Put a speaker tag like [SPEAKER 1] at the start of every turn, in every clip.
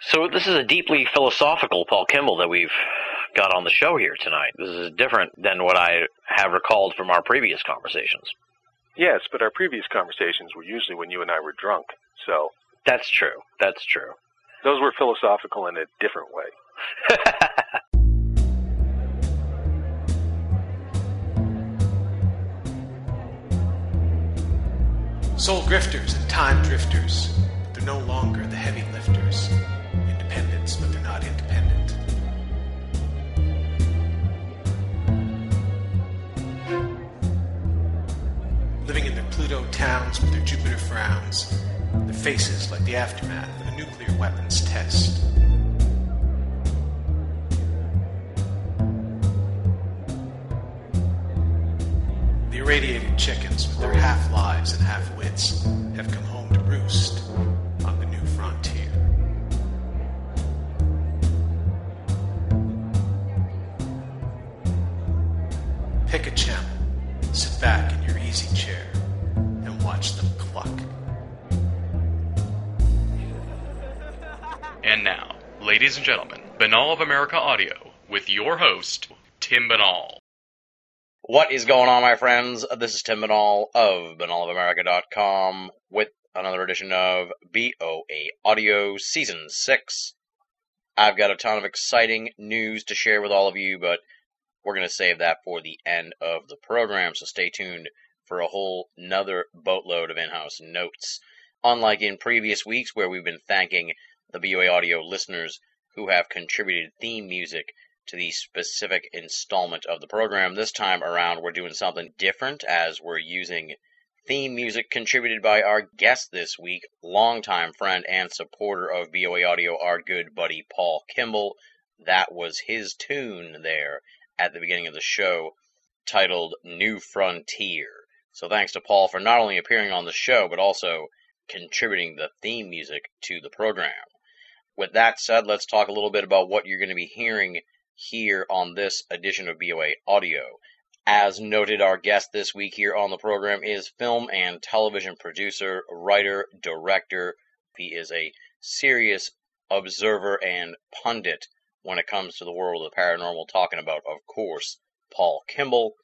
[SPEAKER 1] So this is a deeply philosophical Paul Kimball that we've got on the show here tonight. This is different than what I have recalled from our previous conversations.
[SPEAKER 2] Yes, but our previous conversations were usually when you and I were drunk. So
[SPEAKER 1] That's true. That's true.
[SPEAKER 2] those were philosophical in a different way.
[SPEAKER 3] Soul grifters and time drifters, they're no longer the heavy lifters. Living in their Pluto towns with their Jupiter frowns, their faces like the aftermath of a nuclear weapons test. The irradiated chickens with their half lives and half wits have come home to roost
[SPEAKER 4] ladies and gentlemen, Binnall of America Audio with your host, Tim Binnall.
[SPEAKER 1] What is going on, my friends? This is Tim Binnall of binnallofamerica.com with another edition of BOA Audio Season 6. I've got a ton of exciting news to share with all of you, but we're going to save that for the end of the program, so stay tuned for a whole nother boatload of in-house notes. Unlike in previous weeks where we've been thanking the BOA Audio listeners who have contributed theme music to the specific installment of the program. This time around, we're doing something different as we're using theme music contributed by our guest this week, longtime friend and supporter of BOA Audio, our good buddy Paul Kimball. That was his tune there at the beginning of the show, titled New Frontier. So thanks to Paul for not only appearing on the show, but also contributing the theme music to the program. With that said, let's talk a little bit about what you're going to be hearing here on this edition of BOA Audio. As noted, our guest this week here on the program is film and television producer, writer, director. He is a serious observer and pundit when it comes to the world of the paranormal, talking about, of course, Paul Kimball.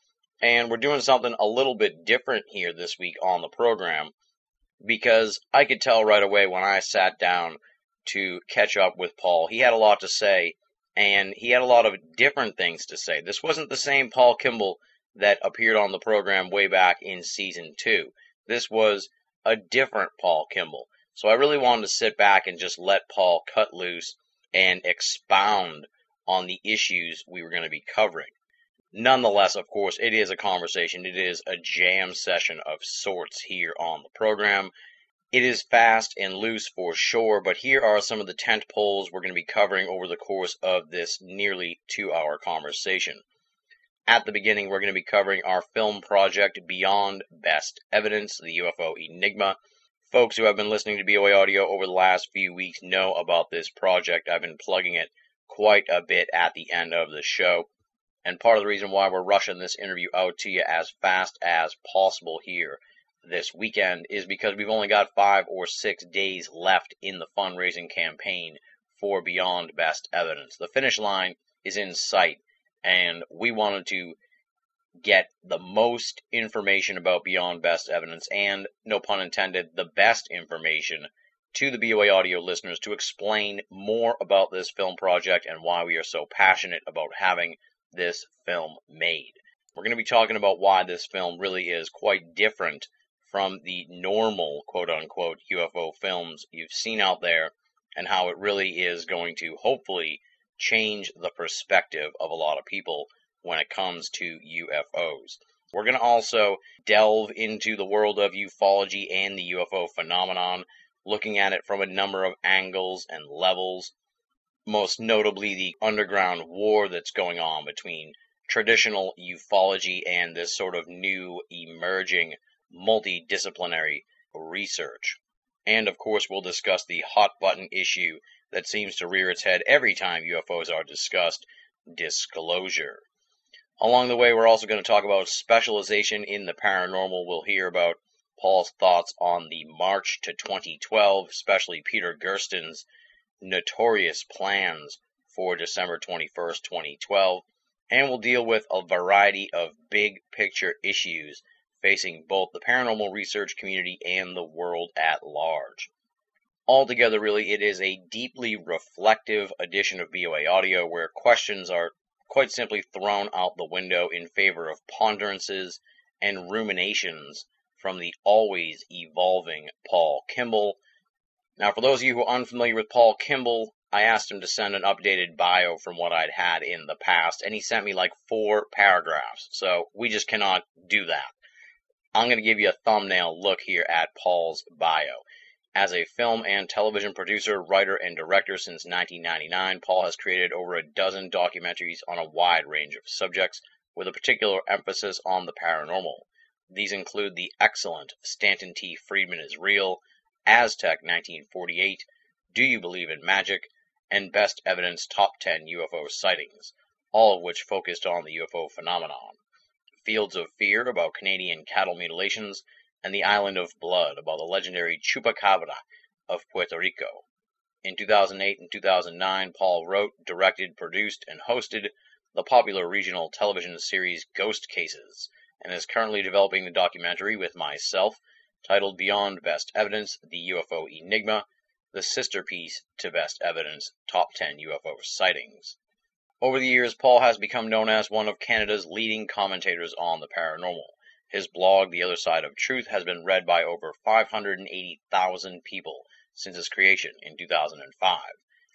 [SPEAKER 1] And we're doing something a little bit different here this week on the program because I could tell right away when I sat down to catch up with Paul, he had a lot to say and he had a lot of different things to say. This wasn't the same Paul Kimball that appeared on the program way back in season two. This was a different Paul Kimball. So I really wanted to sit back and just let Paul cut loose and expound on the issues we were going to be covering. Nonetheless, of course, it is a conversation. It is a jam session of sorts here on the program. It is fast and loose for sure, but here are some of the tent poles we're going to be covering over the course of this nearly two hour conversation. At the beginning, we're going to be covering our film project Beyond Best Evidence, the UFO Enigma. Folks who have been listening to BOA Audio over the last few weeks know about this project. I've been plugging it quite a bit at the end of the show. And part of the reason why we're rushing this interview out to you as fast as possible here this weekend is because we've only got five or six days left in the fundraising campaign for Beyond Best Evidence. The finish line is in sight, and we wanted to get the most information about Beyond Best Evidence and, no pun intended, the best information to the BOA audio listeners to explain more about this film project and why we are so passionate about having this film made. We're going to be talking about why this film really is quite different from the normal quote unquote UFO films you've seen out there and how it really is going to hopefully change the perspective of a lot of people when it comes to UFOs. We're going to also delve into the world of ufology and the UFO phenomenon, looking at it from a number of angles and levels, most notably the underground war that's going on between traditional ufology and this sort of new emerging multidisciplinary research. And of course, we'll discuss the hot button issue that seems to rear its head every time UFOs are discussed disclosure. Along the way, we're also going to talk about specialization in the paranormal. We'll hear about Paul's thoughts on the March to 2012, especially Peter Gersten's notorious plans for December 21st, 2012, and we'll deal with a variety of big picture issues facing both the paranormal research community and the world at large. Altogether, really, it is a deeply reflective edition of BOA Audio where questions are quite simply thrown out the window in favor of ponderances and ruminations from the always evolving Paul Kimball. Now, for those of you who are unfamiliar with Paul Kimball, I asked him to send an updated bio from what I'd had in the past, and he sent me like four paragraphs. So we just cannot do that. I'm going to give you a thumbnail look here at Paul's bio. As a film and television producer, writer, and director since 1999, Paul has created over a dozen documentaries on a wide range of subjects, with a particular emphasis on the paranormal. These include the excellent Stanton T. Friedman is Real, Aztec 1948, Do You Believe in Magic, and Best Evidence Top 10 UFO Sightings, all of which focused on the UFO phenomenon. Fields of Fear about Canadian cattle mutilations, and The Island of Blood about the legendary Chupacabra of Puerto Rico. In 2008 and 2009, Paul wrote, directed, produced, and hosted the popular regional television series Ghost Cases, and is currently developing the documentary with myself titled Beyond Best Evidence The UFO Enigma, the sister piece to Best Evidence Top 10 UFO Sightings. Over the years, Paul has become known as one of Canada's leading commentators on the paranormal. His blog, The Other Side of Truth, has been read by over 580,000 people since its creation in 2005,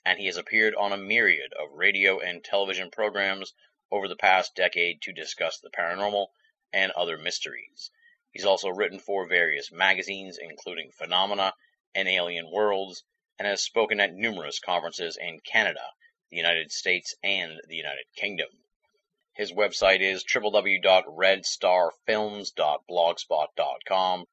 [SPEAKER 1] and he has appeared on a myriad of radio and television programs over the past decade to discuss the paranormal and other mysteries. He's also written for various magazines, including Phenomena and Alien Worlds, and has spoken at numerous conferences in Canada, the United States, and the United Kingdom. His website is www.redstarfilms.blogspot.com,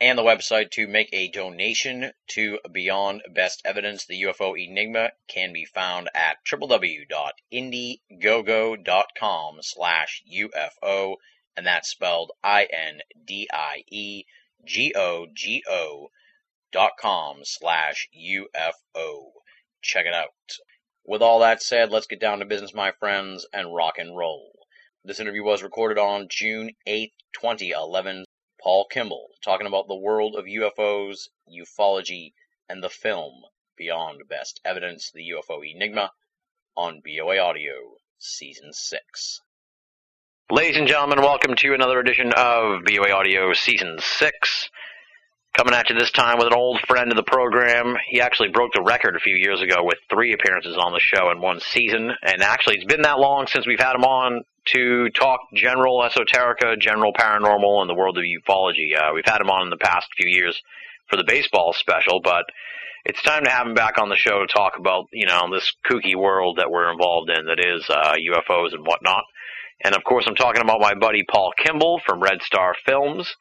[SPEAKER 1] and the website to make a donation to Beyond Best Evidence, the UFO Enigma, can be found at www.indiegogo.com slash UFO, and that's spelled I-N-D-I-E-G-O-G-O dot com slash UFO. Check it out. With all that said, let's get down to business, my friends, and rock and roll. This interview was recorded on June 8, 2011. Paul Kimball talking about the world of UFOs, ufology, and the film Beyond Best Evidence, the UFO Enigma, on BOA Audio, Season 6. Ladies and gentlemen, welcome to another edition of BOA Audio Season 6. Coming at you this time with an old friend of the program. He actually broke the record a few years ago with three appearances on the show in one season. And actually, it's been that long since we've had him on to talk general esoterica, general paranormal, and the world of ufology. Uh, we've had him on in the past few years for the baseball special, but it's time to have him back on the show to talk about, you know, this kooky world that we're involved in that is uh, UFOs and whatnot. And of course, I'm talking about my buddy Paul Kimball from Red Star Films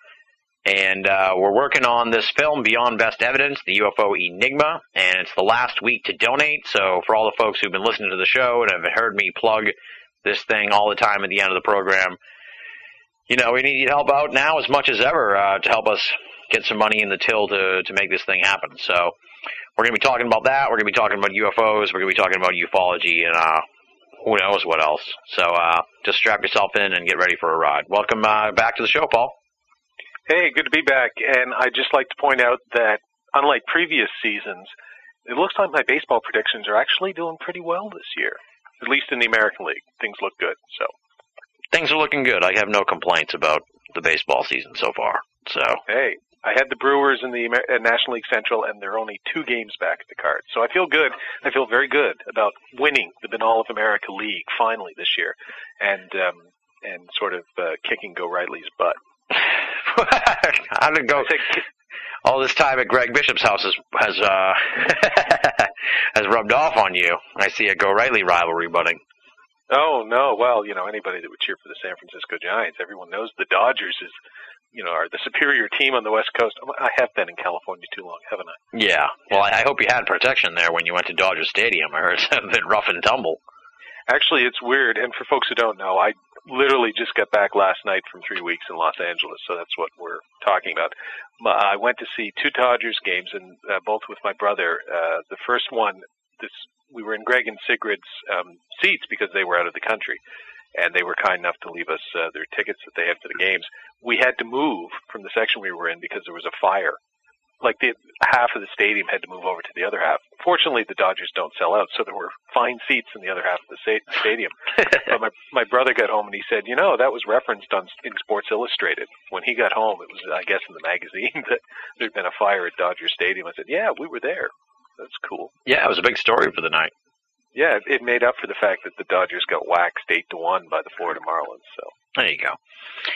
[SPEAKER 1] and uh, we're working on this film beyond best evidence the ufo enigma. And it's the last week to donate. So for all the folks who've been listening to the show and have heard me plug this thing all the time at the end of the program you know we need your help out now as much as ever uh, to help us get some money in the till to, to make this thing happen. So we're going to be talking about that. We're going to be talking about ufos we're going to be talking about ufology and uh, who knows what else. So uh, just strap yourself in and get ready for a ride. Welcome uh, back to the show paul
[SPEAKER 2] Hey, good to be back. And I'd just like to point out that, unlike previous seasons, it looks like my baseball predictions are actually doing pretty well this year, at least in the American League. Things look good. So
[SPEAKER 1] things are looking good. I have no complaints about the baseball season so far. So
[SPEAKER 2] hey, I had the Brewers in the Amer- National League Central, and they're only two games back at the Cards. So I feel good. I feel very good about winning the Binnall of America League finally this year, and um, and sort of uh, kicking Gorightly's butt.
[SPEAKER 1] Did it go? All this time at Greg Bishop's house has has uh, has rubbed off on you. I see a Gorightly rivalry budding.
[SPEAKER 2] Oh no! Well, you know anybody that would cheer for the San Francisco Giants, everyone knows the Dodgers is, you know, are the superior team on the West Coast. I have been in California too long, haven't I?
[SPEAKER 1] Yeah. Well, I hope you had protection there when you went to Dodger Stadium. I heard it's bit rough and tumble.
[SPEAKER 2] Actually, it's weird. And for folks who don't know, I literally just got back last night from three weeks in Los Angeles, so that's what we're talking about. I went to see two Dodgers games, and uh, both with my brother. Uh, the first one, this we were in Greg and Sigrid's um, seats because they were out of the country, and they were kind enough to leave us uh, their tickets that they had for the games. We had to move from the section we were in because there was a fire like the half of the stadium had to move over to the other half. Fortunately, the Dodgers don't sell out, so there were fine seats in the other half of the stadium. but my my brother got home and he said, you know, that was referenced on in Sports Illustrated when he got home. It was, I guess, in the magazine that there'd been a fire at Dodger Stadium. I said, yeah, we were there. That's cool.
[SPEAKER 1] Yeah, it was a big story for the night.
[SPEAKER 2] Yeah, it made up for the fact that the Dodgers got waxed eight to one by the Florida Marlins. So
[SPEAKER 1] there you go.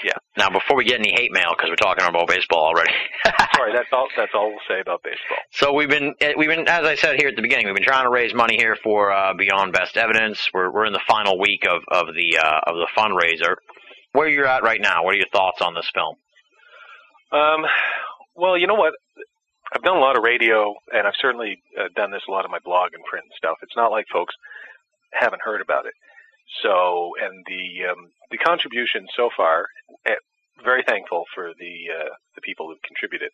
[SPEAKER 2] Yeah.
[SPEAKER 1] Now, before we get any hate mail, because we're talking about baseball already.
[SPEAKER 2] Sorry, that's all. That's all we'll say about baseball.
[SPEAKER 1] So we've been, eh, we've been, as I said here at the beginning, we've been trying to raise money here for uh, Beyond Best Evidence. We're we're in the final week of of the uh, of the fundraiser. Where you're at right now? What are your thoughts on this film?
[SPEAKER 2] Um, well, you know what? I've done a lot of radio, and I've certainly uh, done this a lot of my blog and print and stuff. It's not like folks haven't heard about it. So, and the um, the contribution so far, eh, very thankful for the uh, the people who've contributed,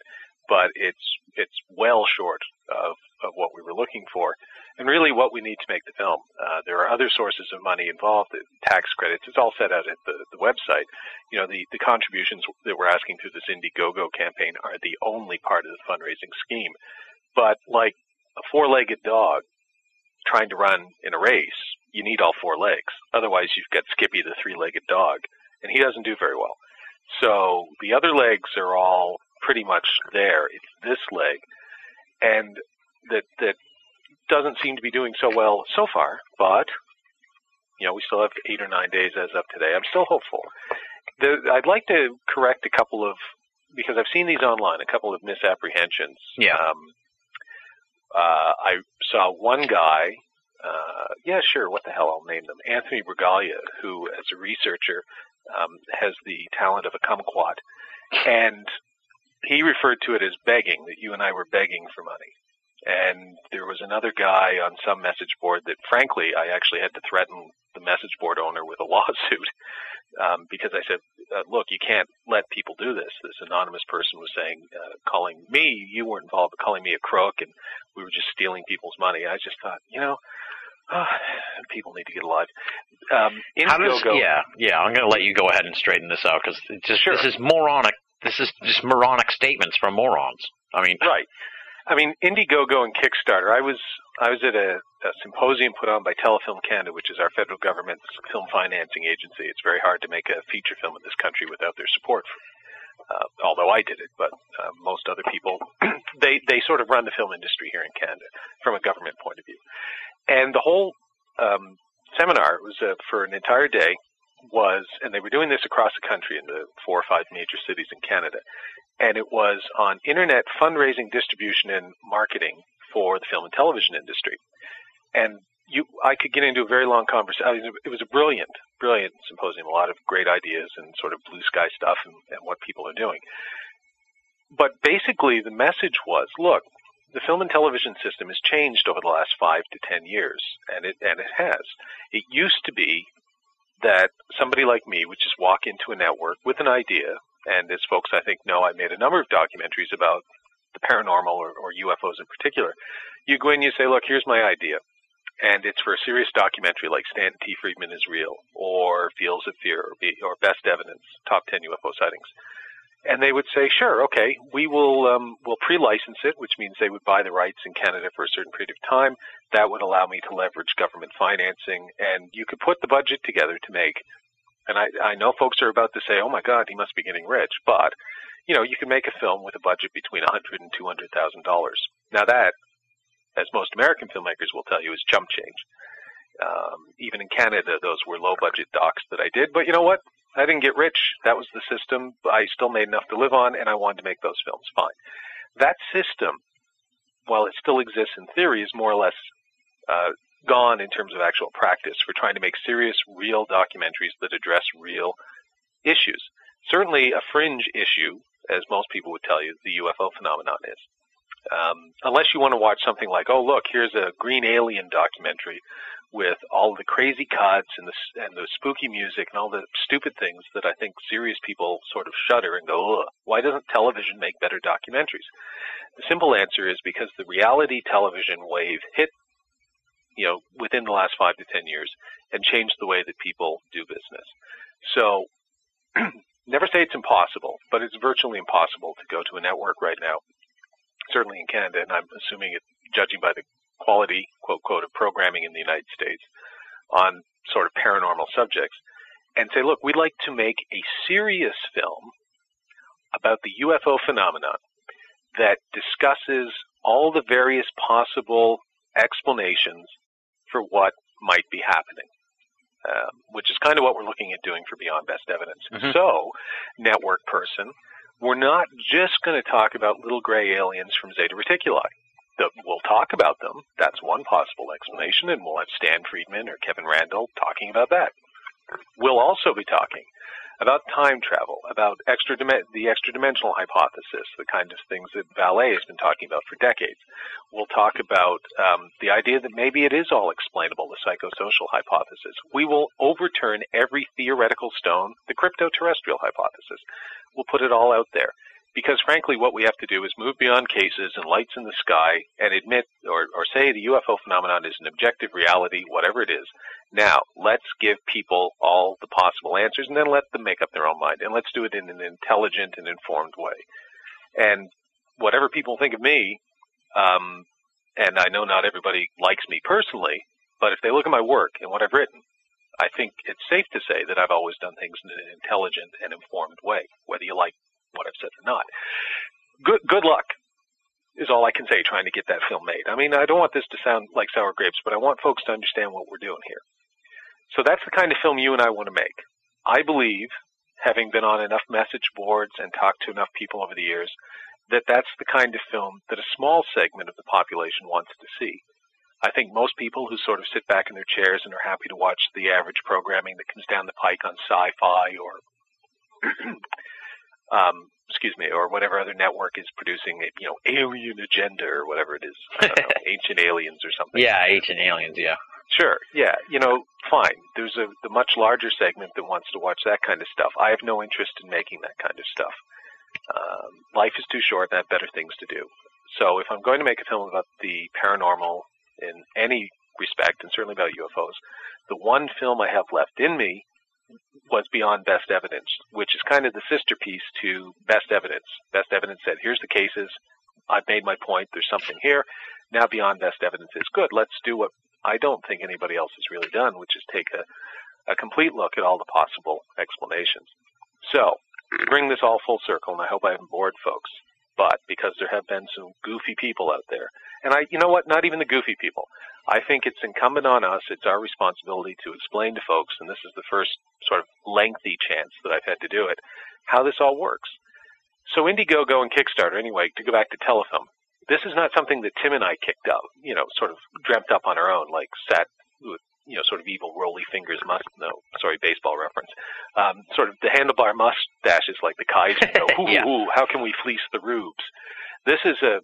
[SPEAKER 2] but it's it's well short of of what we were looking for, and really what we need to make the film. Uh, there are other sources of money involved, tax credits. It's all set out at the the website. You know, the the contributions that we're asking through this Indiegogo campaign are the only part of the fundraising scheme. But like a four-legged dog trying to run in a race, you need all four legs. Otherwise, you've got Skippy the three-legged dog, and he doesn't do very well. So the other legs are all pretty much there. It's this leg, and that that doesn't seem to be doing so well so far. But you know, we still have eight or nine days as of today. I'm still hopeful. The, I'd like to correct a couple of because I've seen these online, a couple of misapprehensions.
[SPEAKER 1] Yeah.
[SPEAKER 2] Um, uh, I saw one guy uh, yeah, sure. What the hell? I'll name them. Anthony Bragalia, who, as a researcher, um, has the talent of a kumquat, and he referred to it as begging. That you and I were begging for money. And there was another guy on some message board that, frankly, I actually had to threaten the message board owner with a lawsuit um, because I said, uh, "Look, you can't let people do this." This anonymous person was saying, uh, calling me, you weren't involved, but calling me a crook, and we were just stealing people's money. I just thought, you know, oh, people need to get alive. Um, Indiegogo,
[SPEAKER 1] yeah, yeah. I'm going to let you go ahead and straighten this out because
[SPEAKER 2] sure.
[SPEAKER 1] this is moronic. This is just moronic statements from morons. I mean,
[SPEAKER 2] right. I mean, Indiegogo and Kickstarter. I was I was at a, a symposium put on by Telefilm Canada, which is our federal government's film financing agency. It's very hard to make a feature film in this country without their support. Uh, although I did it, but uh, most other people, they they sort of run the film industry here in Canada from a government point of view. And the whole um, seminar was uh, for an entire day was, and they were doing this across the country in the four or five major cities in Canada, and it was on internet fundraising, distribution, and marketing for the film and television industry. And you, I could get into a very long conversation. It was a brilliant, brilliant symposium. A lot of great ideas and sort of blue sky stuff and, and what people are doing. But basically, the message was: look, the film and television system has changed over the last five to ten years, and it and it has. It used to be that somebody like me would just walk into a network with an idea, and as folks I think know, I made a number of documentaries about the paranormal or, or UFOs in particular. You go in, you say, "Look, here's my idea," and it's for a serious documentary like Stanton T. Friedman is real, or Fields of Fear, or, or Best Evidence, Top Ten UFO Sightings and they would say, "Sure, okay, we will um, will pre-license it," which means they would buy the rights in Canada for a certain period of time. That would allow me to leverage government financing, and you could put the budget together to make. And I, I know folks are about to say, "Oh my God, he must be getting rich," but you know, you can make a film with a budget between a hundred and two hundred thousand dollars. Now that, as most American filmmakers will tell you, is chump change. Um, even in Canada, those were low budget docs that I did. But you know what? I didn't get rich. That was the system. I still made enough to live on, and I wanted to make those films. Fine. That system, while it still exists in theory, is more or less uh, gone in terms of actual practice. We're trying to make serious, real documentaries that address real issues. Certainly, a fringe issue, as most people would tell you, the UFO phenomenon is. Um, unless you want to watch something like, oh, look, here's a green alien documentary with all the crazy cuts and the and the spooky music and all the stupid things that I think serious people sort of shudder and go, Ugh, why doesn't television make better documentaries? The simple answer is because the reality television wave hit, you know, within the last five to ten years and changed the way that people do business. So, never say it's impossible, but it's virtually impossible to go to a network right now, certainly in Canada, and I'm assuming it, judging by the quality, quote, quote, of programming in the United States on sort of paranormal subjects and say, look, we'd like to make a serious film about the UFO phenomenon that discusses all the various possible explanations for what might be happening. Um, which is kind of what we're looking at doing for Beyond Best Evidence.
[SPEAKER 1] Mhm.
[SPEAKER 2] So, network person, we're not just going to talk about little gray aliens from Zeta Reticuli we'll talk about them. That's one possible explanation, and we'll have Stan Friedman or Kevin Randle talking about that. We'll also be talking about time travel, about extra the extra dimensional hypothesis, the kind of things that Vallée has been talking about for decades. We'll talk about um, the idea that maybe it is all explainable, the psychosocial hypothesis. We will overturn every theoretical stone, the crypto terrestrial hypothesis. We'll put it all out there because frankly, what we have to do is move beyond cases and lights in the sky and admit or, or say the UFO phenomenon is an objective reality, whatever it is. Now, let's give people all the possible answers and then let them make up their own mind. And let's do it in an intelligent and informed way. And whatever people think of me, um, and I know not everybody likes me personally, but if they look at my work and what I've written, I think it's safe to say that I've always done things in an intelligent and informed way, whether you like what I've said or not. Good good luck is all I can say trying to get that film made. I mean, I don't want this to sound like sour grapes, but I want folks to understand what we're doing here. So that's the kind of film you and I want to make. I believe, having been on enough message boards and talked to enough people over the years, that that's the kind of film that a small segment of the population wants to see. I think most people who sort of sit back in their chairs and are happy to watch the average programming that comes down the pike on sci-fi or um, excuse me, or whatever other network is producing, you know, Alien Agenda or whatever it is, know, Ancient Aliens or something.
[SPEAKER 1] Yeah, Ancient Aliens. Yeah.
[SPEAKER 2] Sure. Yeah. You know, fine. There's a the much larger segment that wants to watch that kind of stuff. I have no interest in making that kind of stuff. Um, life is too short. and I have better things to do. So if I'm going to make a film about the paranormal in any respect, and certainly about UFOs, the one film I have left in me was beyond best evidence, which is kind of the sister piece to best evidence. Best evidence said, here's the cases. I've made my point. There's something here. Now beyond best evidence is good. Let's do what I don't think anybody else has really done, which is take a, a complete look at all the possible explanations. So, bring this all full circle, and I hope I haven't bored folks, but because there have been some goofy people out there, and I, you know what, not even the goofy people. I think it's incumbent on us, it's our responsibility to explain to folks, and this is the first sort of lengthy chance that I've had to do it, how this all works. So Indiegogo and Kickstarter, anyway, to go back to Telefilm, this is not something that Tim and I kicked up, you know, sort of dreamt up on our own, like sat with, you know, sort of evil rolly fingers must, no, sorry, baseball reference. Um, sort of the handlebar mustaches like the Kaiser, you know, ooh,
[SPEAKER 1] Yeah.
[SPEAKER 2] ooh, how can we fleece the rubes? This is a,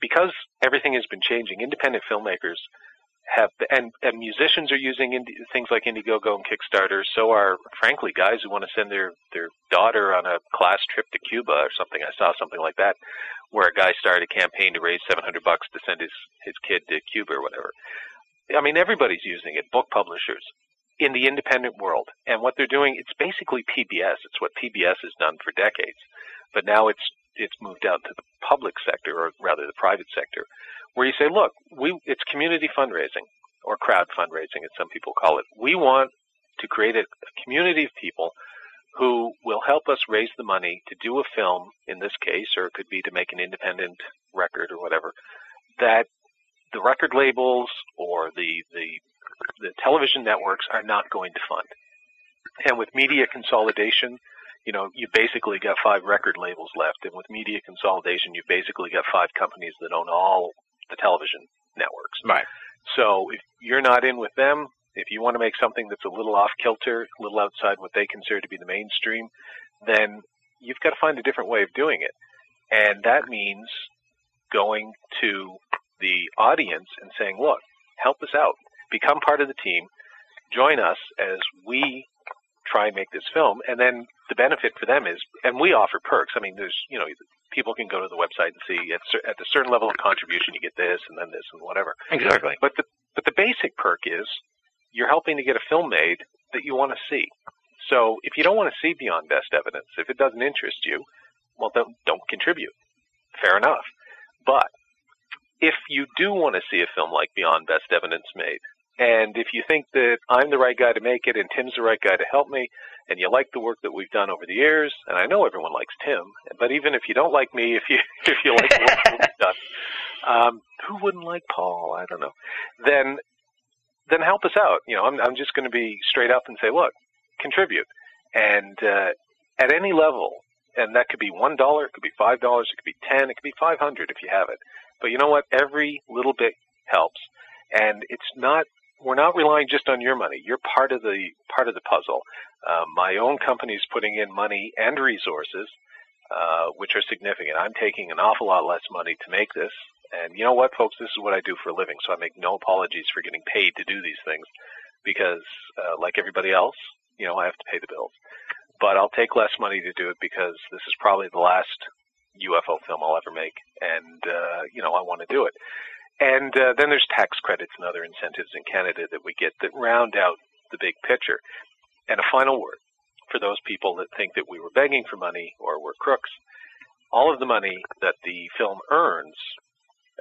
[SPEAKER 2] because everything has been changing, independent filmmakers have and, and musicians are using things like Indiegogo and Kickstarter. So are frankly guys who want to send their their daughter on a class trip to Cuba or something. I saw something like that, where a guy started a campaign to raise 700 bucks to send his his kid to Cuba or whatever. I mean, everybody's using it. Book publishers in the independent world, and what they're doing, it's basically PBS. It's what PBS has done for decades, but now it's it's moved out to the public sector, or rather the private sector, where you say, look, we it's community fundraising or crowd fundraising, as some people call it. We want to create a, a community of people who will help us raise the money to do a film in this case, or it could be to make an independent record or whatever, that the record labels or the the the television networks are not going to fund. And with media consolidation, you know, you basically got five record labels left, and with media consolidation, you've basically got five companies that own all the television networks.
[SPEAKER 1] Right.
[SPEAKER 2] So if you're not in with them, if you want to make something that's a little off kilter, a little outside what they consider to be the mainstream, then you've got to find a different way of doing it. And that means going to the audience and saying, look, help us out. become part of the team, join us as we try and make this film, and then the benefit for them is, and we offer perks. I mean, there's you know people can go to the website and see at, at a certain level of contribution you get this and then this and whatever.
[SPEAKER 1] Exactly.
[SPEAKER 2] But the but the basic perk is you're helping to get a film made that you want to see. So if you don't want to see Beyond Best Evidence, if it doesn't interest you, well, don't don't contribute. Fair enough. But if you do want to see a film like Beyond Best Evidence made, and if you think that I'm the right guy to make it and Tim's the right guy to help me, and you like the work that we've done over the years, and I know everyone likes Tim, but even if you don't like me, if you if you like the work that we've done, um, who wouldn't like Paul? I don't know. Then then help us out. You know, I'm I'm just going to be straight up and say, look, contribute, and uh, at any level, and that could be one dollar, it could be five dollars, it could be ten, it could be five hundred if you have it. But you know what? Every little bit helps, and it's not. We're not relying just on your money. You're part of the part of the puzzle. Um, my own company is putting in money and resources, uh, which are significant. I'm taking an awful lot less money to make this, and you know what, folks? This is what I do for a living, so I make no apologies for getting paid to do these things, because uh, like everybody else, you know, I have to pay the bills. But I'll take less money to do it because this is probably the last UFO film I'll ever make, and uh, you know, I want to do it. And uh, then there's tax credits and other incentives in Canada that we get that round out the big picture. And a final word for those people that think that we were begging for money or we're crooks. All of the money that the film earns,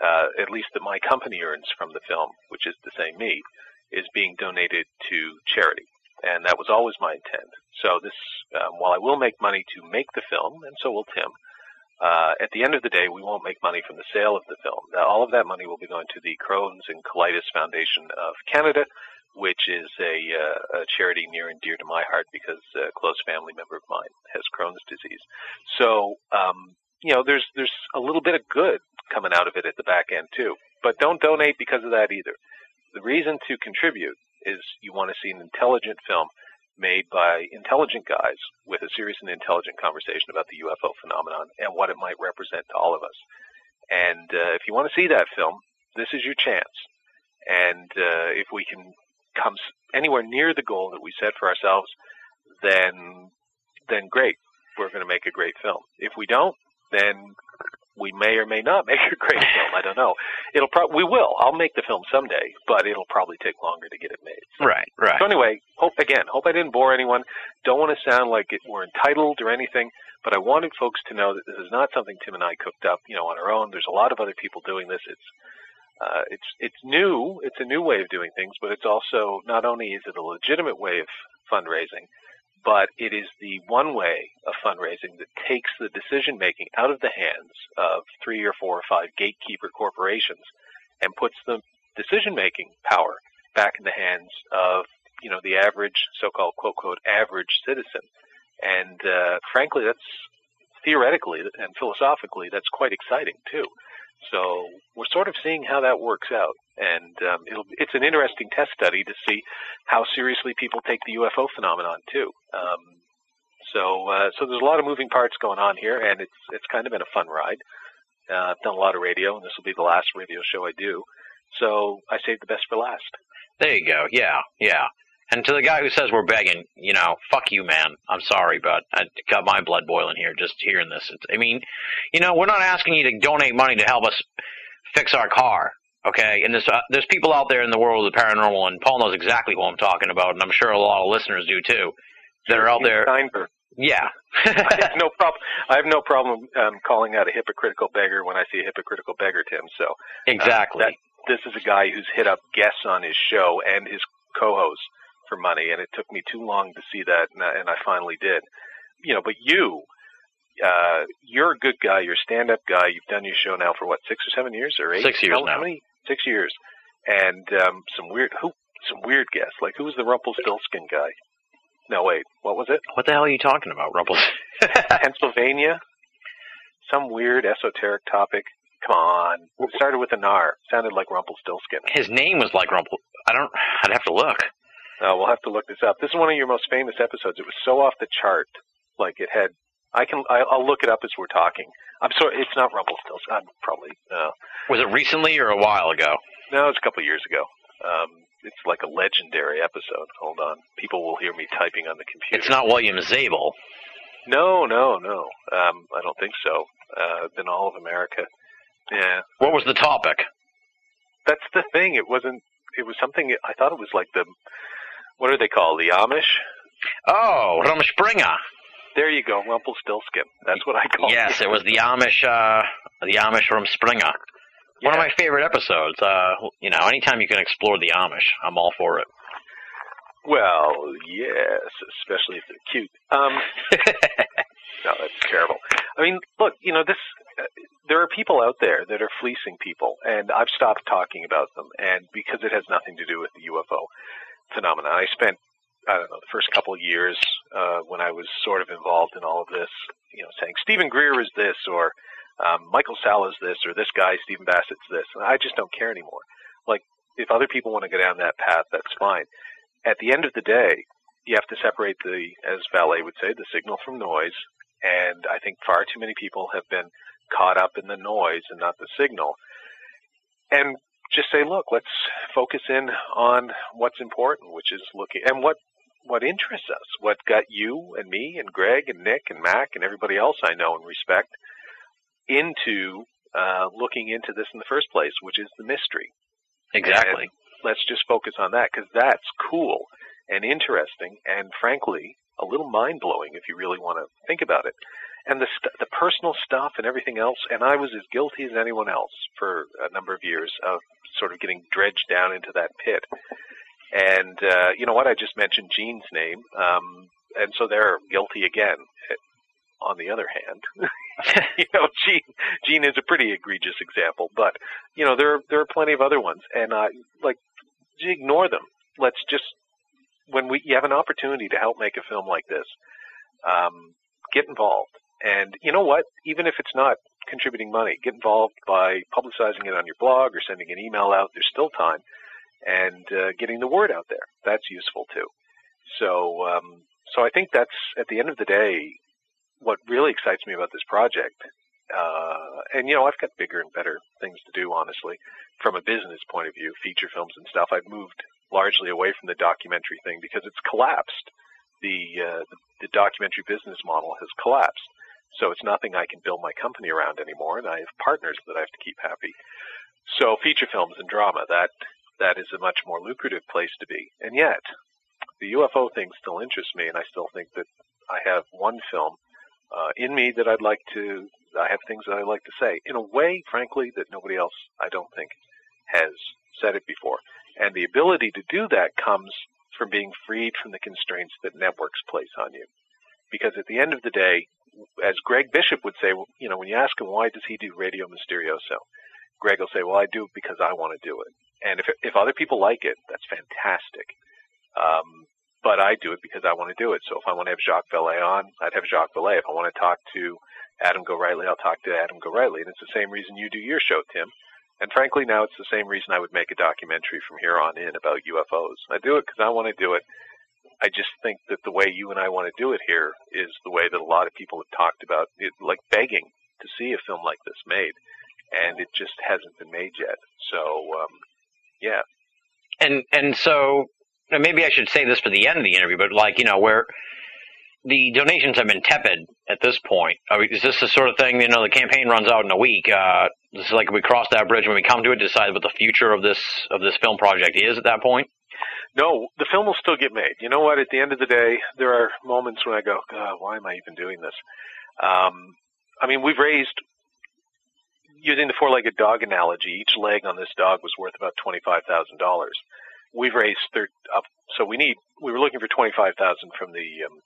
[SPEAKER 2] uh, at least that my company earns from the film, which is to say me, is being donated to charity. And that was always my intent. So this, um, while I will make money to make the film, and so will Tim, uh, at the end of the day, we won't make money from the sale of the film. Now, all of that money will be going to the Crohn's and Colitis Foundation of Canada, which is a, uh, a charity near and dear to my heart because a close family member of mine has Crohn's disease. So, um, you know, there's there's a little bit of good coming out of it at the back end too. But don't donate because of that either. The reason to contribute is you want to see an intelligent film made by intelligent guys with a serious and intelligent conversation about the UFO phenomenon and what it might represent to all of us. And uh, if you want to see that film, this is your chance. And uh, if we can come anywhere near the goal that we set for ourselves, then then great, we're going to make a great film. If we don't, then we may or may not make a great film. I don't know. It'll pro- we will. I'll make the film someday, but it'll probably take longer to get it made. So,
[SPEAKER 1] Right, right.
[SPEAKER 2] so anyway, hope again, hope I didn't bore anyone. Don't want to sound like it, we're entitled or anything, but I wanted folks to know that this is not something Tim and I cooked up, you know, on our own. There's a lot of other people doing this. It's uh, it's it's new. It's a new way of doing things, but it's also not only is it a legitimate way of fundraising, but it is the one way of fundraising that takes the decision making out of the hands of three or four or five gatekeeper corporations and puts the decision making power back in the hands of you know the average so-called quote quote average citizen. And uh, frankly, that's theoretically and philosophically that's quite exciting too. So we're sort of seeing how that works out, and um, it's an interesting test study to see how seriously people take the UFO phenomenon too. Um, so uh, so there's a lot of moving parts going on here, and it's it's kind of been a fun ride. Uh, I've done a lot of radio, and this will be the last radio show I do. So I saved the best for last.
[SPEAKER 1] There you go. Yeah, yeah. And to the guy who says we're begging, you know, fuck you, man. I'm sorry, but I got my blood boiling here just hearing this. It's, I mean, you know, we're not asking you to donate money to help us fix our car, okay? And there's uh, there's people out there in the world of the paranormal, and Paul knows exactly who I'm talking about, and I'm sure a lot of listeners do too, that are out there.
[SPEAKER 2] Steinberg.
[SPEAKER 1] Yeah.
[SPEAKER 2] I have no problem. I have no problem um, calling out a hypocritical beggar when I see a hypocritical beggar, Tim. So
[SPEAKER 1] exactly.
[SPEAKER 2] that- this is a guy who's hit up guests on his show and his co-hosts for money, and it took me too long to see that, and I, and I finally did. You know, but you, uh, you're a good guy. You're a stand-up guy. You've done your show now for what, six or seven years, or eight?
[SPEAKER 1] Six years
[SPEAKER 2] How-
[SPEAKER 1] now.
[SPEAKER 2] How many? Six years, and um, some weird who, some weird guests. Like who was the Rumpelstiltskin guy? No, wait, what was it?
[SPEAKER 1] what the hell are you talking about, Rumples?
[SPEAKER 2] Pennsylvania? Some weird esoteric topic. Come on. It started with an R. Sounded like Rumpelstiltskin.
[SPEAKER 1] His name was like Rumpel. I don't. I'd have to look.
[SPEAKER 2] Uh, we'll have to look this up. This is one of your most famous episodes. It was so off the chart. Like it had. I can. I, I'll look it up as we're talking. I'm sorry. It's not Rumpelstiltskin. I'm probably no.
[SPEAKER 1] Was it recently or a while ago?
[SPEAKER 2] No, it's a couple of years ago. Um, it's like a legendary episode. Hold on, people will hear me typing on the computer.
[SPEAKER 1] It's not William Zabel.
[SPEAKER 2] No, no, no. Um, I don't think so. Uh, Binnall of America. Yeah,
[SPEAKER 1] What was the topic?
[SPEAKER 2] that's the thing. It wasn't. It was something. I thought it was like the. What are they called? The Amish.
[SPEAKER 1] Oh, Rumspringa.
[SPEAKER 2] There you go, Rumpelstiltskin. That's what I call. It.
[SPEAKER 1] Yes, it was the Amish, uh, the Amish Rumspringa. One of my favorite episodes. Uh, you know, anytime you can explore the Amish, I'm all for it.
[SPEAKER 2] Well, yes, especially if they're cute. Um, no, that's terrible. I mean, look, you know, this. Uh, there are people out there that are fleecing people, and I've stopped talking about them, and because it has nothing to do with the UFO phenomenon. I spent, I don't know, the first couple of years uh, when I was sort of involved in all of this, you know, saying Stephen Greer is this, or um, Michael Salla is this, or this guy Stephen Bassett's this, and I just don't care anymore. Like, if other people want to go down that path, that's fine. At the end of the day, you have to separate the, as Vallée would say, the signal from noise. And I think far too many people have been caught up in the noise and not the signal. And just say, look, let's focus in on what's important, which is looking and what what interests us, what got you and me and Greg and Nick and Mac and everybody else I know and respect into uh, looking into this in the first place, which is the mystery
[SPEAKER 1] Exactly.
[SPEAKER 2] let's just focus on that because that's cool and interesting and frankly a little mind blowing if you really want to think about it. And the st- the personal stuff and everything else. And I was as guilty as anyone else for a number of years of sort of getting dredged down into that pit. And uh, you know what? I just mentioned Gene's name, um, and so they're guilty again. On the other hand, you know, Gene Gene is a pretty egregious example, but you know there there are plenty of other ones, and uh, like ignore them. Let's just when we you have an opportunity to help make a film like this, um, get involved. And you know what? Even if it's not contributing money, get involved by publicizing it on your blog or sending an email out. There's still time, and uh, getting the word out there. That's useful too. So, um, so I think that's at the end of the day what really excites me about this project. Uh, and you know, I've got bigger and better things to do, honestly, from a business point of view, feature films and stuff. I've moved largely away from the documentary thing because it's collapsed. The, uh, the the documentary business model has collapsed. So it's nothing I can build my company around anymore, and I have partners that I have to keep happy. So feature films and drama, that that is a much more lucrative place to be. And yet, the UFO thing still interests me, and I still think that I have one film uh, in me that I'd like to. I have things that I'd like to say in a way, frankly, that nobody else I don't think has said it before. And the ability to do that comes from being freed from the constraints that networks place on you. Because at the end of the day, as Greg Bishop would say, you know, when you ask him why does he do Radio Mysterioso, Greg will say, well, I do it because I want to do it. And if if other people like it, that's fantastic. Um, but I do it because I want to do it. So if I want to have Jacques Vallée on, I'd have Jacques Vallée. If I want to talk to Adam Gorightly, I'll talk to Adam Gorightly. And it's the same reason you do your show, Tim. And frankly, now it's the same reason I would make a documentary from here on in about UFOs. I do it because I want to do it. I just think that the way you and I want to do it here is the way that a lot of people have talked about, it, like begging to see a film like this made, and it just hasn't been made yet. So, um, yeah,
[SPEAKER 1] and and so maybe I should say this for the end of the interview, but like you know where the donations have been tepid at this point. I mean, is this the sort of thing? You know, the campaign runs out in a week. Uh, this is like we cross that bridge when we come to it, decide what the future of this of this film project is at that point.
[SPEAKER 2] No, the film will still get made. You know what? At the end of the day, there are moments when I go, God, why am I even doing this? Um, I mean, we've raised, using the four-legged dog analogy, each leg on this dog was worth about twenty-five thousand dollars. We've raised thir- up, so we need. We were looking for twenty-five thousand from the um,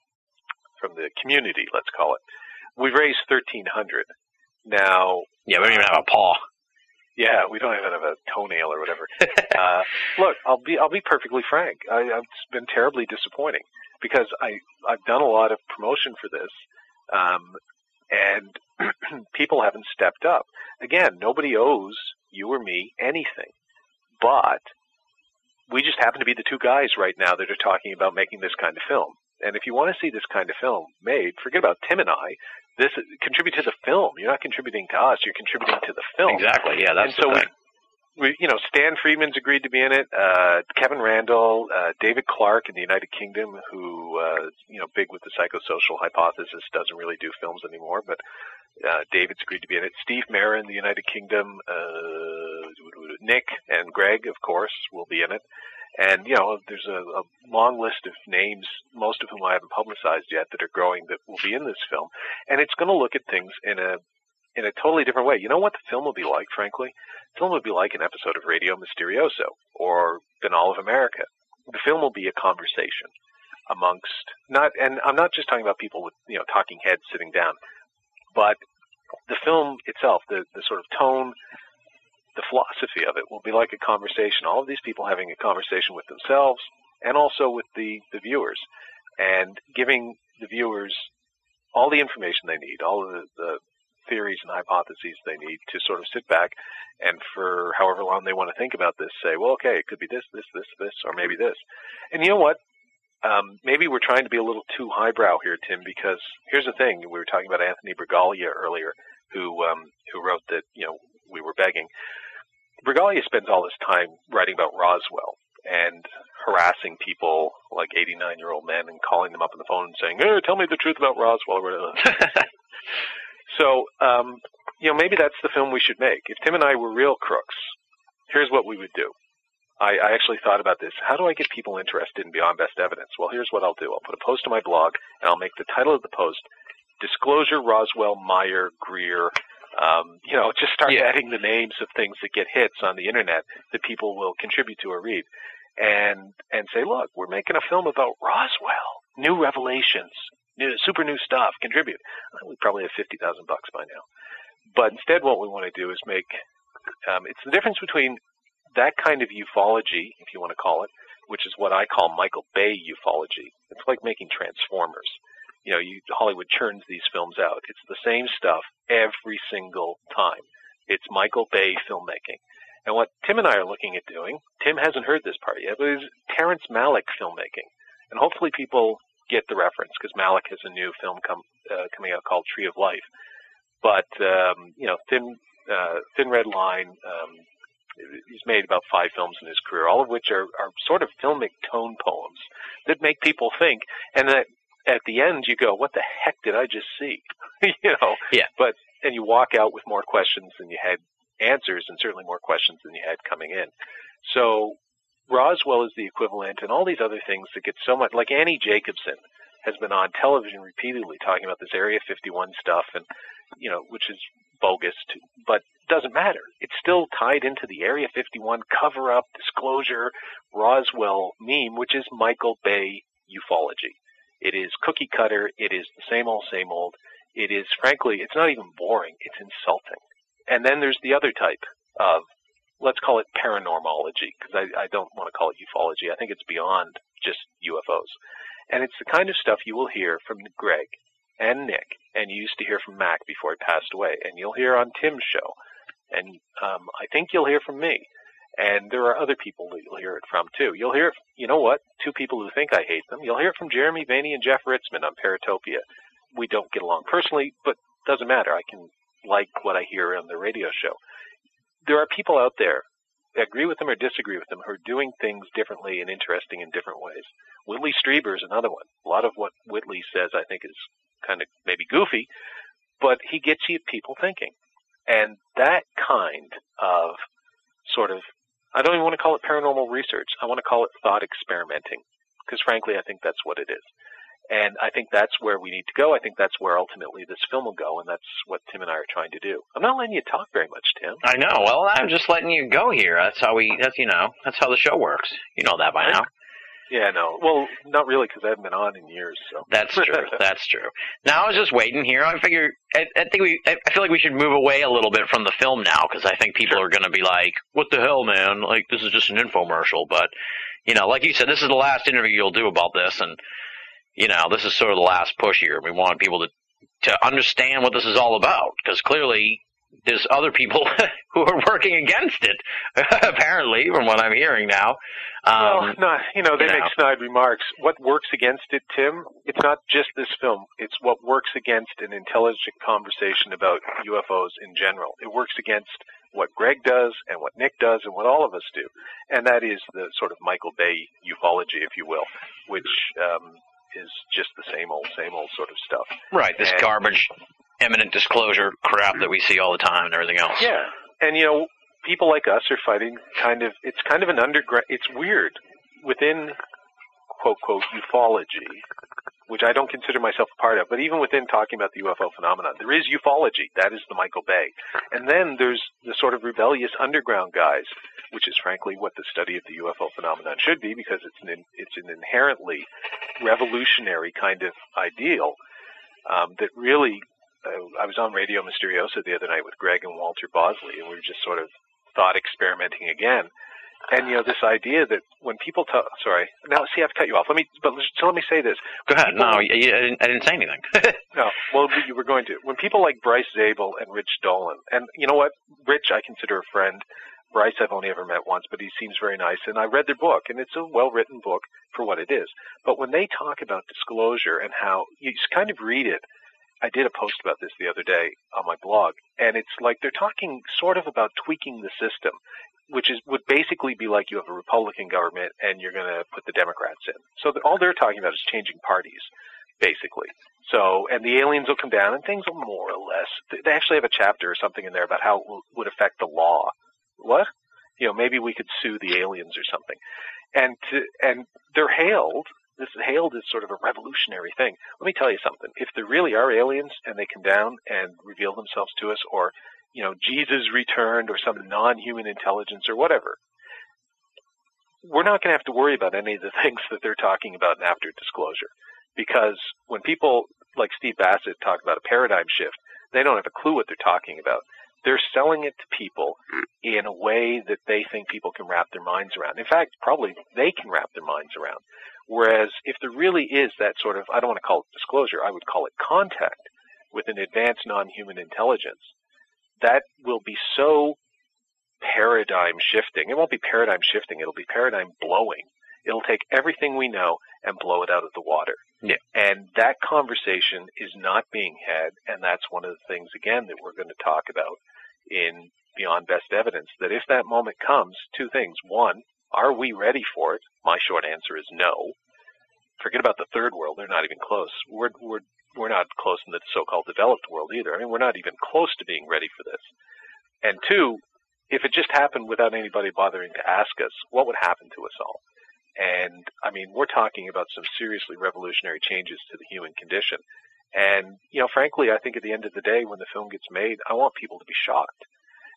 [SPEAKER 2] from the community, let's call it. We've raised thirteen hundred. Now,
[SPEAKER 1] Yeah, we don't even have a paw.
[SPEAKER 2] Yeah, we don't even have a toenail or whatever. uh, look, I'll be I'll be perfectly frank. I, it's been terribly disappointing because I I've done a lot of promotion for this, um, and people haven't stepped up. Again, nobody owes you or me anything, but we just happen to be the two guys right now that are talking about making this kind of film. And if you want to see this kind of film made, forget about Tim and I. This contribute to the film. You're not contributing to us. You're contributing to the film.
[SPEAKER 1] Exactly. Yeah, that's
[SPEAKER 2] and so
[SPEAKER 1] the
[SPEAKER 2] we,
[SPEAKER 1] thing.
[SPEAKER 2] we, you know, Stan Friedman's agreed to be in it. Uh, Kevin Randle, uh, David Clarke in the United Kingdom, who, uh, you know, big with the psychosocial hypothesis, doesn't really do films anymore, but uh, David's agreed to be in it. Steve in the United Kingdom, uh, Nick and Greg, of course, will be in it. And, you know, there's a, a long list of names, most of whom I haven't publicized yet, that are growing that will be in this film. And it's going to look at things in a, in a totally different way. You know what the film will be like, frankly? The film will be like an episode of Radio Mysterioso or Binnall of America. The film will be a conversation amongst not, and I'm not just talking about people with, you know, talking heads sitting down, but the film itself, the, the sort of tone, the philosophy of it will be like a conversation. All of these people having a conversation with themselves and also with the, the viewers and giving the viewers all the information they need, all the, the theories and hypotheses they need to sort of sit back and for however long they want to think about this, say, well, okay, it could be this, this, this, this, or maybe this. And you know what? Um, maybe we're trying to be a little too highbrow here, Tim, because here's the thing: we were talking about Anthony Bragalia earlier, who um, who wrote that you know we were begging. Bragalia spends all his time writing about Roswell and harassing people like 89 year old men and calling them up on the phone and saying, "Hey, tell me the truth about Roswell." so, um, you know, maybe that's the film we should make. If Tim and I were real crooks, here's what we would do. I, I actually thought about this. How do I get people interested in Beyond Best Evidence? Well, here's what I'll do. I'll put a post on my blog, and I'll make the title of the post Disclosure Roswell Meyer Greer. Um, you know, just start
[SPEAKER 1] Yeah.
[SPEAKER 2] adding the names of things that get hits on the internet that people will contribute to or read, and and say, look, we're making a film about Roswell, new revelations, new, super new stuff. Contribute. We probably have fifty thousand bucks by now, but instead, what we want to do is make. Um, it's the difference between that kind of ufology, if you want to call it, which is what I call Michael Bay ufology. It's like making Transformers. You know, you, Hollywood churns these films out. It's the same stuff every single time. It's Michael Bay filmmaking. And what Tim and I are looking at doing, Tim hasn't heard this part yet, but is Terrence Malick filmmaking. And hopefully people get the reference because Malick has a new film come, uh, coming out called Tree of Life. But, um, you know, Thin, uh, Thin Red Line, um, he's made about five films in his career, all of which are, are sort of filmic tone poems that make people think, and that at the end you go, "What the heck did I just see?" you know.
[SPEAKER 1] Yeah.
[SPEAKER 2] But and you walk out with more questions than you had answers, and certainly more questions than you had coming in. So Roswell is the equivalent, and all these other things that get so much like Annie Jacobsen has been on television repeatedly talking about this Area 51 stuff, and you know, which is bogus, to, but doesn't matter. It's still tied into the Area 51 cover up, disclosure, Roswell meme, which is Michael Bay ufology. It is cookie cutter. It is the same old, same old. It is, frankly, it's not even boring. It's insulting. And then there's the other type of, let's call it paranormology, because I, I don't want to call it ufology. I think it's beyond just UFOs. And it's the kind of stuff you will hear from Greg and Nick, and you used to hear from Mac before he passed away, and you'll hear on Tim's show, and um, I think you'll hear from me, and there are other people that you'll hear it from too. You'll hear, you know what? Two people who think I hate them. You'll hear it from Jeremy Vaeni and Jeff Ritzmann on Paratopia. We don't get along personally, but doesn't matter. I can like what I hear on the radio show. There are people out there agree with them or disagree with them who are doing things differently and interesting in different ways. Whitley Strieber is another one. A lot of what Whitley says I think is kind of maybe goofy, but he gets you people thinking. And that kind of sort of, I don't even want to call it paranormal research. I want to call it thought experimenting. Because frankly, I think that's what it is. And I think that's where we need to go. I think that's where ultimately this film will go, and that's what Tim and I are trying to do. I'm not letting you talk very much, Tim.
[SPEAKER 1] I know. Well, I'm just letting you go here. That's how we. That's you know. That's how the show works. You know that by now.
[SPEAKER 2] Yeah, no. Well, not really, because I haven't been on in years. So
[SPEAKER 1] That's true. That's true. Now I was just waiting here. I figure. I, I think we. I I feel like we should move away a little bit from the film now because I think people are going to be like, "What the hell, man? Like this is just an infomercial." But you know, like you said, this is the last interview you'll do about this, and you know, this is sort of the last push here. We want people to to understand what this is all about because clearly there's other people who are working against it. apparently, from what I'm hearing now.
[SPEAKER 2] well,
[SPEAKER 1] Um,
[SPEAKER 2] no, you know, they
[SPEAKER 1] you
[SPEAKER 2] make
[SPEAKER 1] know.
[SPEAKER 2] snide remarks. What works against it, Tim? It's not just this film. It's what works against an intelligent conversation about UFOs in general. It works against what Greg does and what Nick does and what all of us do, and that is the sort of Michael Bay ufology, if you will, which um, is just the same old, same old sort of stuff.
[SPEAKER 1] Right, this
[SPEAKER 2] And-
[SPEAKER 1] garbage, imminent disclosure crap that we see all the time and everything else.
[SPEAKER 2] Yeah, and you know, people like us are fighting kind of. It's kind of an underground. It's weird within quote quote ufology, which I don't consider myself a part of. But even within talking about the UFO phenomenon, there is ufology. That is the Michael Bay, and then there's the sort of rebellious underground guys, which is frankly what the study of the UFO phenomenon should be, because it's an it's an inherently revolutionary kind of ideal um, that really uh, I was on Radio Mysterioso the other night with Greg and Walter Bosley, and we were just sort of thought experimenting again. And you know, this idea that when people talk, sorry, now see, I've cut you off. Let me, but so let me say this.
[SPEAKER 1] Go ahead. No, you, you, I, didn't, I didn't say anything.
[SPEAKER 2] No, well, you were going to. When people like Bryce Zabel and Rich Dolan, and you know what, Rich, I consider a friend. Bryce, I've only ever met once, but he seems very nice, and I read their book, and it's a well-written book for what it is. But when they talk about disclosure and how you just kind of read it, I did a post about this the other day on my blog, and it's like they're talking sort of about tweaking the system, which is would basically be like you have a Republican government and you're going to put the Democrats in. So the, all they're talking about is changing parties, basically. So, and the aliens will come down and things will more or less. They actually have a chapter or something in there about how it will- would affect the law. What? You know, maybe we could sue the aliens or something. And to, and they're hailed. This is hailed as sort of a revolutionary thing. Let me tell you something. If there really are aliens and they come down and reveal themselves to us, or you know, Jesus returned, or some non-human intelligence, or whatever, we're not going to have to worry about any of the things that they're talking about after disclosure. Because when people like Steve Bassett talk about a paradigm shift, they don't have a clue what they're talking about. They're selling it to people in a way that they think people can wrap their minds around. In fact, probably they can wrap their minds around. Whereas if there really is that sort of, I don't want to call it disclosure, I would call it contact with an advanced non-human intelligence, that will be so paradigm shifting. It won't be paradigm shifting, it'll be paradigm blowing. It'll take everything we know and blow it out of the water.
[SPEAKER 1] Yeah.
[SPEAKER 2] And that conversation is not being had, and that's one of the things, again, that we're going to talk about in Beyond Best Evidence, that if that moment comes, two things. One, are we ready for it? My short answer is no. Forget about the third world; they're not even close. We're we're we're not close in the so-called developed world either. I mean, we're not even close to being ready for this. And two, if it just happened without anybody bothering to ask us, what would happen to us all? And I mean, we're talking about some seriously revolutionary changes to the human condition. And, you know, frankly, I think at the end of the day, when the film gets made, I want people to be shocked.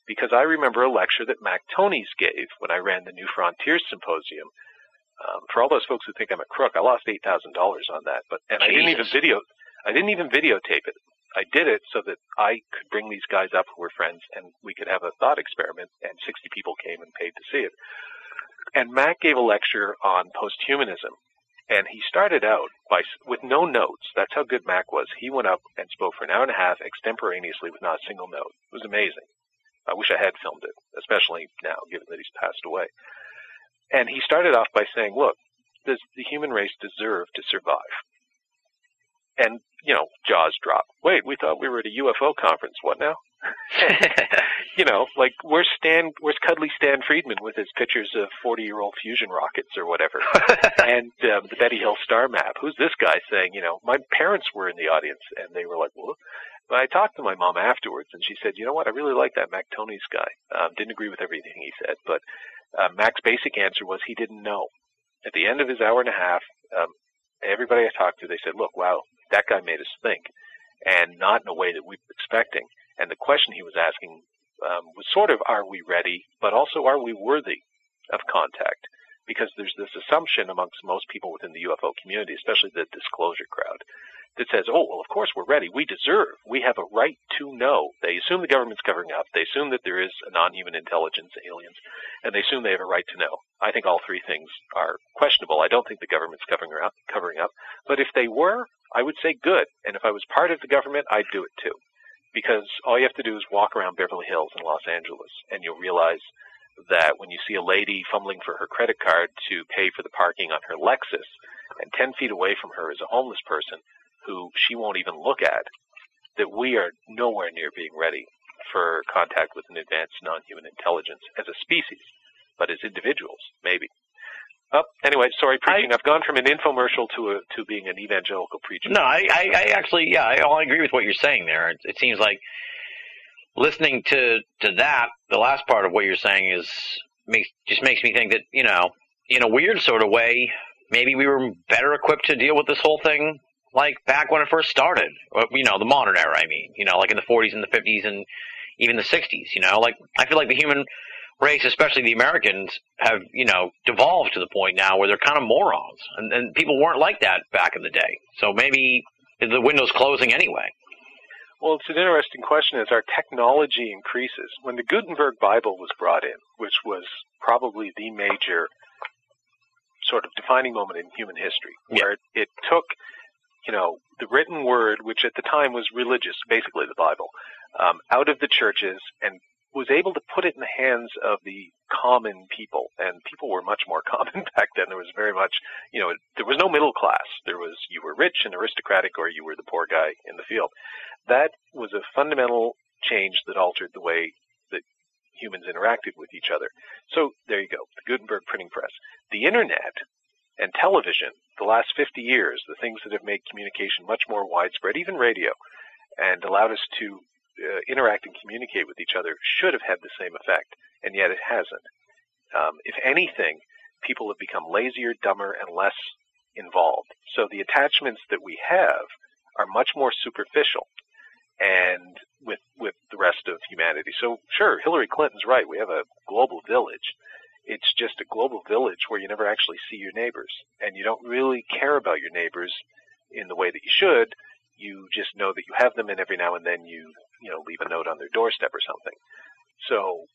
[SPEAKER 2] Because I remember a lecture that Mac Tonnies gave when I ran the New Frontiers Symposium. Um, for all those folks who think I'm a crook, I lost eight thousand dollars on that. But and I didn't even video, I didn't even videotape it. I did it so that I could bring these guys up who were friends, and we could have a thought experiment. And 60 people came and paid to see it. And Mac gave a lecture on posthumanism, and he started out by with no notes. That's how good Mac was. He went up and spoke for an hour and a half extemporaneously with not a single note. It was amazing. I wish I had filmed it, especially now, given that he's passed away. And he started off by saying, "Look, does the human race deserve to survive?" And you know, jaws drop. Wait, we thought we were at a UFO conference. What now? you know, like where's Stan? Where's cuddly Stan Friedman with his pictures of forty-year-old fusion rockets or whatever, and um, the Betty Hill star map? Who's this guy saying? You know, my parents were in the audience, and they were like, "Well." But I talked to my mom afterwards, and she said, "You know what? I really like that Mac Tonnies guy. Um, didn't agree with everything he said, but uh, Mac's basic answer was he didn't know." At the end of his hour and a half, um, everybody I talked to, they said, "Look, wow, that guy made us think, and not in a way that we were expecting." And the question he was asking um, was sort of, "Are we ready?" But also, "Are we worthy of contact?" Because there's this assumption amongst most people within the UFO community, especially the disclosure crowd, that says, "Oh, well, of course we're ready. We deserve. We have a right to know." They assume the government's covering up. They assume that there is a non-human intelligence, aliens, and they assume they have a right to know. I think all three things are questionable. I don't think the government's covering up. Covering up, but if they were, I would say good. And if I was part of the government, I'd do it too, because all you have to do is walk around Beverly Hills in Los Angeles, and you'll realize that when you see a lady fumbling for her credit card to pay for the parking on her Lexus, and 10 feet away from her is a homeless person who she won't even look at, that we are nowhere near being ready for contact with an advanced non-human intelligence as a species, but as individuals, maybe. Oh, anyway, sorry, preaching. I, have gone from an infomercial to a to being an evangelical preacher.
[SPEAKER 5] No, I, I, I actually, yeah, I, I agree with what you're saying there. It, it seems like listening to to that, the last part of what you're saying is makes just makes me think that you know, in a weird sort of way, maybe we were better equipped to deal with this whole thing like back when it first started. Uh, you know, the modern era. I mean, you know, like in the 40s and the 50s and even the 60s. You know, like I feel like the human race, especially the Americans, have you know devolved to the point now where they're kind of morons, and, and people weren't like that back in the day. So maybe the window's closing anyway.
[SPEAKER 2] Well, it's an interesting question as our technology increases. When the Gutenberg Bible was brought in, which was probably the major sort of defining moment in human history, where it, it took, you know, the written word, which at the time was religious, basically the Bible, um, out of the churches and was able to put it in the hands of the common people, and people were much more common back then. There was very much, you know, there was no middle class. There was you were rich and aristocratic, or you were the poor guy in the field. That was a fundamental change that altered the way that humans interacted with each other. So there you go, the Gutenberg printing press, the internet, and television. The last 50 years, the things that have made communication much more widespread, even radio, and allowed us to uh, interact and communicate with each other should have had the same effect, and yet it hasn't. Um, if anything, people have become lazier, dumber, and less involved. So the attachments that we have are much more superficial and with with the rest of humanity. So sure, Hillary Clinton's right. We have a global village. It's just a global village where you never actually see your neighbors and you don't really care about your neighbors in the way that you should. You just know that you have them and every now and then you you know, leave a note on their doorstep or something. So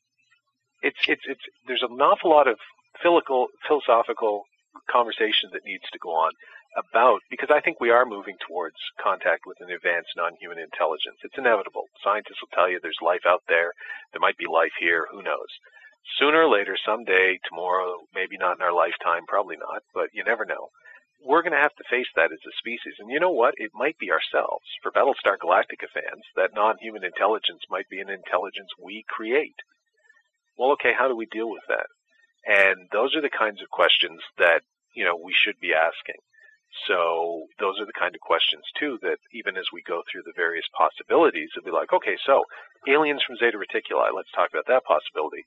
[SPEAKER 2] it's it's it's there's an awful lot of philosophical conversation that needs to go on about because I think we are moving towards contact with an advanced non-human intelligence. It's inevitable. Scientists will tell you there's life out there. There might be life here. Who knows? Sooner or later, someday, tomorrow, maybe not in our lifetime, probably not, but you never know we're going to have to face that as a species. And you know what? It might be ourselves. For Battlestar Galactica fans, that non-human intelligence might be an intelligence we create. Well, okay, how do we deal with that? And those are the kinds of questions that, you know, we should be asking. So those are the kind of questions too that even as we go through the various possibilities, it'll be like, okay, so aliens from Zeta Reticuli, let's talk about that possibility.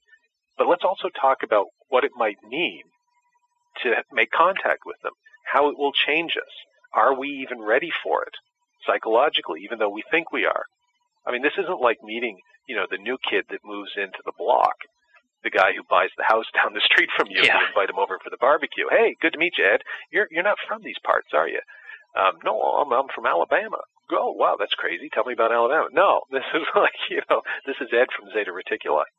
[SPEAKER 2] But let's also talk about what it might mean to make contact with them how it will change us. Are we even ready for it psychologically, even though we think we are? I mean, this isn't like meeting, you know, the new kid that moves into the block, the guy who buys the house down the street from you.
[SPEAKER 5] Yeah.
[SPEAKER 2] You invite him over for the barbecue. Hey, good to meet you, Ed. You're you're not from these parts, are you? Um, no, I'm I'm from Alabama. Oh, wow, that's crazy. Tell me about Alabama. No, this is like you know, this is Ed from Zeta Reticuli.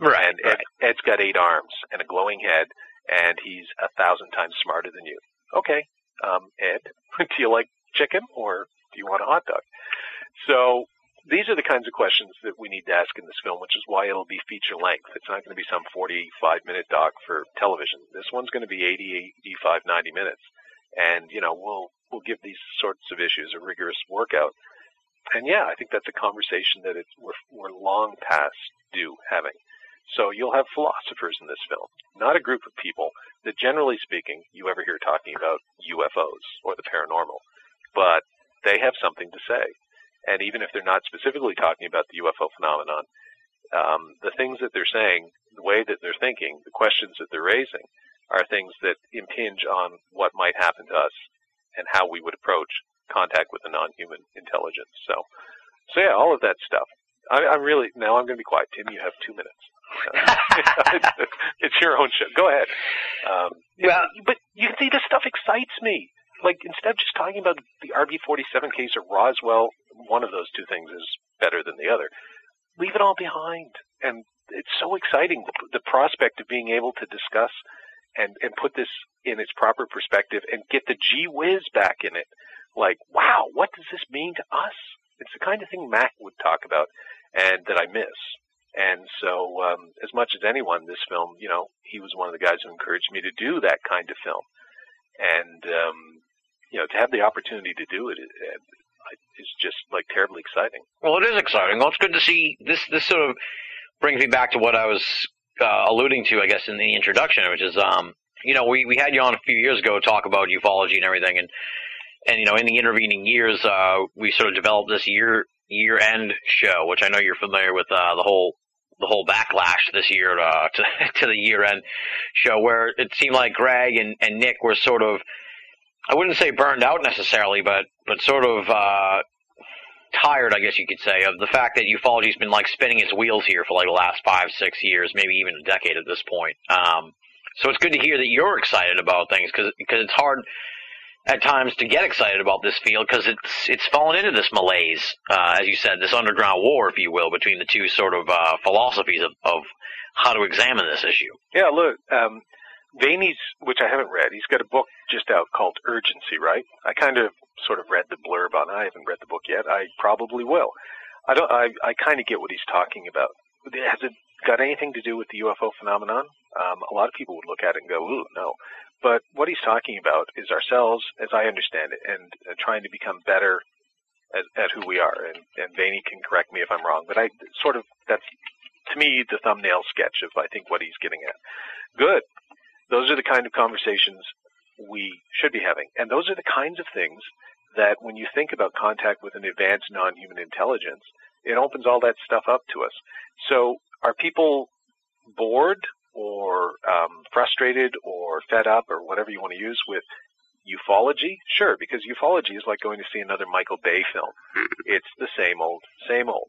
[SPEAKER 5] Right.
[SPEAKER 2] And Ed,
[SPEAKER 5] right.
[SPEAKER 2] Ed's got eight arms and a glowing head, and he's a thousand times smarter than you okay, um, Ed, do you like chicken or do you want a hot dog? So these are the kinds of questions that we need to ask in this film, which is why it'll be feature length. It's not going to be some 45 minute doc for television. This one's going to be 80, 85, 90 minutes. And, you know, we'll, we'll give these sorts of issues a rigorous workout. And yeah, I think that's a conversation that it's, we're, we're long past due having. So you'll have philosophers in this film, not a group of people that generally speaking you ever hear talking about UFOs or the paranormal, but they have something to say. And even if they're not specifically talking about the UFO phenomenon, um, the things that they're saying, the way that they're thinking, the questions that they're raising are things that impinge on what might happen to us and how we would approach contact with a non-human intelligence. So, so yeah, all of that stuff. I, I'm really now. I'm going to be quiet. Tim, you have two minutes. it's your own show. Go ahead. Um, well, but you can see, this stuff excites me. Like instead of just talking about the RB47 case or Roswell, one of those two things is better than the other. Leave it all behind, and it's so exciting the, the prospect of being able to discuss and and put this in its proper perspective and get the gee whiz back in it. Like, wow, what does this mean to us? It's the kind of thing Mac would talk about, and that I miss. And so, um, as much as anyone, this film, you know, he was one of the guys who encouraged me to do that kind of film. And, um, you know, to have the opportunity to do it, is just like terribly exciting.
[SPEAKER 5] Well, it is exciting. Well, it's good to see this. This sort of brings me back to what I was uh, alluding to, I guess, in the introduction, which is, um, you know, we we had you on a few years ago talk about ufology and everything, and and you know, in the intervening years, uh, we sort of developed this year year end show, which I know you're familiar with uh, the whole the whole backlash this year uh, to to the year end show, where it seemed like Greg and, and Nick were sort of I wouldn't say burned out necessarily, but but sort of uh, tired, I guess you could say, of the fact that ufology's been like spinning its wheels here for like the last five, six years, maybe even a decade at this point. Um, so it's good to hear that you're excited about things because because it's hard at times to get excited about this field because it's it's fallen into this malaise, uh, as you said, this underground war, if you will, between the two sort of uh, philosophies of, of how to examine this issue.
[SPEAKER 2] Yeah, look, um, Vaeni's, which I haven't read, he's got a book just out called Urgency, right? I kind of sort of read the blurb on it. I haven't read the book yet. I probably will. I don't. I I kind of get what he's talking about. Has it got anything to do with the UFO phenomenon? Um, a lot of people would look at it and go, "Ooh, no." But what he's talking about is ourselves, as I understand it, and uh, trying to become better at, at who we are. And, and Vaeni can correct me if I'm wrong, but I sort of that's to me the thumbnail sketch of I think what he's getting at. Good. Those are the kind of conversations we should be having, and those are the kinds of things that when you think about contact with an advanced non-human intelligence, it opens all that stuff up to us. So are people bored or um, frustrated or fed up or whatever you want to use with ufology? Sure, because ufology is like going to see another Michael Bay film. It's the same old, same old.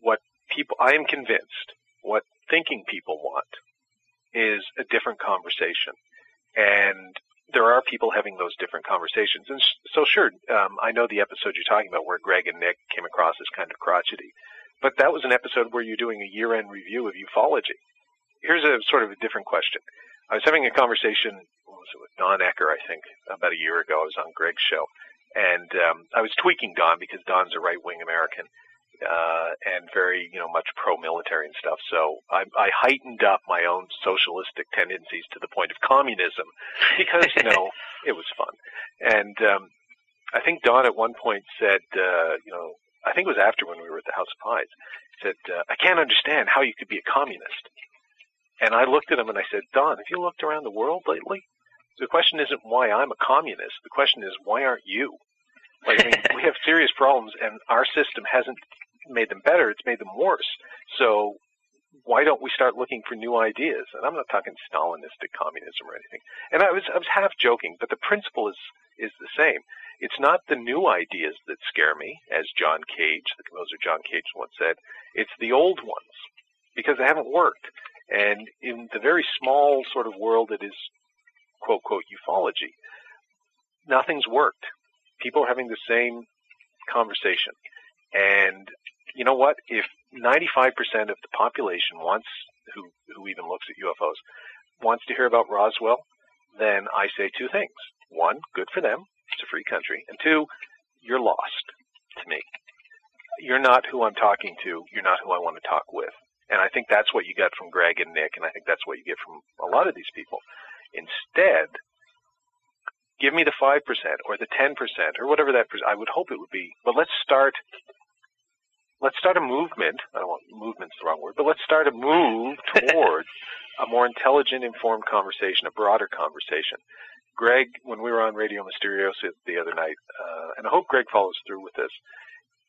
[SPEAKER 2] What people, I am convinced, what thinking people want is a different conversation. And there are people having those different conversations. And so, sure, um, I know the episode you're talking about where Greg and Nick came across as kind of crotchety, but that was an episode where you're doing a year-end review of ufology. Here's a sort of a different question. I was having a conversation what was it, with Don Ecker, I think, about a year ago. I was on Greg's show, and um, I was tweaking Don because Don's a right-wing American, uh, and very, you know, much pro-military and stuff. So I, I heightened up my own socialistic tendencies to the point of communism because, you know, it was fun. And um, I think Don at one point said, uh, you know, I think it was after when we were at the House of Pies, said, uh, I can't understand how you could be a communist. And I looked at him and I said, Don, have you looked around the world lately? The question isn't why I'm a communist. The question is why aren't you? Like, I mean, we have serious problems, and our system hasn't made them better, it's made them worse. So why don't we start looking for new ideas? And I'm not talking Stalinistic communism or anything. And I was I was half joking, but the principle is is the same. It's not the new ideas that scare me, as John Cage, the composer John Cage once said. It's the old ones because they haven't worked. And in the very small sort of world that is quote quote ufology, nothing's worked. People are having the same conversation. And you know what? If 95% of the population wants, who, who even looks at UFOs, wants to hear about Roswell, then I say two things. One, good for them. It's a free country. And two, you're lost to me. You're not who I'm talking to. You're not who I want to talk with. And I think that's what you get from Greg and Nick, and I think that's what you get from a lot of these people. Instead, give me the 5% or the 10% or whatever that, I would hope it would be. But let's start let's start a movement. I don't want movement's the wrong word, but let's start a move towards a more intelligent, informed conversation, a broader conversation. Greg, when we were on Radio Mysterioso the other night, uh, and I hope Greg follows through with this.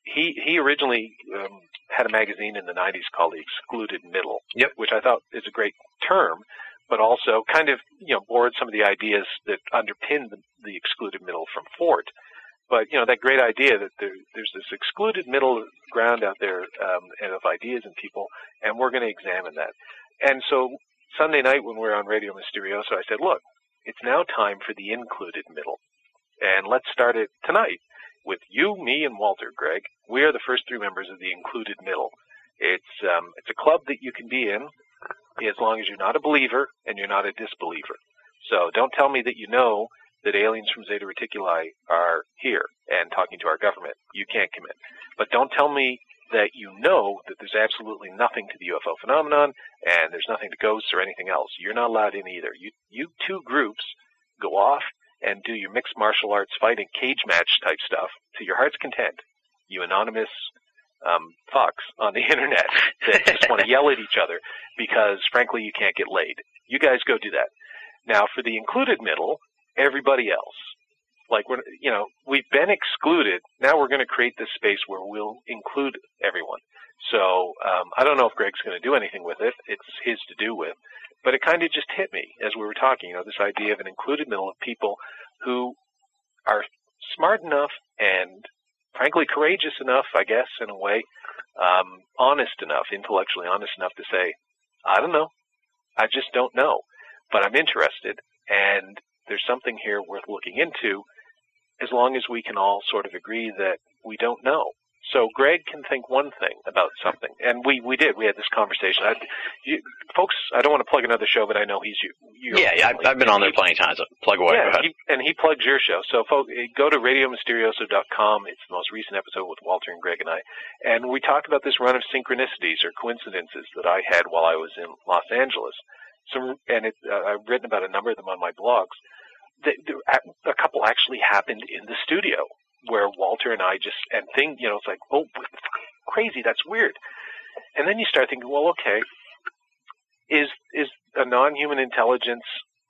[SPEAKER 2] He he originally um, had a magazine in the '90s called The Excluded Middle,
[SPEAKER 5] Yep.
[SPEAKER 2] which I thought is a great term, but also kind of you know borrowed some of the ideas that underpin the, the excluded middle from Fort but you know that great idea that there, there's this excluded middle ground out there um, and of ideas and people, and we're going to examine that. And so Sunday night when we were on Radio Mysterioso, I said, look, it's now time for the included middle, and let's start it tonight with you, me, and Walter. Greg, we are the first three members of the included middle. It's um, it's a club that you can be in as long as you're not a believer and you're not a disbeliever. So don't tell me that you know that aliens from Zeta Reticuli are here and talking to our government. You can't come in. But don't tell me that you know that there's absolutely nothing to the UFO phenomenon and there's nothing to ghosts or anything else. You're not allowed in either. You, you two groups go off and do your mixed martial arts fighting cage match type stuff to your heart's content. You anonymous um, fucks on the internet that just want to yell at each other because, frankly, you can't get laid. You guys go do that. Now, for the included middle, everybody else. Like we're, you know, we've been excluded. Now we're going to create this space where we'll include everyone. So um, I don't know if Greg's going to do anything with it. It's his to do with. But it kind of just hit me as we were talking. You know, this idea of an included middle of people who are smart enough and frankly courageous enough, I guess, in a way, um, honest enough, intellectually honest enough to say, I don't know. I just don't know. But I'm interested, and there's something here worth looking into as long as we can all sort of agree that we don't know. So Greg can think one thing about something, and we we did. We had this conversation. I, you, folks, I don't want to plug another show, but I know he's you.
[SPEAKER 5] Yeah, yeah, I've, I've been on there plenty of times. Plug away.
[SPEAKER 2] Yeah,
[SPEAKER 5] go ahead.
[SPEAKER 2] he, and he plugs your show. So folks, go to RadioMysterioso.com. It's the most recent episode with Walter and Greg and I, and we talked about this run of synchronicities or coincidences that I had while I was in Los Angeles. Some, and it, uh, I've written about a number of them on my blogs. The, the, a couple actually happened in the studio where Walter and I just and thing, you know, it's like, oh, crazy, that's weird. And then you start thinking, well, okay, is is a non-human intelligence?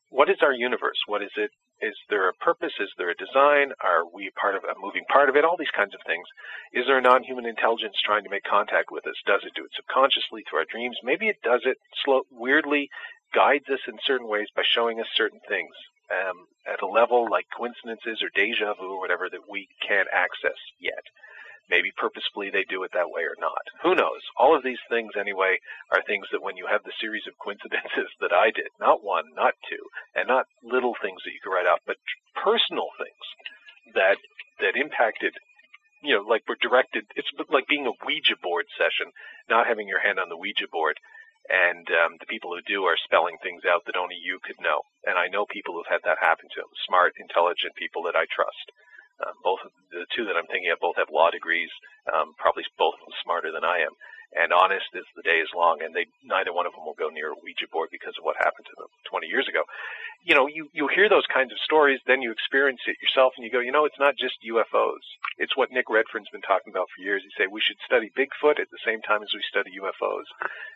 [SPEAKER 2] What is our universe? What is it? Is there a purpose? Is there a design? Are we part of a moving part of it? All these kinds of things. Is there a non-human intelligence trying to make contact with us? Does it do it subconsciously through our dreams? Maybe it does it slow, weirdly guides us in certain ways by showing us certain things um, at a level like coincidences or deja vu or whatever that we can't access yet. Maybe purposefully they do it that way or not. Who knows? All of these things, anyway, are things that when you have the series of coincidences that I did, not one, not two, and not little things that you could write off, but personal things that that impacted you know, like were directed. It's like being a Ouija board session, not having your hand on the Ouija board and um, the people who do are spelling things out that only you could know. And I know people who've had that happen to them, smart, intelligent people that I trust. Um, both the two that I'm thinking of both have law degrees, um, probably both smarter than I am, and honest as the day is long. And they neither one of them will go near a Ouija board because of what happened to them 20 years ago. You know, you you hear those kinds of stories, then you experience it yourself, and you go, you know, it's not just UFOs. It's what Nick Redfern's been talking about for years. He say we should study Bigfoot at the same time as we study UFOs,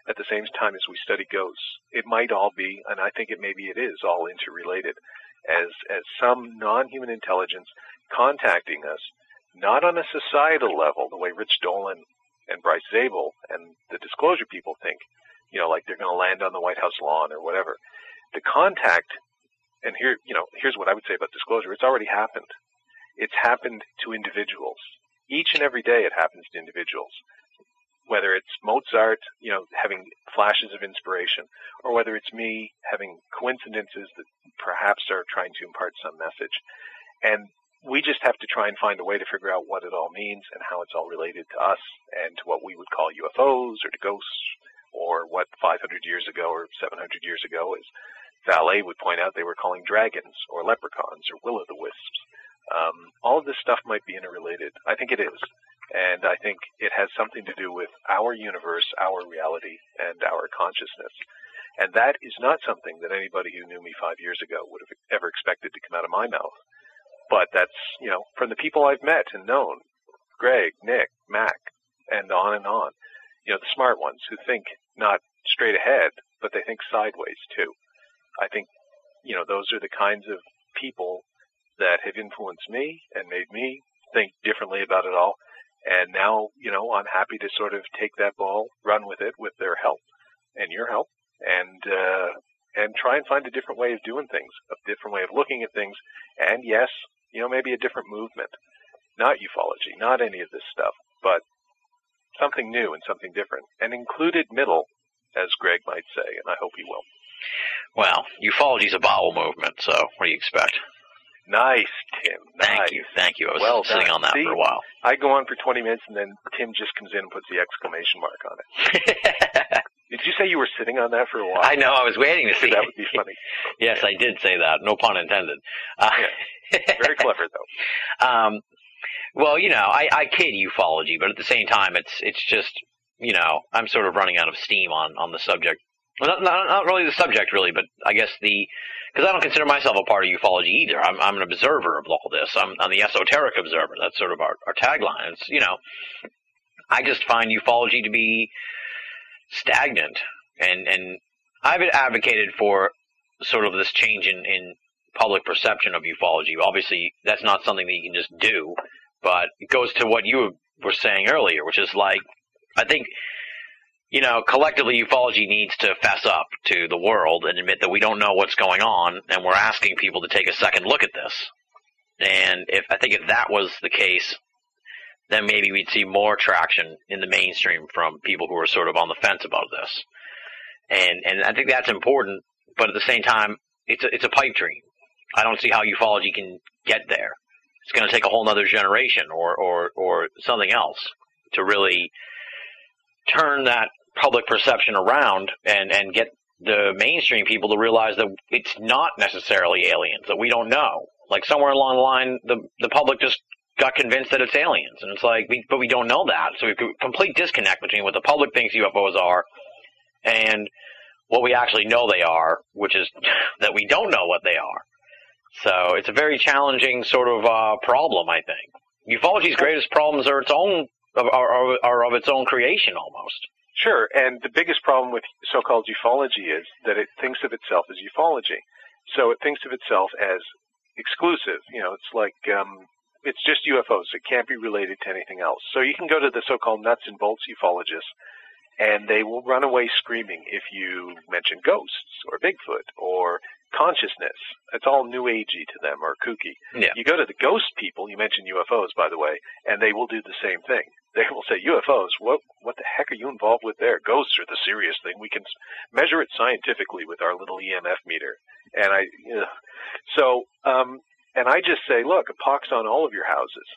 [SPEAKER 2] at the same time as we study ghosts. It might all be, and I think it maybe it is all interrelated, as as some non-human intelligence contacting us, not on a societal level, the way Rich Dolan and Bryce Zabel and the disclosure people think, you know, like they're going to land on the White House lawn or whatever. The contact, and here, you know, here's what I would say about disclosure. It's already happened. It's happened to individuals. Each and every day it happens to individuals. Whether it's Mozart, you know, having flashes of inspiration, or whether it's me having coincidences that perhaps are trying to impart some message. And we just have to try and find a way to figure out what it all means and how it's all related to us and to what we would call UFOs or to ghosts or what 500 years ago or 700 years ago, as Vallée would point out, they were calling dragons or leprechauns or will-o'-the-wisps. Um, all of this stuff might be interrelated. I think it is. And I think it has something to do with our universe, our reality, and our consciousness. And that is not something that anybody who knew me five years ago would have ever expected to come out of my mouth. But that's, you know, from the people I've met and known, Greg, Nick, Mac, and on and on, you know, the smart ones who think not straight ahead, but they think sideways too. I think, you know, those are the kinds of people that have influenced me and made me think differently about it all. And now, you know, I'm happy to sort of take that ball, run with it with their help and your help, and uh, and try and find a different way of doing things, a different way of looking at things, and yes, you know, maybe a different movement, not ufology, not any of this stuff, but something new and something different, and included middle, as Greg might say, and I hope he will.
[SPEAKER 5] Well, ufology's a bowel movement, so what do you expect?
[SPEAKER 2] Nice, Tim.
[SPEAKER 5] Thank you, thank you. I was
[SPEAKER 2] Well
[SPEAKER 5] sitting
[SPEAKER 2] done.
[SPEAKER 5] on that
[SPEAKER 2] See?
[SPEAKER 5] for a while.
[SPEAKER 2] I go on for 20 minutes, and then Tim just comes in and puts the exclamation mark on it. Did you say you were sitting on that for a while?
[SPEAKER 5] I know. I was waiting to see.
[SPEAKER 2] that would be funny.
[SPEAKER 5] yes, I did say that. No pun intended. Uh,
[SPEAKER 2] Very clever, though.
[SPEAKER 5] um, well, you know, I, I kid ufology, but at the same time, it's it's just you know, I'm sort of running out of steam on on the subject Well, not, not, not really the subject, really, but I guess the because I don't consider myself a part of ufology either. I'm, I'm an observer of all this. I'm, I'm the esoteric observer. That's sort of our, our tagline. It's you know, I just find ufology to be stagnant, and and I've advocated for sort of this change in, in public perception of ufology. Obviously, that's not something that you can just do, but it goes to what you were saying earlier, which is like I think you know, collectively ufology needs to fess up to the world and admit that we don't know what's going on and we're asking people to take a second look at this. And if I think if that was the case, then maybe we'd see more traction in the mainstream from people who are sort of on the fence about this. And and I think that's important, but at the same time, it's a, it's a pipe dream. I don't see how ufology can get there. It's going to take a whole other generation or or or something else to really turn that public perception around and and get the mainstream people to realize that it's not necessarily aliens that we don't know. Like somewhere along the line, the the public just got convinced that it's aliens, and it's like, we, but we don't know that. So we have a complete disconnect between what the public thinks UFOs are and what we actually know they are, which is that we don't know what they are. So it's a very challenging sort of uh, problem, I think. Ufology's greatest problems are its own are, are of its own creation almost.
[SPEAKER 2] Sure, and the biggest problem with so-called ufology is that it thinks of itself as ufology. So it thinks of itself as exclusive. You know, it's like um, it's just UFOs. It can't be related to anything else. So you can go to the so-called nuts and bolts ufologists, and they will run away screaming if you mention ghosts or Bigfoot or consciousness. It's all new agey to them or kooky.
[SPEAKER 5] Yeah.
[SPEAKER 2] You go to the ghost people, you mention UFOs by the way, and they will do the same thing. They will say UFOs, what what the heck are you involved with there? Ghosts are the serious thing. We can measure it scientifically with our little EMF meter. And I you know, so um and I just say, look, a pox on all of your houses.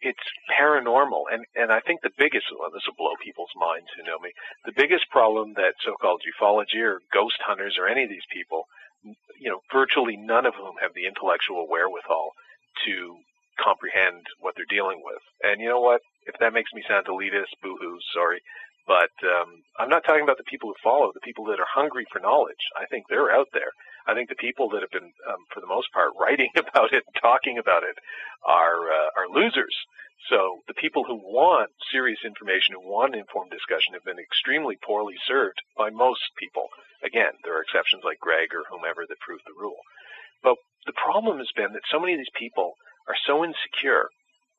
[SPEAKER 2] It's paranormal, and and I think the biggest well, this will blow people's minds who know me. The biggest problem that so-called ufology or ghost hunters or any of these people you know, virtually none of whom have the intellectual wherewithal to comprehend what they're dealing with. And you know what? If that makes me sound elitist, boo-hoo, sorry. But um, I'm not talking about the people who follow, the people that are hungry for knowledge. I think they're out there. I think the people that have been, um, for the most part, writing about it and talking about it are uh, are losers. So the people who want serious information, who want informed discussion, have been extremely poorly served by most people. Again, there are exceptions like Greg or whomever that prove the rule. But the problem has been that so many of these people are so insecure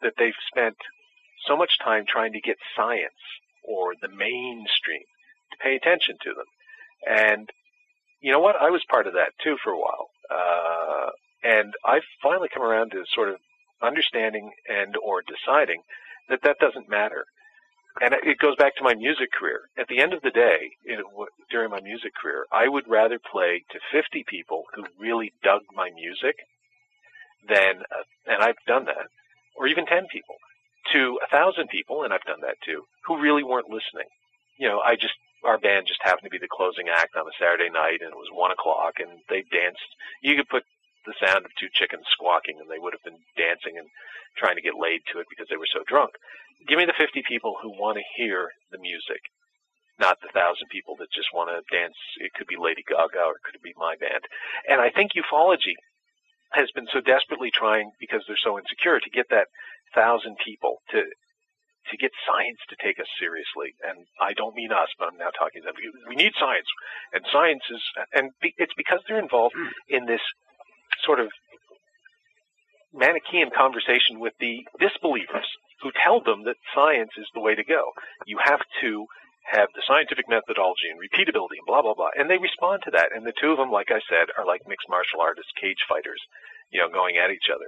[SPEAKER 2] that they've spent so much time trying to get science or the mainstream to pay attention to them. And you know what? I was part of that too for a while. Uh, and I've finally come around to sort of understanding and or deciding that that doesn't matter. And it goes back to my music career. At the end of the day, it, during my music career, I would rather play to 50 people who really dug my music than, uh, and I've done that, or even 10 people, to a thousand people, and I've done that too, who really weren't listening. You know, I just, our band just happened to be the closing act on a Saturday night, and it was one o'clock, and they danced. You could put the sound of two chickens squawking, and they would have been dancing and trying to get laid to it because they were so drunk. Give me the 50 people who want to hear the music, not the thousand people that just want to dance. It could be Lady Gaga or it could be my band. And I think ufology has been so desperately trying because they're so insecure to get that thousand people to to get science to take us seriously. And I don't mean us, but I'm now talking to them. We need science, and science is, and it's because they're involved in this sort of Manichaean conversation with the disbelievers who tell them that science is the way to go. You have to have the scientific methodology and repeatability and blah blah blah, and they respond to that. And the two of them, like I said, are like mixed martial artists, cage fighters, you know, going at each other.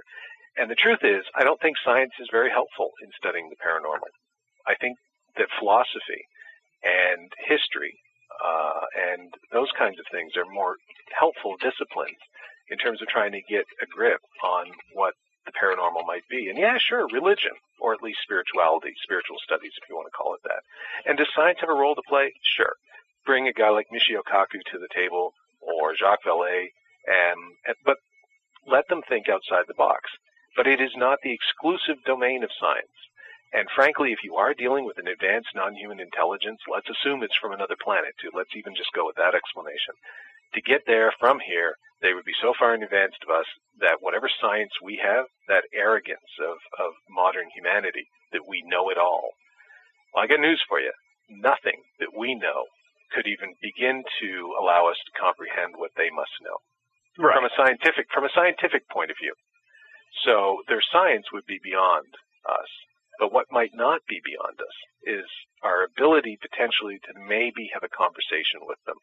[SPEAKER 2] And the truth is, I don't think science is very helpful in studying the paranormal. I think that philosophy and history uh, and those kinds of things are more helpful disciplines in terms of trying to get a grip on what the paranormal might be. And yeah, sure, religion, or at least spirituality, spiritual studies, if you want to call it that. And does science have a role to play? Sure. Bring a guy like Michio Kaku to the table, or Jacques Vallée, and, but let them think outside the box. But it is not the exclusive domain of science. And frankly, if you are dealing with an advanced non-human intelligence, let's assume it's from another planet, too. Let's even just go with that explanation. To get there from here, they would be so far in advance of us that whatever science we have, that arrogance of, of modern humanity, that we know it all. Well, I got news for you. Nothing that we know could even begin to allow us to comprehend what they must know from a scientific from a scientific point of view. So their science would be beyond us. But what might not be beyond us is our ability potentially to maybe have a conversation with them.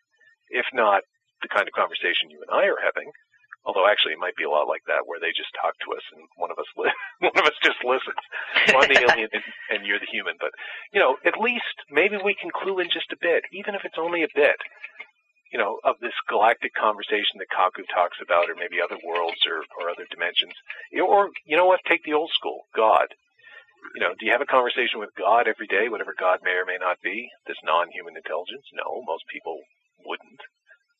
[SPEAKER 2] If not the kind of conversation you and I are having, although actually it might be a lot like that where they just talk to us and one of us li- one of us just listens. So I'm the alien and, and you're the human. But you know, at least maybe we can clue in just a bit, even if it's only a bit you know, of this galactic conversation that Kaku talks about, or maybe other worlds or, or other dimensions. Or, you know what, take the old school, God. You know, do you have a conversation with God every day, whatever God may or may not be, this non-human intelligence? No, most people wouldn't.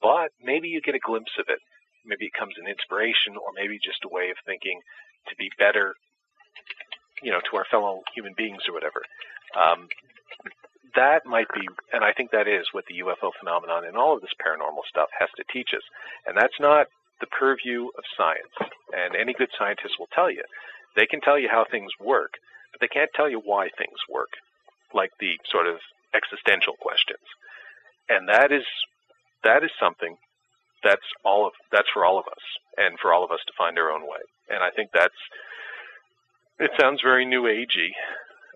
[SPEAKER 2] But maybe you get a glimpse of it. Maybe it comes an inspiration, or maybe just a way of thinking to be better, you know, to our fellow human beings or whatever. Um, that might be, and I think that is what the UFO phenomenon and all of this paranormal stuff has to teach us. And that's not the purview of science. And any good scientist will tell you. They can tell you how things work, but they can't tell you why things work, like the sort of existential questions. And that is that is something that's all of that's for all of us and for all of us to find our own way. And I think that's it sounds very new agey,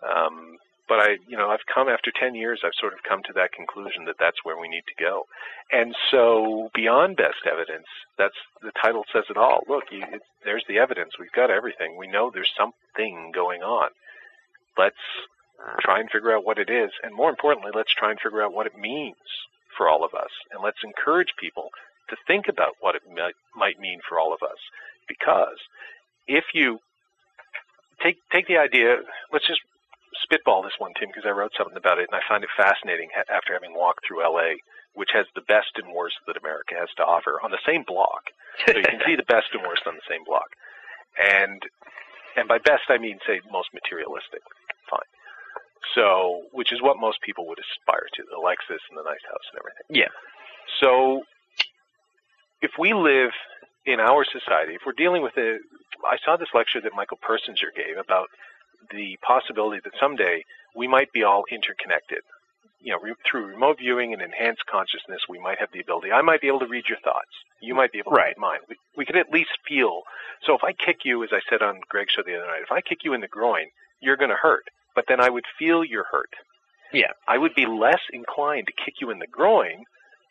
[SPEAKER 2] um, but I, you know, I've come after 10 years, I've sort of come to that conclusion that that's where we need to go. And so beyond best evidence, that's the title says it all. Look, you, it, there's the evidence. We've got everything. We know there's something going on. Let's try and figure out what it is. And more importantly, let's try and figure out what it means for all of us. And let's encourage people to think about what it might, might mean for all of us. Because if you take take the idea, let's just spitball this one, Tim, because I wrote something about it, and I find it fascinating after having walked through LA, which has the best and worst that America has to offer on the same block. So you can see the best and worst on the same block. And and by best I mean say most materialistic. Fine. So which is what most people would aspire to, the Lexus and the nice house and everything.
[SPEAKER 5] Yeah.
[SPEAKER 2] So if we live in our society, if we're dealing with a I saw this lecture that Michael Persinger gave about the possibility that someday we might be all interconnected. You know, re- through remote viewing and enhanced consciousness, we might have the ability. I might be able to read your thoughts. You might be able to
[SPEAKER 5] Right.
[SPEAKER 2] read mine. We, we could at least feel. So if I kick you, as I said on Greg's show the other night, if I kick you in the groin, you're going to hurt. But then I would feel your hurt.
[SPEAKER 5] Yeah.
[SPEAKER 2] I would be less inclined to kick you in the groin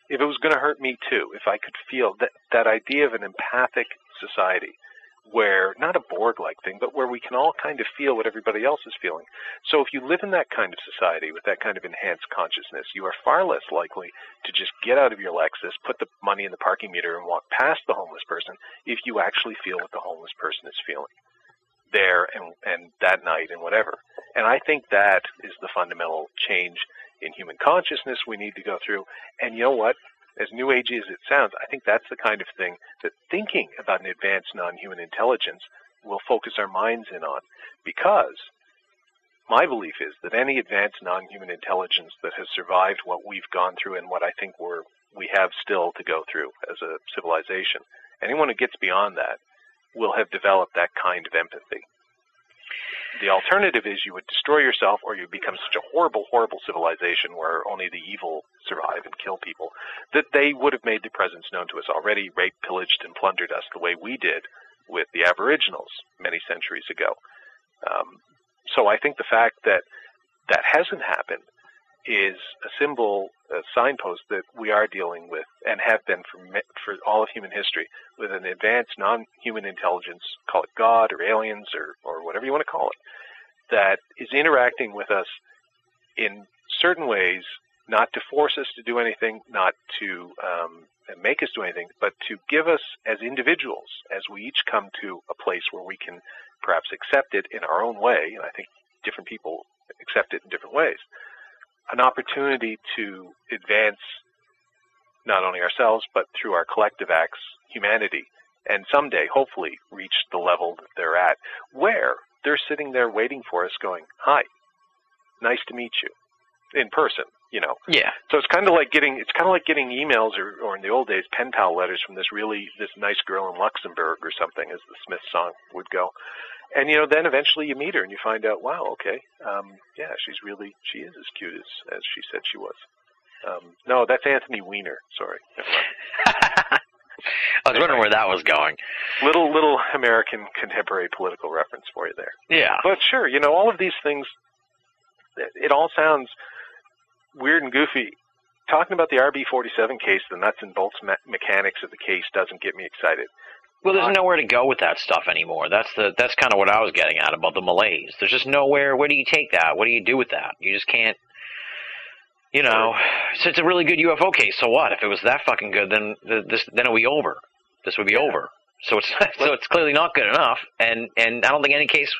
[SPEAKER 2] if it was going to hurt me too. If I could feel that that idea of an empathic society where not a Borg like thing, but where we can all kind of feel what everybody else is feeling. So if you live in that kind of society with that kind of enhanced consciousness, you are far less likely to just get out of your Lexus, put the money in the parking meter and walk past the homeless person if you actually feel what the homeless person is feeling there and and that night and whatever. And I think that is the fundamental change in human consciousness we need to go through. And you know what? As new agey as it sounds, I think that's the kind of thing that thinking about an advanced non-human intelligence will focus our minds in on. Because my belief is that any advanced non-human intelligence that has survived what we've gone through and what I think we're we have still to go through as a civilization, anyone who gets beyond that will have developed that kind of empathy. The alternative is you would destroy yourself or you become such a horrible, horrible civilization where only the evil survive and kill people that they would have made their presence known to us already, raped, pillaged, and plundered us the way we did with the Aboriginals many centuries ago. Um, so I think the fact that that hasn't happened is a symbol, a signpost that we are dealing with and have been for for all of human history with an advanced non-human intelligence, call it God or aliens or or whatever you want to call it, that is interacting with us in certain ways, not to force us to do anything, not to um, make us do anything, but to give us as individuals, as we each come to a place where we can perhaps accept it in our own way, and I think different people accept it in different ways, an opportunity to advance not only ourselves, but through our collective acts, humanity, and someday, hopefully, reach the level that they're at, where they're sitting there waiting for us, going, "Hi, nice to meet you," in person. You know,
[SPEAKER 5] Yeah.
[SPEAKER 2] so it's kind of like getting it's kind of like getting emails or, or in the old days pen pal letters from this really this nice girl in Luxembourg or something, as the Smith song would go. And you know, then eventually you meet her and you find out, wow, okay, um, yeah, she's really she is as cute as as she said she was. Um, no, that's Anthony Weiner. Sorry,
[SPEAKER 5] I was wondering where that was going.
[SPEAKER 2] little little American contemporary political reference for you there.
[SPEAKER 5] Yeah.
[SPEAKER 2] But sure, you know, all of these things, it, all sounds weird and goofy. Talking about the RB47 case, the nuts and bolts me- mechanics of the case doesn't get me excited.
[SPEAKER 5] Well, there's uh, nowhere to go with that stuff anymore. That's the that's kind of what I was getting at about the malaise. There's just nowhere. Where do you take that? What do you do with that? You just can't. You know, so it's a really good UFO case. So what? If it was that fucking good, then this then it would be over. This would be over. So it's so it's clearly not good enough. And and I don't think any case.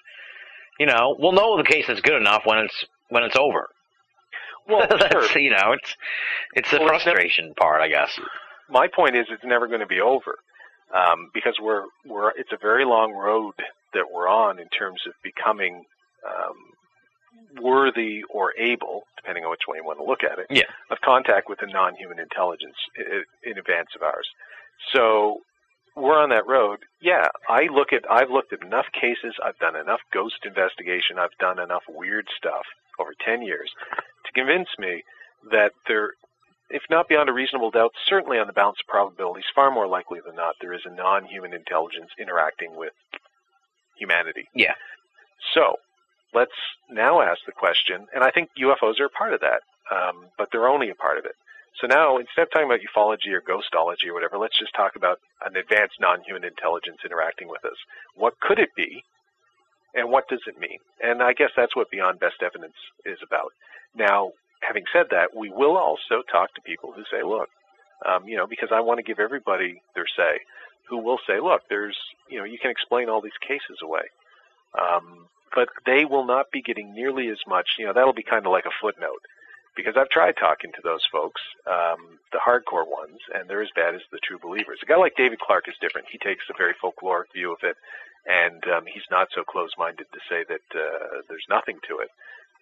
[SPEAKER 5] You know, we'll know the case that's good enough when it's when it's over.
[SPEAKER 2] Well,
[SPEAKER 5] That's,
[SPEAKER 2] sure.
[SPEAKER 5] you know, it's it's the
[SPEAKER 2] Well, it's never-
[SPEAKER 5] frustration part, I guess.
[SPEAKER 2] My point is, it's never going to be over um, because we're we're it's a very long road that we're on in terms of becoming um, worthy or able, depending on which way you want to look at it,
[SPEAKER 5] Yeah.
[SPEAKER 2] of contact with a non-human intelligence in, in advance of ours. So we're on that road. Yeah, I look at I've looked at enough cases, I've done enough ghost investigation, I've done enough weird stuff over 10 years to convince me that there if not beyond a reasonable doubt, certainly on the balance of probabilities, far more likely than not, there is a non-human intelligence interacting with humanity.
[SPEAKER 5] Yeah.
[SPEAKER 2] So let's now ask the question, and I think UFOs are a part of that, um, but they're only a part of it. So now, instead of talking about ufology or ghostology or whatever, let's just talk about an advanced non-human intelligence interacting with us. What could it be, and what does it mean? And I guess that's what Beyond Best Evidence is about. Now, having said that, we will also talk to people who say, look, um, you know, because I want to give everybody their say, who will say, look, there's, you know, you can explain all these cases away. Um, but they will not be getting nearly as much, you know, that'll be kind of like a footnote. Because I've tried talking to those folks, um, the hardcore ones, and they're as bad as the true believers. A guy like David Clarke is different. He takes a very folkloric view of it, and um, he's not so close-minded to say that uh, there's nothing to it.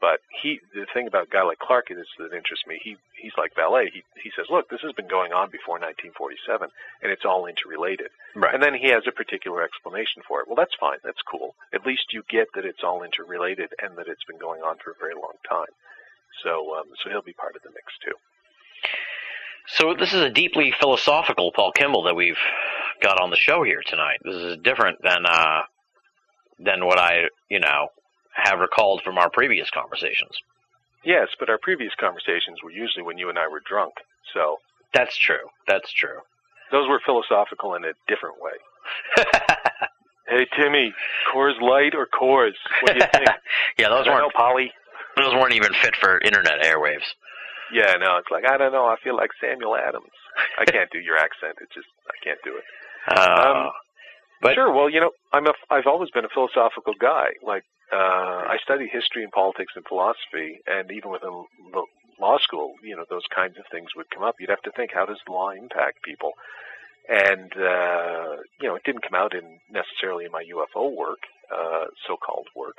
[SPEAKER 2] But he, the thing about a guy like Clarke is that interests me. He he's like Vallée. He he says, look, this has been going on before 1947, and it's all interrelated.
[SPEAKER 5] Right.
[SPEAKER 2] And then he has a particular explanation for it. Well, that's fine. That's cool. At least you get that it's all interrelated and that it's been going on for a very long time. So um, so he'll be part of the mix too.
[SPEAKER 5] So this is a deeply philosophical Paul Kimball that we've got on the show here tonight. This is different than uh, than what I, you know, have recalled from our previous conversations.
[SPEAKER 2] Yes, but our previous conversations were usually when you and I were drunk. So
[SPEAKER 5] That's true. That's true.
[SPEAKER 2] those were philosophical in a different way. Hey Timmy, Coors Light or Coors? What do you think?
[SPEAKER 5] yeah, those
[SPEAKER 2] I
[SPEAKER 5] weren't
[SPEAKER 2] Polly.
[SPEAKER 5] those weren't even fit for internet airwaves.
[SPEAKER 2] Yeah, no, it's like I don't know. I feel like Samuel Adams. I can't do your accent. It's just I can't do it.
[SPEAKER 5] Uh,
[SPEAKER 2] Um,
[SPEAKER 5] But-
[SPEAKER 2] sure. Well, you know, I'm a. I've always been a philosophical guy. Like uh, I studied history and politics and philosophy, and even within l- law school, you know, those kinds of things would come up. You'd have to think, how does law impact people? And uh, you know, it didn't come out in necessarily in my UFO work, uh, so-called work,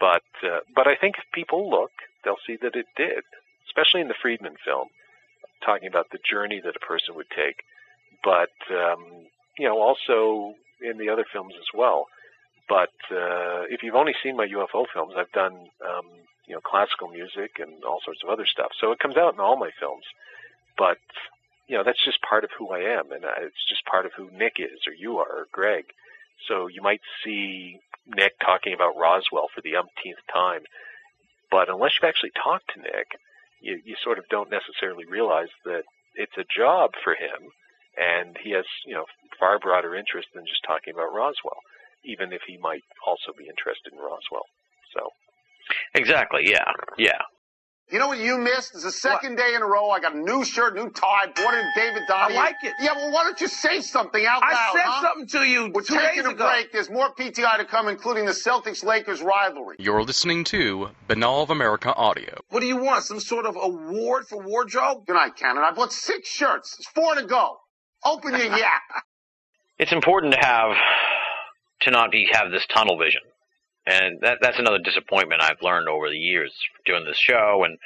[SPEAKER 2] but uh, but I think if people look, they'll see that it did, especially in the Friedman film, talking about the journey that a person would take. But um, you know, also in the other films as well. But uh, if you've only seen my UFO films, I've done um, you know classical music and all sorts of other stuff. So it comes out in all my films. But you know that's just part of who I am, and uh, it's just part of who Nick is, or you are, or Greg. So you might see Nick talking about Roswell for the umpteenth time, but unless you've actually talked to Nick, you, you sort of don't necessarily realize that it's a job for him, and he has you know far broader interest than just talking about Roswell, even if he might also be interested in Roswell. So
[SPEAKER 5] exactly. Yeah. Yeah.
[SPEAKER 6] You know what you missed? It's the second day in a row. I got a new shirt, new tie, bought it in David Donnie.
[SPEAKER 7] I like it.
[SPEAKER 6] Yeah, well, why don't you say something out loud?
[SPEAKER 7] I said
[SPEAKER 6] huh?
[SPEAKER 7] something to you
[SPEAKER 6] We're
[SPEAKER 7] two
[SPEAKER 6] taking
[SPEAKER 7] days
[SPEAKER 6] a
[SPEAKER 7] ago.
[SPEAKER 6] break. There's more PTI to come, including the Celtics-Lakers rivalry.
[SPEAKER 4] You're listening to Binnall of America Audio.
[SPEAKER 7] What do you want? Some sort of award for wardrobe?
[SPEAKER 6] Good night, Cannon. I bought six shirts. There's four to go. Open your yap.
[SPEAKER 5] It's important to have to not be have this tunnel vision and that that's another disappointment I've learned over the years doing this show and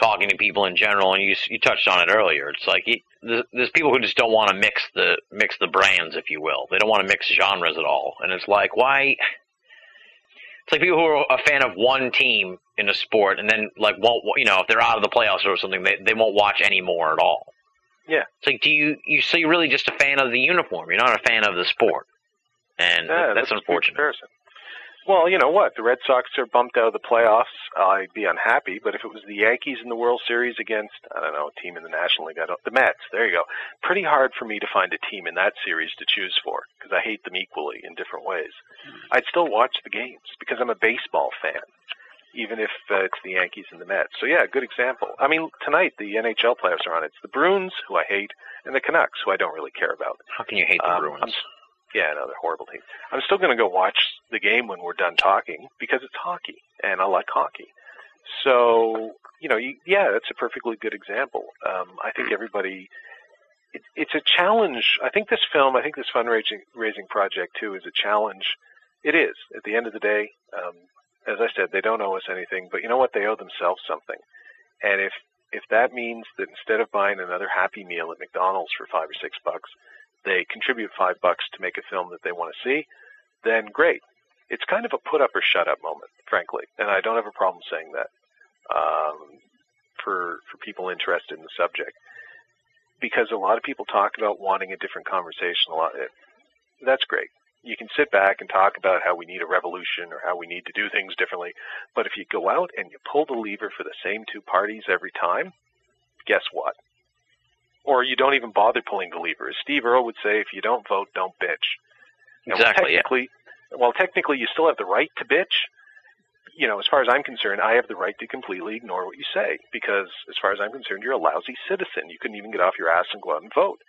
[SPEAKER 5] talking to people in general. And you you touched on it earlier. It's like there's, there's people who just don't want to mix the mix the brands, if you will. They don't want to mix genres at all. And it's like why? It's like people who are a fan of one team in a sport and then like won't you know if they're out of the playoffs or something they they won't watch anymore at all.
[SPEAKER 2] Yeah.
[SPEAKER 5] It's like do you you so you're really just a fan of the uniform. You're not a fan of the sport. And
[SPEAKER 2] Yeah,
[SPEAKER 5] that's
[SPEAKER 2] good
[SPEAKER 5] unfortunate.
[SPEAKER 2] Comparison. Well, you know what? The Red Sox are bumped out of the playoffs. I'd be unhappy, but if it was the Yankees in the World Series against, I don't know, a team in the National League, I don't, the Mets, there you go. Pretty hard for me to find a team in that series to choose for because I hate them equally in different ways. I'd still watch the games because I'm a baseball fan, even if uh, it's the Yankees and the Mets. So yeah, good example. I mean, tonight the NHL playoffs are on. It's the Bruins, who I hate, and the Canucks, who I don't really care about.
[SPEAKER 5] How can you hate the
[SPEAKER 2] Um,
[SPEAKER 5] Bruins?
[SPEAKER 2] I'm- yeah, no, they're horrible team. I'm still going to go watch the game when we're done talking because it's hockey and I like hockey. So, you know, you, yeah, that's a perfectly good example. Um, I think everybody, it, it's a challenge. I think this film, I think this fundraising raising project too is a challenge. It is. At the end of the day, um, as I said, they don't owe us anything, but you know what? They owe themselves something. And if if that means that instead of buying another Happy Meal at McDonald's for five or six bucks, they contribute five bucks to make a film that they want to see, then great. It's kind of a put up or shut up moment, frankly, and I don't have a problem saying that um, for for people interested in the subject, because a lot of people talk about wanting a different conversation. A lot, it, that's great. You can sit back and talk about how we need a revolution or how we need to do things differently, but if you go out and you pull the lever for the same two parties every time, guess what? Or you don't even bother pulling the lever. As Steve Earle would say, if you don't vote, don't bitch. And
[SPEAKER 5] Exactly, yeah.
[SPEAKER 2] technically, well, technically, you still have the right to bitch. You know, as far as I'm concerned, I have the right to completely ignore what you say because, as far as I'm concerned, you're a lousy citizen. You couldn't even get off your ass and go out and vote.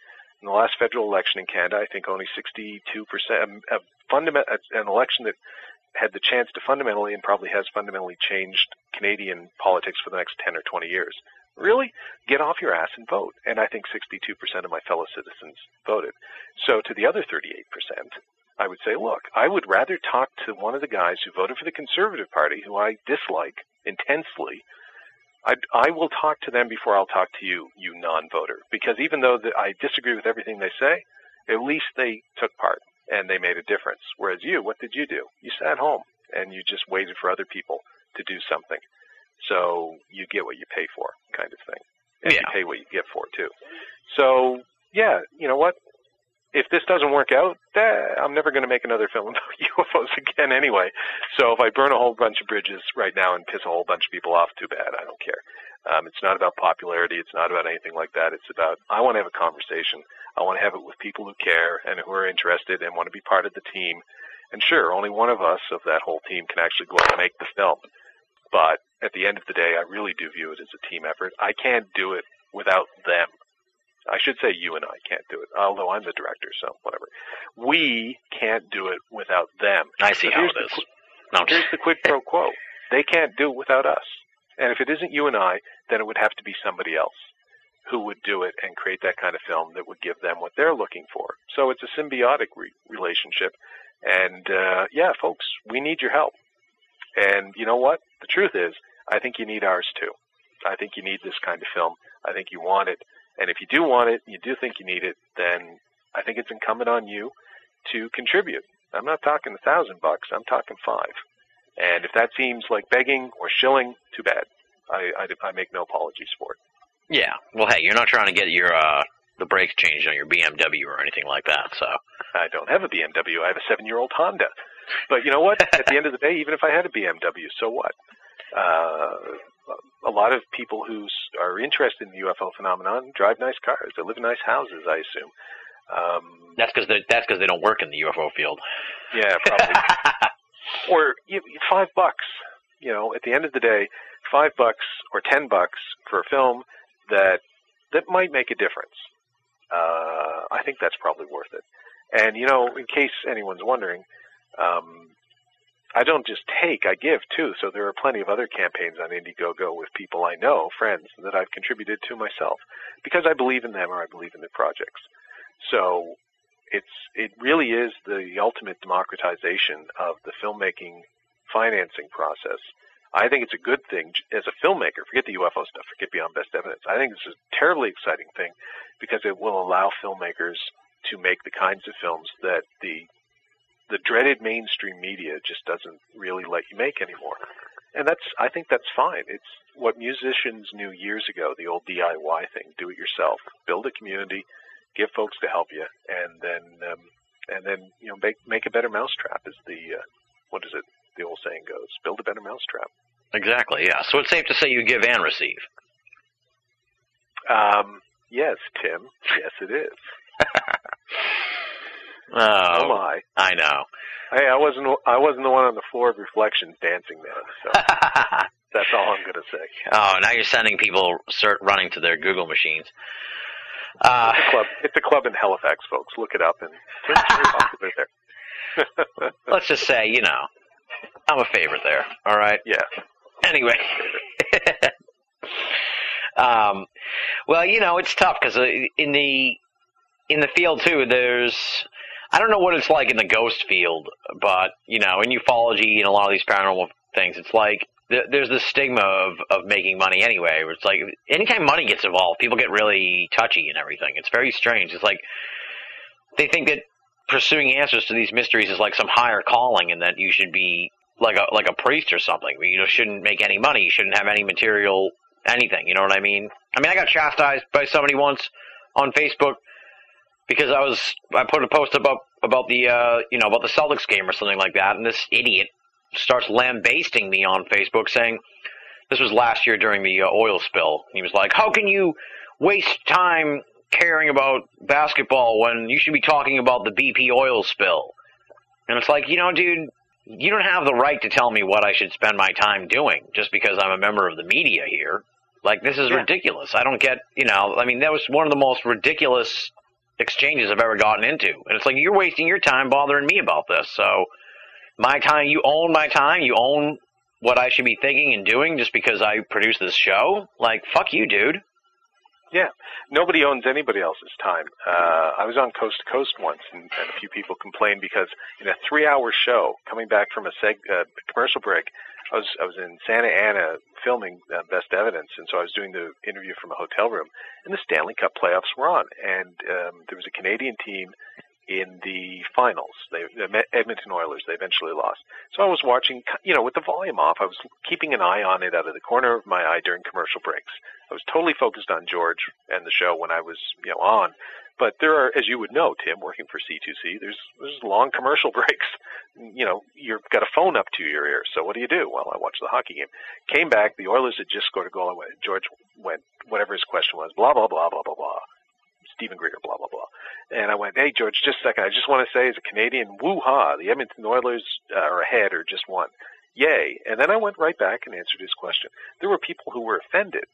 [SPEAKER 2] In the last federal election in Canada, I think only 62%, um, a fundament, an election that had the chance to fundamentally and probably has fundamentally changed Canadian politics for the next 10 or 20 years. Really? Get off your ass and vote. And I think 62% of my fellow citizens voted. So to the other 38%, I would say, look, I would rather talk to one of the guys who voted for the Conservative Party, who I dislike intensely. I, I will talk to them before I'll talk to you, you non-voter, because even though the, I disagree with everything they say, at least they took part and they made a difference. Whereas you, what did you do? You sat home and you just waited for other people to do something. So you get what you pay for, kind of thing, and you pay what you get for too. So yeah, you know what? If this doesn't work out, eh, I'm never going to make another film about UFOs again anyway. So if I burn a whole bunch of bridges right now and piss a whole bunch of people off, too bad. I don't care. Um, it's not about popularity. It's not about anything like that. It's about I want to have a conversation. I want to have it with people who care and who are interested and want to be part of the team. And sure, only one of us of that whole team can actually go out and make the film. But at the end of the day, I really do view it as a team effort. I can't do it without them. I should say you and I can't do it, although I'm the director, so whatever. We can't do it without them.
[SPEAKER 5] I see
[SPEAKER 2] But
[SPEAKER 5] how it is.
[SPEAKER 2] the
[SPEAKER 5] No,
[SPEAKER 2] Here's the quid pro quo. They can't do it without us. And if it isn't you and I, then it would have to be somebody else who would do it and create that kind of film that would give them what they're looking for. So it's a symbiotic re- relationship. And uh, yeah, folks, we need your help. And you know what? The truth is, I think you need ours too. I think you need this kind of film. I think you want it. And if you do want it, you do think you need it, then I think it's incumbent on you to contribute. I'm not talking a thousand bucks. I'm talking five. And if that seems like begging or shilling, too bad. I, I, I make no apologies for it.
[SPEAKER 5] yeah. Well, hey, you're not trying to get your uh, the brakes changed on your BMW or anything like that. So
[SPEAKER 2] I don't have a BMW. I have a seven-year-old Honda. But you know what? At the end of the day, even if I had a BMW, so what? Uh, a lot of people who are interested in the UFO phenomenon drive nice cars. They live in nice houses, I assume. Um,
[SPEAKER 5] that's because that's because they don't work in the UFO field.
[SPEAKER 2] yeah, probably. or you, five bucks. You know, at the end of the day, five bucks or ten bucks for a film that that might make a difference. Uh, I think that's probably worth it. And you know, in case anyone's wondering, um, I don't just take, I give too. So there are plenty of other campaigns on Indiegogo with people I know, friends that I've contributed to myself because I believe in them or I believe in their projects. So it's it really is the ultimate democratization of the filmmaking financing process. I think it's a good thing as a filmmaker. Forget the UFO stuff. Forget Beyond Best Evidence. I think this is a terribly exciting thing because it will allow filmmakers to make the kinds of films that the the dreaded mainstream media just doesn't really let you make anymore. And that's I think that's fine. It's what musicians knew years ago, the old DIY thing, do it yourself. Build a community, get folks to help you and then um, and then you know make make a better mousetrap is the uh, what is it the old saying goes build a better mousetrap
[SPEAKER 5] Exactly. Yeah. So it's safe to say you give and receive.
[SPEAKER 2] um yes tim yes it is oh my
[SPEAKER 5] I know.
[SPEAKER 2] hey i wasn't i wasn't the one on the floor of reflections dancing then so that's all i'm going to say
[SPEAKER 5] oh, now you're sending people cert running to their Google machines. Uh,
[SPEAKER 2] it's a club it's a club in halifax folks look it up and tim's very there
[SPEAKER 5] let's just say, you know, I'm a favorite there. All right.
[SPEAKER 2] yeah
[SPEAKER 5] Anyway. um, well, you know, it's tough because in the in the field too, there's I don't know what it's like in the ghost field, but you know, in ufology and a lot of these paranormal things, it's like th- there's this stigma of of making money anyway. Where it's like anytime money gets involved, people get really touchy and everything. It's very strange. It's like they think that pursuing answers to these mysteries is like some higher calling, and that you should be like a like a priest or something. You know, shouldn't make any money. You shouldn't have any material anything. You know what I mean? I mean, I got chastised by somebody once on Facebook because I was I put a post about about the uh, you know about the Celtics game or something like that, and this idiot starts lambasting me on Facebook saying this was last year during the uh, oil spill. He was like, "How can you waste time caring about basketball when you should be talking about the BP oil spill?" And it's like, you know, dude, you don't have the right to tell me what I should spend my time doing just because I'm a member of the media here. Like this is
[SPEAKER 2] Yeah.
[SPEAKER 5] ridiculous. I don't get, you know, I mean that was one of the most ridiculous exchanges I've ever gotten into. And it's like you're wasting your time bothering me about this. So my time, you own my time, you own what I should be thinking and doing just because I produce this show. Like fuck you, dude.
[SPEAKER 2] Yeah, nobody owns anybody else's time. Uh, I was on Coast to Coast once, and, and a few people complained because in a three-hour show, coming back from a seg- uh, commercial break, I was I was in Santa Ana filming uh, Best Evidence, and so I was doing the interview from a hotel room, and the Stanley Cup playoffs were on, and um, there was a Canadian team in the finals. They, the Edmonton Oilers. They eventually lost. So I was watching, you know, with the volume off. I was keeping an eye on it out of the corner of my eye during commercial breaks. I was totally focused on George and the show when I was, you know, on. But there are, as you would know, Tim, working for C2C, there's there's long commercial breaks. You know, you've got a phone up to your ear. So what do you do? Well, I watched the hockey game. Came back, the Oilers had just scored a goal. I went, George went, whatever his question was, blah blah blah blah blah blah. Steven Greer, blah blah blah. And I went, hey George, just a second. I just want to say, as a Canadian, woo ha, the Edmonton Oilers uh, are ahead or just won. Yay! And then I went right back and answered his question. There were people who were offended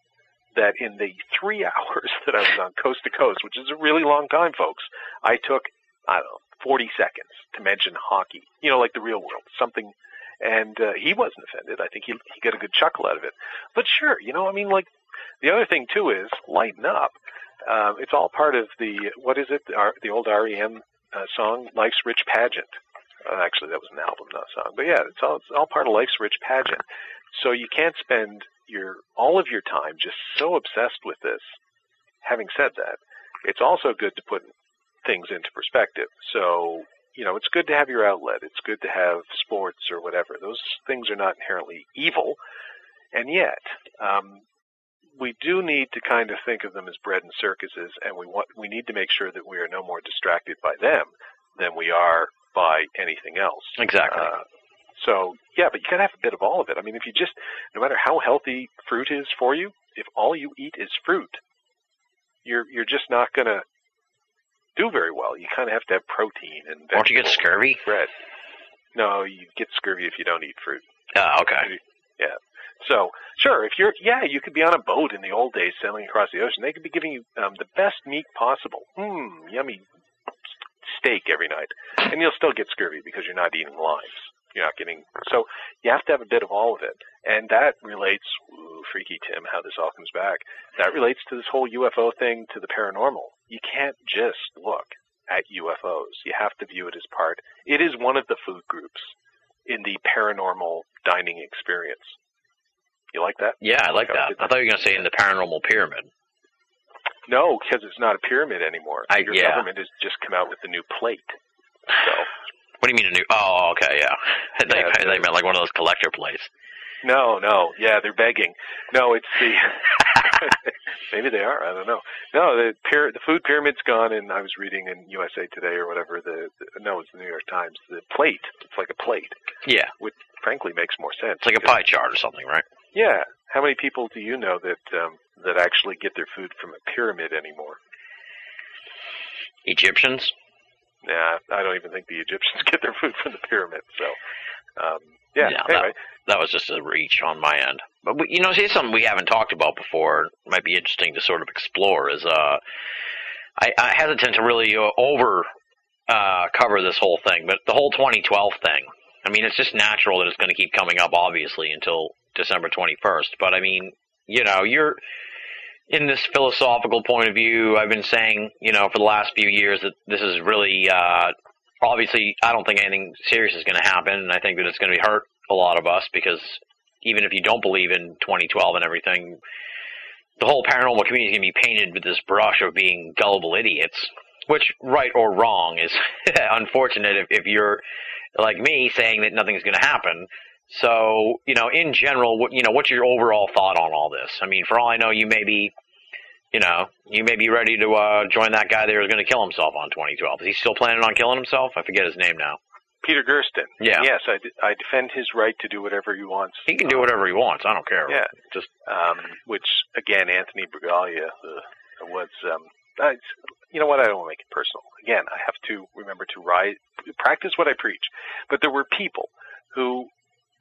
[SPEAKER 2] that in the three hours that I was on coast to coast, which is a really long time, folks, I took I don't know 40 seconds to mention hockey. You know, like the real world, something. And uh, he wasn't offended. I think he he got a good chuckle out of it. But sure, you know, I mean, like the other thing too is lighten up. Um, it's all part of the what is it? The, the old REM uh, song, "Life's Rich Pageant." Uh, actually, that was an album, not a song. But yeah, it's all it's all part of life's rich pageant. So you can't spend your all of your time just so obsessed with this. Having said that, it's also good to put things into perspective. So you know, it's good to have your outlet. It's good to have sports or whatever. Those things are not inherently evil, and yet um, we do need to kind of think of them as bread and circuses, and we want we need to make sure that we are no more distracted by them than we are by anything else.
[SPEAKER 5] Exactly.
[SPEAKER 2] Uh, so yeah, but you gotta have a bit of all of it. I mean, if you just, no matter how healthy fruit is for you, if all you eat is fruit, you're you're just not gonna do very well. You kind of have to have protein and
[SPEAKER 5] Won't you get scurvy?
[SPEAKER 2] bread. No, you get scurvy if you don't eat fruit.
[SPEAKER 5] Oh, okay. Yeah.
[SPEAKER 2] So sure, if you're yeah, you could be on a boat in the old days sailing across the ocean. They could be giving you um, the best meat possible. Mmm, yummy steak every night, and you'll still get scurvy because you're not eating limes. You're not getting so you have to have a bit of all of it, and that relates. Ooh, freaky Tim, how this all comes back. That relates to this whole UFO thing, to the paranormal. You can't just look at UFOs. You have to view it as part. It is one of the food groups in the paranormal dining experience. You like that?
[SPEAKER 5] Yeah, I like
[SPEAKER 2] Okay,
[SPEAKER 5] that.
[SPEAKER 2] good.
[SPEAKER 5] I thought you were going to say in the paranormal pyramid.
[SPEAKER 2] No, because it's not a pyramid anymore.
[SPEAKER 5] I-
[SPEAKER 2] Your
[SPEAKER 5] yeah.
[SPEAKER 2] government has just come out with the new plate. So
[SPEAKER 5] What do you mean a new? Oh, okay, yeah. they,
[SPEAKER 2] Yeah,
[SPEAKER 5] they meant like one of those collector plates.
[SPEAKER 2] no, no, yeah, they're begging. No, it's the maybe they are. I don't know. No, the pyra- the food pyramid's gone, and I was reading in USA Today or whatever. The, the no, it's the New York Times. The plate. It's like a plate,
[SPEAKER 5] Yeah,
[SPEAKER 2] which frankly makes more sense.
[SPEAKER 5] it's like a pie chart or something, right?
[SPEAKER 2] Yeah. How many people do you know that um, that actually get their food from a pyramid anymore?
[SPEAKER 5] Egyptians.
[SPEAKER 2] Yeah, I don't even think the Egyptians get their food from the pyramids. So, um, yeah.
[SPEAKER 5] Yeah,
[SPEAKER 2] anyway,
[SPEAKER 5] That was just a reach on my end. But we, you know, here's something we haven't talked about before. Might be interesting to sort of explore. Is uh, I, I hesitant to really uh, over uh, cover this whole thing, but the whole 2012 thing. I mean, it's just natural that it's going to keep coming up, obviously, until December 21st. But I mean, you know, you're in this philosophical point of view. I've been saying, you know, for the last few years that this is really, uh, obviously, I don't think anything serious is going to happen, and I think that it's going to hurt a lot of us because even if you don't believe in 2012 and everything, the whole paranormal community is going to be painted with this brush of being gullible idiots. Which, right or wrong, is unfortunate if, if you're like me saying that nothing's going to happen. So, you know, in general, what you know, what's your overall thought on all this? I mean, for all I know, you may be, you know, you may be ready to uh, join that guy there who's going to kill himself on 2012. Is he still planning on killing himself? I forget his name now.
[SPEAKER 2] Peter Gersten.
[SPEAKER 5] Yeah.
[SPEAKER 2] Yes, I, d- I defend his right to do whatever he wants.
[SPEAKER 5] He can do whatever he wants. I don't care.
[SPEAKER 2] Yeah.
[SPEAKER 5] Just
[SPEAKER 2] Um, which again, Anthony Bragalia uh, was. Um, I, you know what? I don't want to make it personal. Again, I have to remember to rise, practice what I preach. But there were people who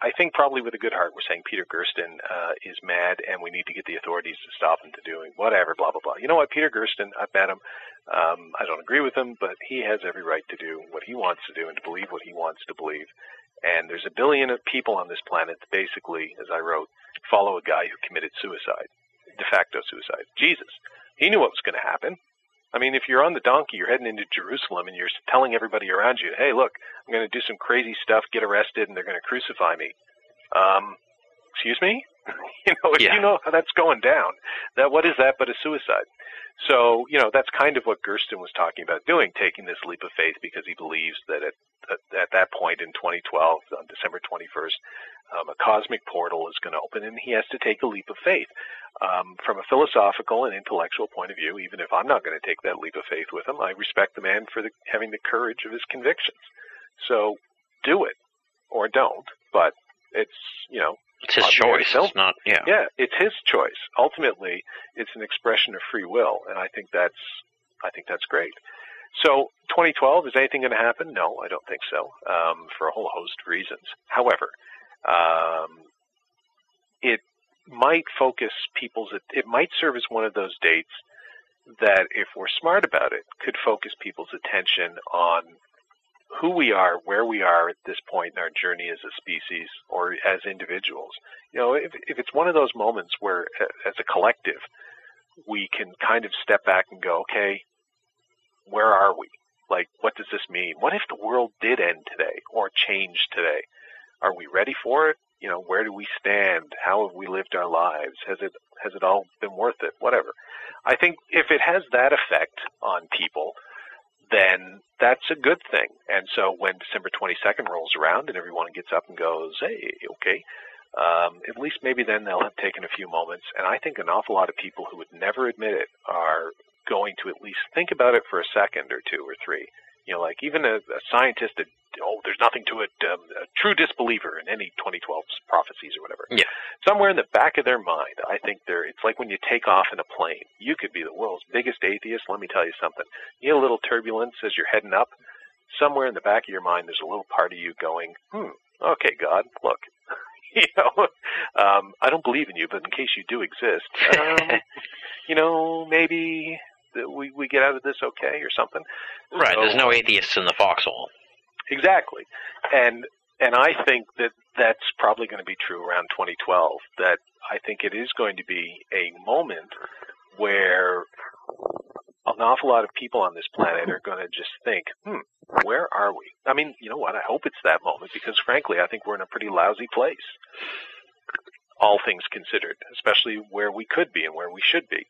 [SPEAKER 2] I think probably with a good heart we're saying Peter Gersten uh, is mad and we need to get the authorities to stop him to doing whatever, blah blah blah. You know what? Peter Gersten, I've met him. Um, I don't agree with him, but he has every right to do what he wants to do and to believe what he wants to believe. And there's a billion of people on this planet that basically, as I wrote, follow a guy who committed suicide, de facto suicide. Jesus, he knew what was going to happen. I mean, if you're on the donkey, you're heading into Jerusalem, and you're telling everybody around you, "Hey, look, I'm going to do some crazy stuff, get arrested, and they're going to crucify me." Um, excuse me? you know, if
[SPEAKER 5] Yeah.
[SPEAKER 2] you know how that's going down, that what is that but a suicide? So, you know, that's kind of what Gersten was talking about doing, taking this leap of faith because he believes that at, at, at that point in 2012, on December 21st, um, a cosmic portal is going to open and he has to take a leap of faith. Um, from a philosophical and intellectual point of view, even if I'm not going to take that leap of faith with him, I respect the man for the, having the courage of his convictions. So do it or don't, but it's, you know,
[SPEAKER 5] it's his choice. It's not. Yeah.
[SPEAKER 2] yeah, it's his choice. Ultimately, it's an expression of free will, and I think that's I think that's great. So, 2012 is anything going to happen? No, I don't think so, um, for a whole host of reasons. However, um, it might focus people's. It might serve as one of those dates that, if we're smart about it, could focus people's attention on who we are, where we are at this point in our journey as a species or as individuals. You know, if, if it's one of those moments where, as a collective, we can kind of step back and go, okay, where are we? Like, what does this mean? What if the world did end today or change today? Are we ready for it? You know, where do we stand? How have we lived our lives? Has it has it all been worth it? Whatever. I think if it has that effect on people, then that's a good thing. And so when December 22nd rolls around and everyone gets up and goes, hey, okay, um, at least maybe then they'll have taken a few moments. And I think an awful lot of people who would never admit it are going to at least think about it for a second or two or three. You know, like even a, a scientist that, oh, there's nothing to it, um, a true disbeliever in any 2012 prophecies or whatever.
[SPEAKER 5] Yeah.
[SPEAKER 2] Somewhere in the back of their mind, I think they're, it's like when you take off in a plane. You could be the world's biggest atheist. Let me tell you something. You get a little turbulence as you're heading up. Somewhere in the back of your mind, there's a little part of you going, hmm, okay, God, look. you know, um, I don't believe in you, but in case you do exist, um, you know, maybe we we get out of this okay or something.
[SPEAKER 5] Right.
[SPEAKER 2] So-
[SPEAKER 5] There's no atheists in the foxhole.
[SPEAKER 2] Exactly, and and I think that that's probably going to be true around 2012. That I think it is going to be a moment where an awful lot of people on this planet are going to just think, hmm, Where are we? I mean, you know what? I hope it's that moment because, frankly, I think we're in a pretty lousy place. All things considered, especially where we could be and where we should be.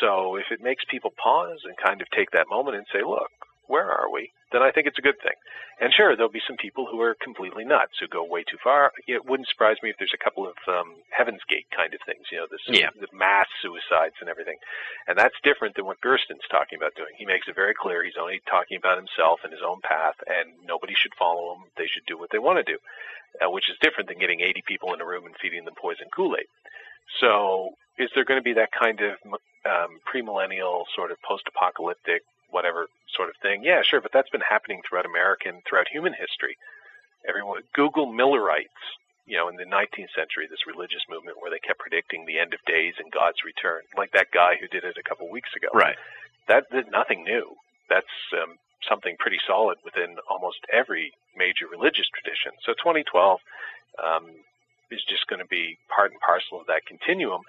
[SPEAKER 2] So if it makes people pause and kind of take that moment and say, look, where are we? Then I think it's a good thing. And sure, there'll be some people who are completely nuts, who go way too far. It wouldn't surprise me if there's a couple of um, Heaven's Gate kind of things, you know, this
[SPEAKER 5] Yeah.
[SPEAKER 2] the mass suicides and everything. And that's different than what Gersten's talking about doing. He makes it very clear he's only talking about himself and his own path, and nobody should follow him. They should do what they want to do, uh, which is different than getting 80 people in a room and feeding them poison Kool-Aid. So is there going to be that kind of um, premillennial sort of post-apocalyptic whatever sort of thing? Yeah, sure, but that's been happening throughout America and throughout human history. Everyone, Google Millerites, you know, in the 19th century, this religious movement where they kept predicting the end of days and God's return, like that guy who did it a couple weeks ago.
[SPEAKER 5] Right.
[SPEAKER 2] That that's nothing new. That's um, something pretty solid within almost every major religious tradition. So 2012 um, is just going to be part and parcel of that continuum.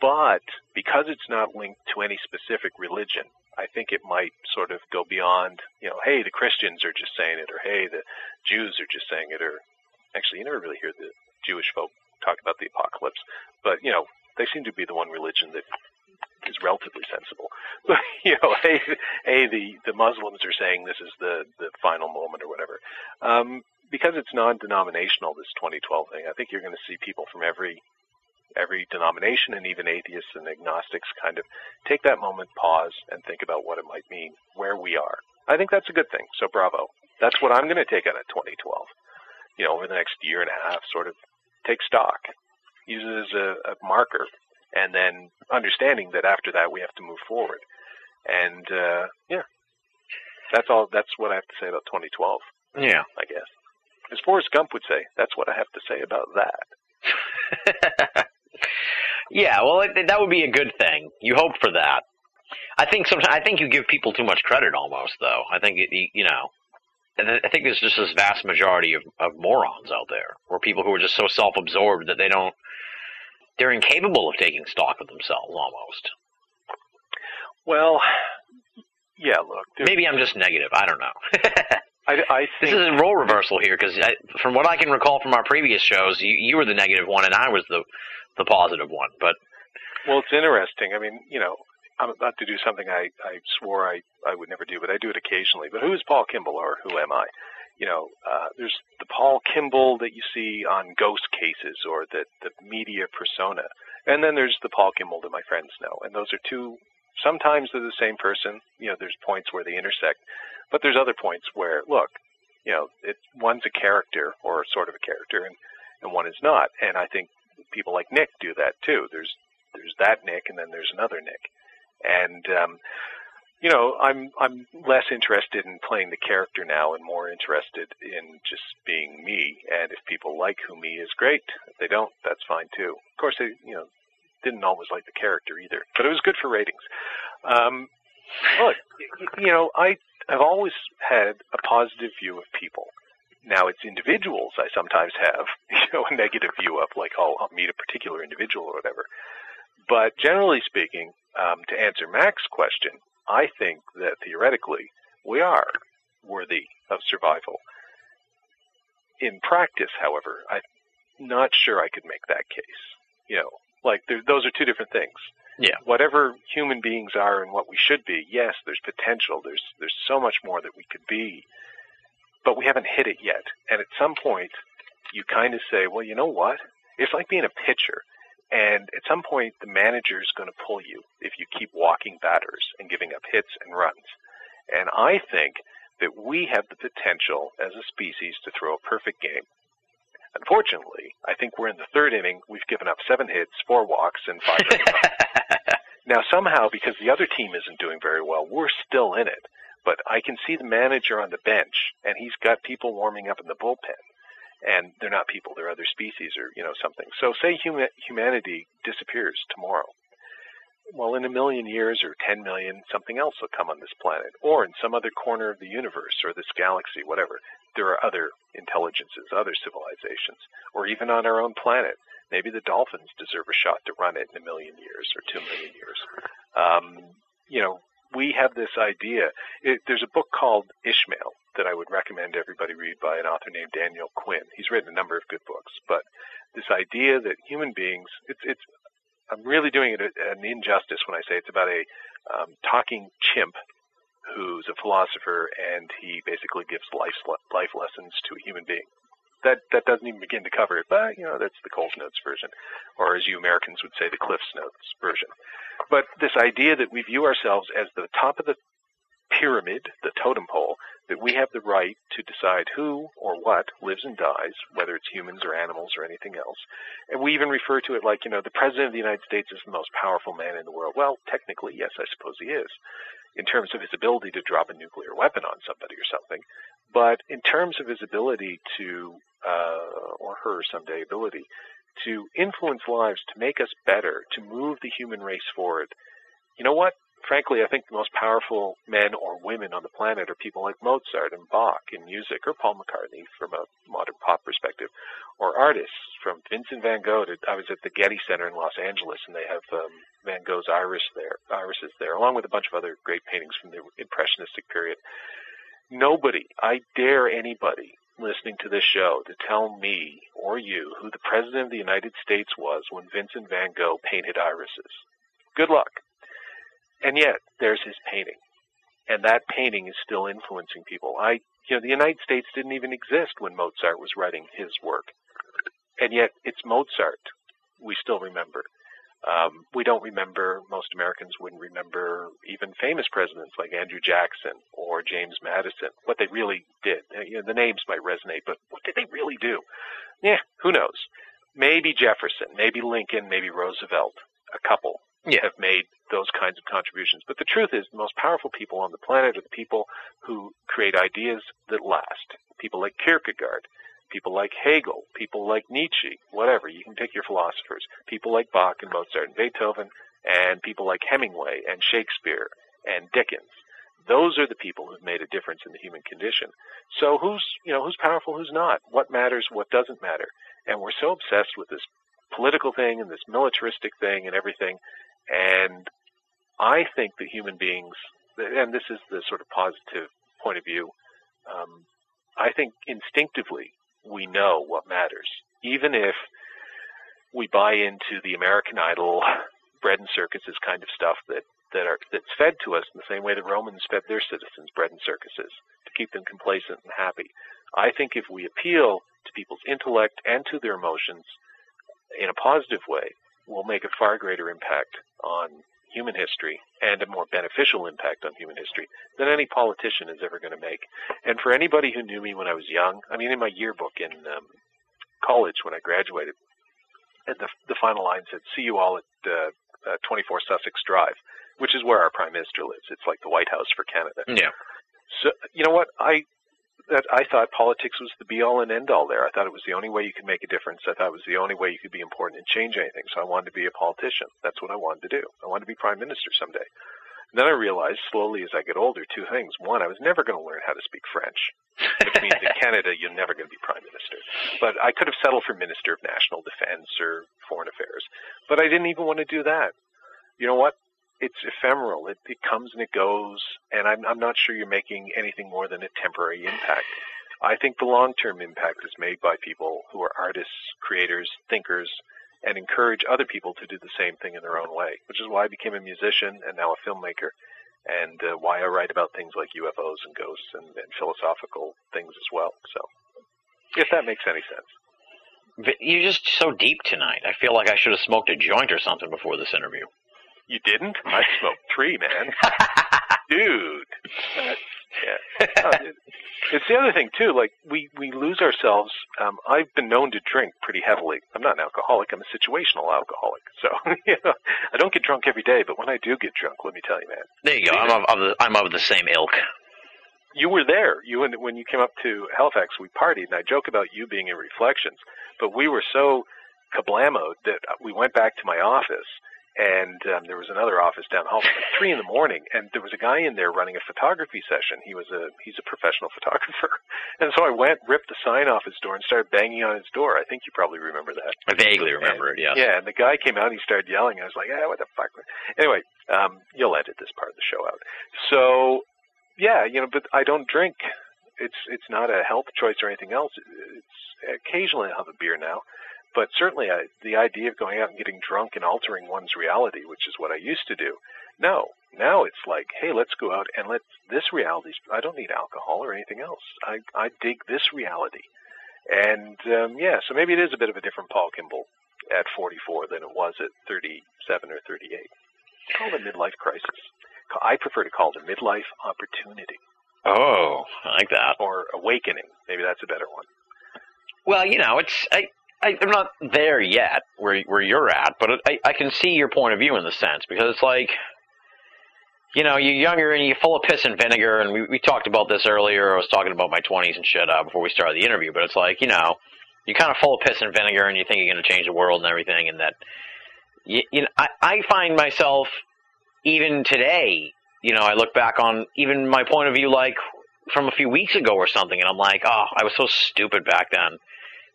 [SPEAKER 2] But because it's not linked to any specific religion, I think it might sort of go beyond, you know, hey, the Christians are just saying it, or hey, the Jews are just saying it, or actually, you never really hear the Jewish folk talk about the apocalypse, but you know, they seem to be the one religion that is relatively sensible. But you know, hey, hey, the the Muslims are saying this is the the final moment or whatever. Um, because it's non-denominational, this 2012 thing, I think you're going to see people from every every denomination and even atheists and agnostics kind of take that moment, pause, and think about what it might mean, where we are. I think that's a good thing. So bravo. That's what I'm going to take out of 2012. You know, over the next year and a half, sort of take stock, use it as a, a marker, and then understanding that after that we have to move forward. And uh, yeah, that's all. That's what I have to say about 2012.
[SPEAKER 5] Yeah.
[SPEAKER 2] I guess. As Forrest Gump would say, that's what I have to say about that.
[SPEAKER 5] yeah, well, it, that would be a good thing. You hope for that. I think sometimes I think you give people too much credit, almost. Though I think it, you know, I think there's just this vast majority of, of morons out there, or people who are just so self-absorbed that they don't, they're incapable of taking stock of themselves, almost.
[SPEAKER 2] Well, yeah. Look,
[SPEAKER 5] Maybe I'm just negative. I don't know.
[SPEAKER 2] I, I
[SPEAKER 5] This is a role reversal here because from what I can recall from our previous shows, you, you were the negative one and I was the the positive one. But
[SPEAKER 2] Well, it's interesting. I mean, you know, I'm about to do something I, I swore I, I would never do, but I do it occasionally. But who is Paul Kimball or who am I? You know, uh, there's the Paul Kimball that you see on ghost cases or the, the media persona. And then there's the Paul Kimball that my friends know. And those are two, sometimes they're the same person. You know, there's points where they intersect. But there's other points where, look, you know, it, one's a character or sort of a character and, and one is not. And I think people like Nick do that too. There's there's that Nick, and then there's another Nick, and um, you know I'm I'm less interested in playing the character now, and more interested in just being me. And if people like who me is great. If they don't, that's fine too. Of course, they you know didn't always like the character either, but it was good for ratings. Um, look, you know I have always had a positive view of people. Now it's individuals I sometimes have, you know, a negative view of, like I'll, I'll meet a particular individual or whatever. But generally speaking, um, to answer Mac's question, I think that theoretically we are worthy of survival. In practice, however, I'm not sure I could make that case. You know, like those are two different things.
[SPEAKER 5] Yeah.
[SPEAKER 2] Whatever human beings are and what we should be, yes, there's potential. There's there's so much more that we could be, but we haven't hit it yet. And at some point, you kind of say, well, you know what? It's like being a pitcher. And at some point, the manager is going to pull you if you keep walking batters and giving up hits and runs. And I think that we have the potential as a species to throw a perfect game. Unfortunately, I think we're in the third inning. We've given up seven hits, four walks, and five runs. Now, somehow, because the other team isn't doing very well, we're still in it. But I can see the manager on the bench, and he's got people warming up in the bullpen. And they're not people, they're other species or, you know, something. So say huma- humanity disappears tomorrow. Well, in a million years or 10 million, something else will come on this planet. Or in some other corner of the universe or this galaxy, whatever. There are other intelligences, other civilizations. Or even on our own planet. Maybe the dolphins deserve a shot to run it in a million years or two million years. Um, you know, we have this idea. It, there's a book called Ishmael, that I would recommend everybody read by an author named Daniel Quinn. He's written a number of good books, but this idea that human beings, it's, it's, I'm really doing it an injustice when I say it's about a um, talking chimp who's a philosopher and he basically gives life life lessons to a human being. That that doesn't even begin to cover it, but you know that's the Coles Notes version, or as you Americans would say, the Cliffs Notes version. But this idea that we view ourselves as the top of the pyramid, the totem pole, that we have the right to decide who or what lives and dies, whether it's humans or animals or anything else. And we even refer to it like, you know, the President of the United States is the most powerful man in the world. Well, technically, yes, I suppose he is, in terms of his ability to drop a nuclear weapon on somebody or something. But in terms of his ability to, uh, or her someday ability, to influence lives, to make us better, to move the human race forward, you know what? Frankly, I think the most powerful men or women on the planet are people like Mozart and Bach in music, or Paul McCartney from a modern pop perspective, or artists from Vincent van Gogh. To, I was at the Getty Center in Los Angeles, and they have um, Van Gogh's iris there, irises there, along with a bunch of other great paintings from the Impressionistic period. Nobody, I dare anybody listening to this show to tell me or you who the President of the United States was when Vincent van Gogh painted irises. Good luck. And yet, there's his painting. And that painting is still influencing people. I, you know, the United States didn't even exist when Mozart was writing his work. And yet, it's Mozart we still remember. Um, we don't remember, most Americans wouldn't remember even famous presidents like Andrew Jackson or James Madison, what they really did. Uh, you know, the names might resonate, but what did they really do? Yeah, who knows? Maybe Jefferson, maybe Lincoln, maybe Roosevelt, a couple
[SPEAKER 5] yeah.
[SPEAKER 2] have made those kinds of contributions. But the truth is, the most powerful people on the planet are the people who create ideas that last. People like Kierkegaard, people like Hegel, people like Nietzsche, whatever. You can pick your philosophers. People like Bach and Mozart and Beethoven, and people like Hemingway and Shakespeare and Dickens. Those are the people who've made a difference in the human condition. So who's, you know, who's powerful, who's not? What matters, what doesn't matter? And we're so obsessed with this political thing and this militaristic thing and everything and I think that human beings, and this is the sort of positive point of view, um, I think instinctively we know what matters, even if we buy into the American Idol, bread and circuses kind of stuff that that are that's fed to us in the same way the Romans fed their citizens bread and circuses to keep them complacent and happy. I think if we appeal to people's intellect and to their emotions in a positive way, will make a far greater impact on human history and a more beneficial impact on human history than any politician is ever going to make. And for anybody who knew me when I was young, I mean, in my yearbook in um, college when I graduated, and the, the final line said, "See you all at uh, uh, 24 Sussex Drive," which is where our prime minister lives. It's like the White House for Canada.
[SPEAKER 5] Yeah.
[SPEAKER 2] So you know what I that I thought politics was the be all and end all there. I thought it was the only way you could make a difference. I thought it was the only way you could be important and change anything. So I wanted to be a politician. That's what I wanted to do. I wanted to be prime minister someday. And then I realized slowly as I get older two things. One, I was never going to learn how to speak French, which means in Canada you're never going to be prime minister. But I could have settled for minister of national defense or foreign affairs. But I didn't even want to do that. You know what? It's ephemeral. It, it comes and it goes, and I'm, I'm not sure you're making anything more than a temporary impact. I think the long-term impact is made by people who are artists, creators, thinkers, and encourage other people to do the same thing in their own way, which is why I became a musician and now a filmmaker, and uh, why I write about things like UFOs and ghosts and, and philosophical things as well. So, if that makes any sense.
[SPEAKER 5] You're just so deep tonight. I feel like I should have smoked a joint or something before this interview.
[SPEAKER 2] You didn't? I smoked three, man. Dude. That's, yeah. Uh, it's the other thing too. Like we we lose ourselves. Um, I've been known to drink pretty heavily. I'm not an alcoholic. I'm a situational alcoholic. So you know, I don't get drunk every day. But when I do get drunk, let me tell you, man.
[SPEAKER 5] There you go. I'm of, of the I'm of the same ilk.
[SPEAKER 2] You were there. You and when you came up to Halifax, we partied, and I joke about you being in Reflections, but we were so kablamoed that we went back to my office and um, there was another office down the hall at three in the morning, and there was a guy in there running a photography session. He was a he's a professional photographer, and so I went, ripped the sign off his door, and started banging on his door. I think you probably remember that.
[SPEAKER 5] I vaguely remember
[SPEAKER 2] and,
[SPEAKER 5] it. Yeah.
[SPEAKER 2] Yeah, and the guy came out, and he started yelling. I was like, ah, what the fuck? Anyway, um, you'll edit this part of the show out. So, yeah, you know, but I don't drink It's it's not a health choice or anything else. It's occasionally I'll have a beer now, but certainly I, the idea of going out and getting drunk and altering one's reality, which is what I used to do. No, now it's like, hey, let's go out and let this reality. I don't need alcohol or anything else. I I dig this reality, and um, yeah, so maybe it is a bit of a different Paul Kimball at 44 than it was at 37 or 38. Call it a midlife crisis. I prefer to call it a midlife opportunity
[SPEAKER 5] Oh, I like that.
[SPEAKER 2] or awakening. Maybe that's a better one.
[SPEAKER 5] Well, you know, it's I, I I'm not there yet where where you're at, but I I can see your point of view in the sense because it's like, you know, you're younger and you're full of piss and vinegar, and we we talked about this earlier. I was talking about my 20s and shit uh, before we started the interview, but it's like, you know, you're kind of full of piss and vinegar, and you think you're going to change the world and everything, and that, you, you know, I I find myself even today, you know, I look back on even my point of view like from a few weeks ago or something, and I'm like, oh, I was so stupid back then.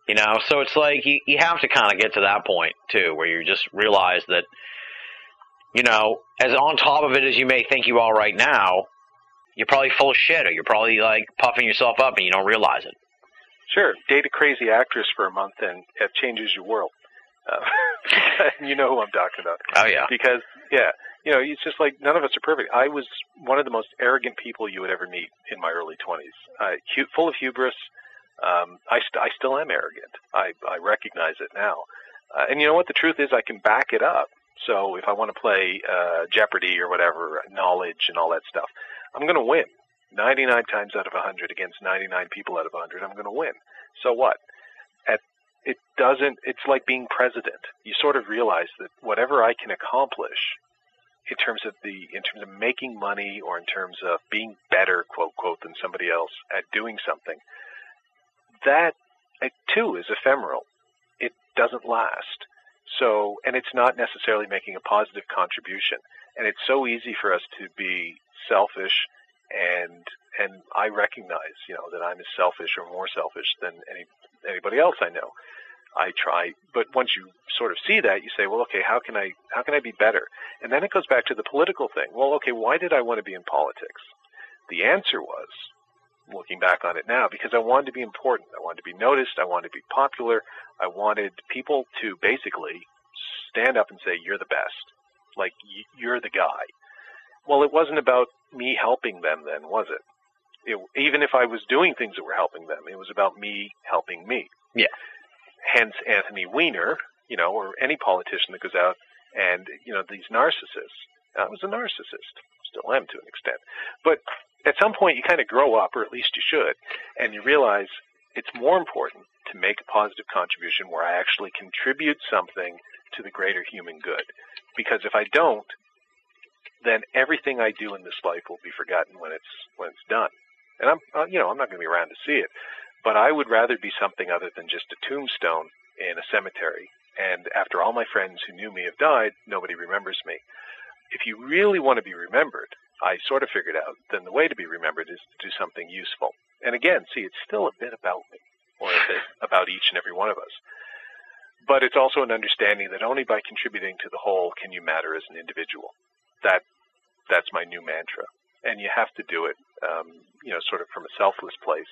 [SPEAKER 5] You know, so it's like you, you have to kind of get to that point too, where you just realize that, you know, as on top of it as you may think you are right now, you're probably full of shit, or you're probably like puffing yourself up and you don't realize it.
[SPEAKER 2] Sure, date a crazy actress for a month and it changes your world. Uh, you know who I'm talking about.
[SPEAKER 5] Oh yeah,
[SPEAKER 2] Because, yeah, you know, it's just like none of us are perfect. I was one of the most arrogant people you would ever meet in my early 20s. Uh, hu- full of hubris. Um, I, st- I still am arrogant. I, I recognize it now. Uh, and you know what? The truth is, I can back it up. So if I want to play uh, Jeopardy or whatever, knowledge and all that stuff, I'm going to win. 99 times out of 100 against 99 people out of 100, I'm going to win. So what? At, it doesn't, it's like being president. You sort of realize that whatever I can accomplish in terms of the, in terms of making money or in terms of being better, quote, quote, than somebody else at doing something, that uh, too is ephemeral. It doesn't last. So, and it's not necessarily making a positive contribution. And it's so easy for us to be selfish and and I recognize, you know, that I'm as selfish or more selfish than any anybody else I know. I try, but once you sort of see that, you say, well, okay, how can I how can I be better? And then it goes back to the political thing. Well, okay, why did I want to be in politics? The answer was, looking back on it now, because I wanted to be important. I wanted to be noticed. I wanted to be popular. I wanted people to basically stand up and say, "You're the best." Like y- you're the guy. Well, it wasn't about me helping them then, was it? it? Even if I was doing things that were helping them, it was about me helping me.
[SPEAKER 5] Yeah.
[SPEAKER 2] Hence Anthony Weiner, you know, or any politician that goes out and, you know, these narcissists. I was a narcissist. Still am to an extent. But at some point you kind of grow up, or at least you should, and you realize it's more important to make a positive contribution where I actually contribute something to the greater human good. Because if I don't, then everything I do in this life will be forgotten when it's when it's done. And I'm, uh, you know, I'm not going to be around to see it, but I would rather be something other than just a tombstone in a cemetery. And after all my friends who knew me have died, nobody remembers me. If you really want to be remembered, I sort of figured out, then the way to be remembered is to do something useful. And again, see, it's still a bit about me, or a bit about each and every one of us. But it's also an understanding that only by contributing to the whole can you matter as an individual. That that's my new mantra, and you have to do it, um, you know, sort of from a selfless place.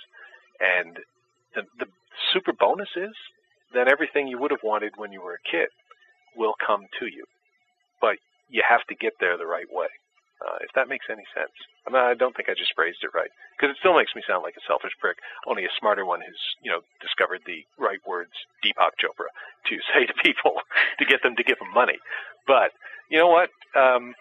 [SPEAKER 2] And the, the super bonus is that everything you would have wanted when you were a kid will come to you, but you have to get there the right way. Uh, if that makes any sense. I mean, I don't think I just phrased it right because it still makes me sound like a selfish prick. Only a smarter one who's you know discovered the right words, Deepak Chopra, to say to people to get them to give them money. But you know what? Um,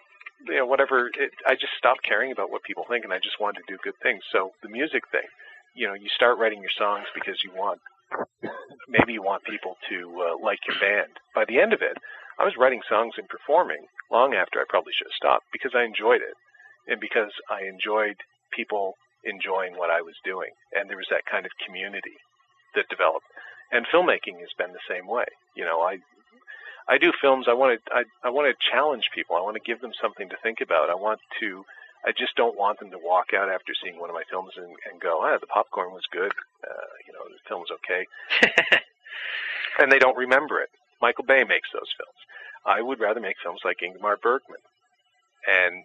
[SPEAKER 2] you know, whatever. It, I just stopped caring about what people think, and I just wanted to do good things. So the music thing, you know, you start writing your songs because you want maybe you want people to uh, like your band. By the end of it, I was writing songs and performing long after I probably should have stopped because I enjoyed it and because I enjoyed people enjoying what I was doing. And there was that kind of community that developed. And filmmaking has been the same way. You know, I I do films. I want to I, I want to challenge people. I want to give them something to think about. I want to. I just don't want them to walk out after seeing one of my films and, and go, ah, the popcorn was good. Uh, you know, the film's okay, and they don't remember it. Michael Bay makes those films. I would rather make films like Ingmar Bergman, and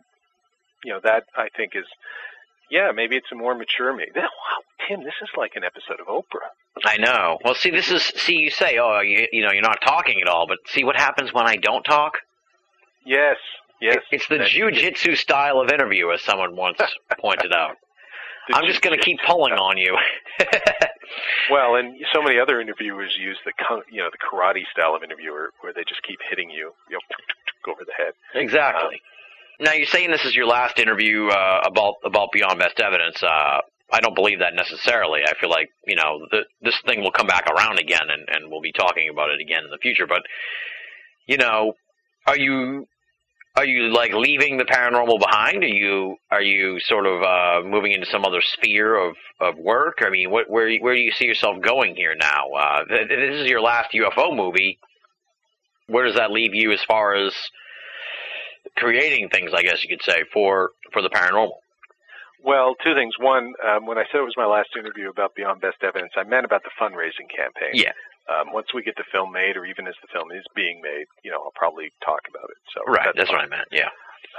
[SPEAKER 2] you know that I think is, yeah, maybe it's a more mature me. Wow, Tim, this is like an episode of Oprah.
[SPEAKER 5] I know. Well, see, this is see. You say, oh, you, you know, you're not talking at all, but see what happens when I don't talk.
[SPEAKER 2] Yes, yes.
[SPEAKER 5] It's the jujitsu style of interview, as someone once pointed out. I'm just going to keep pulling on you.
[SPEAKER 2] Well, and so many other interviewers use the you know the karate style of interviewer, where they just keep hitting you, you know, over the head.
[SPEAKER 5] exactly. Now you're saying this is your last interview uh, about about Beyond Best Evidence. Uh, I don't believe that necessarily. I feel like you know the, this thing will come back around again, and, and we'll be talking about it again in the future. But you know, are you are you like leaving the paranormal behind? Are you are you sort of uh, moving into some other sphere of, of work? I mean, what, where where do you see yourself going here now? Uh, th- this is your last UFO movie. Where does that leave you as far as creating things? I guess you could say for for the paranormal.
[SPEAKER 2] Well, two things. One, um, when I said it was my last interview about Beyond Best Evidence, I meant about the fundraising campaign.
[SPEAKER 5] Yeah.
[SPEAKER 2] Um, once we get the film made, or even as the film is being made, you know, I'll probably talk about it. So
[SPEAKER 5] Right. That's what. I meant. Yeah.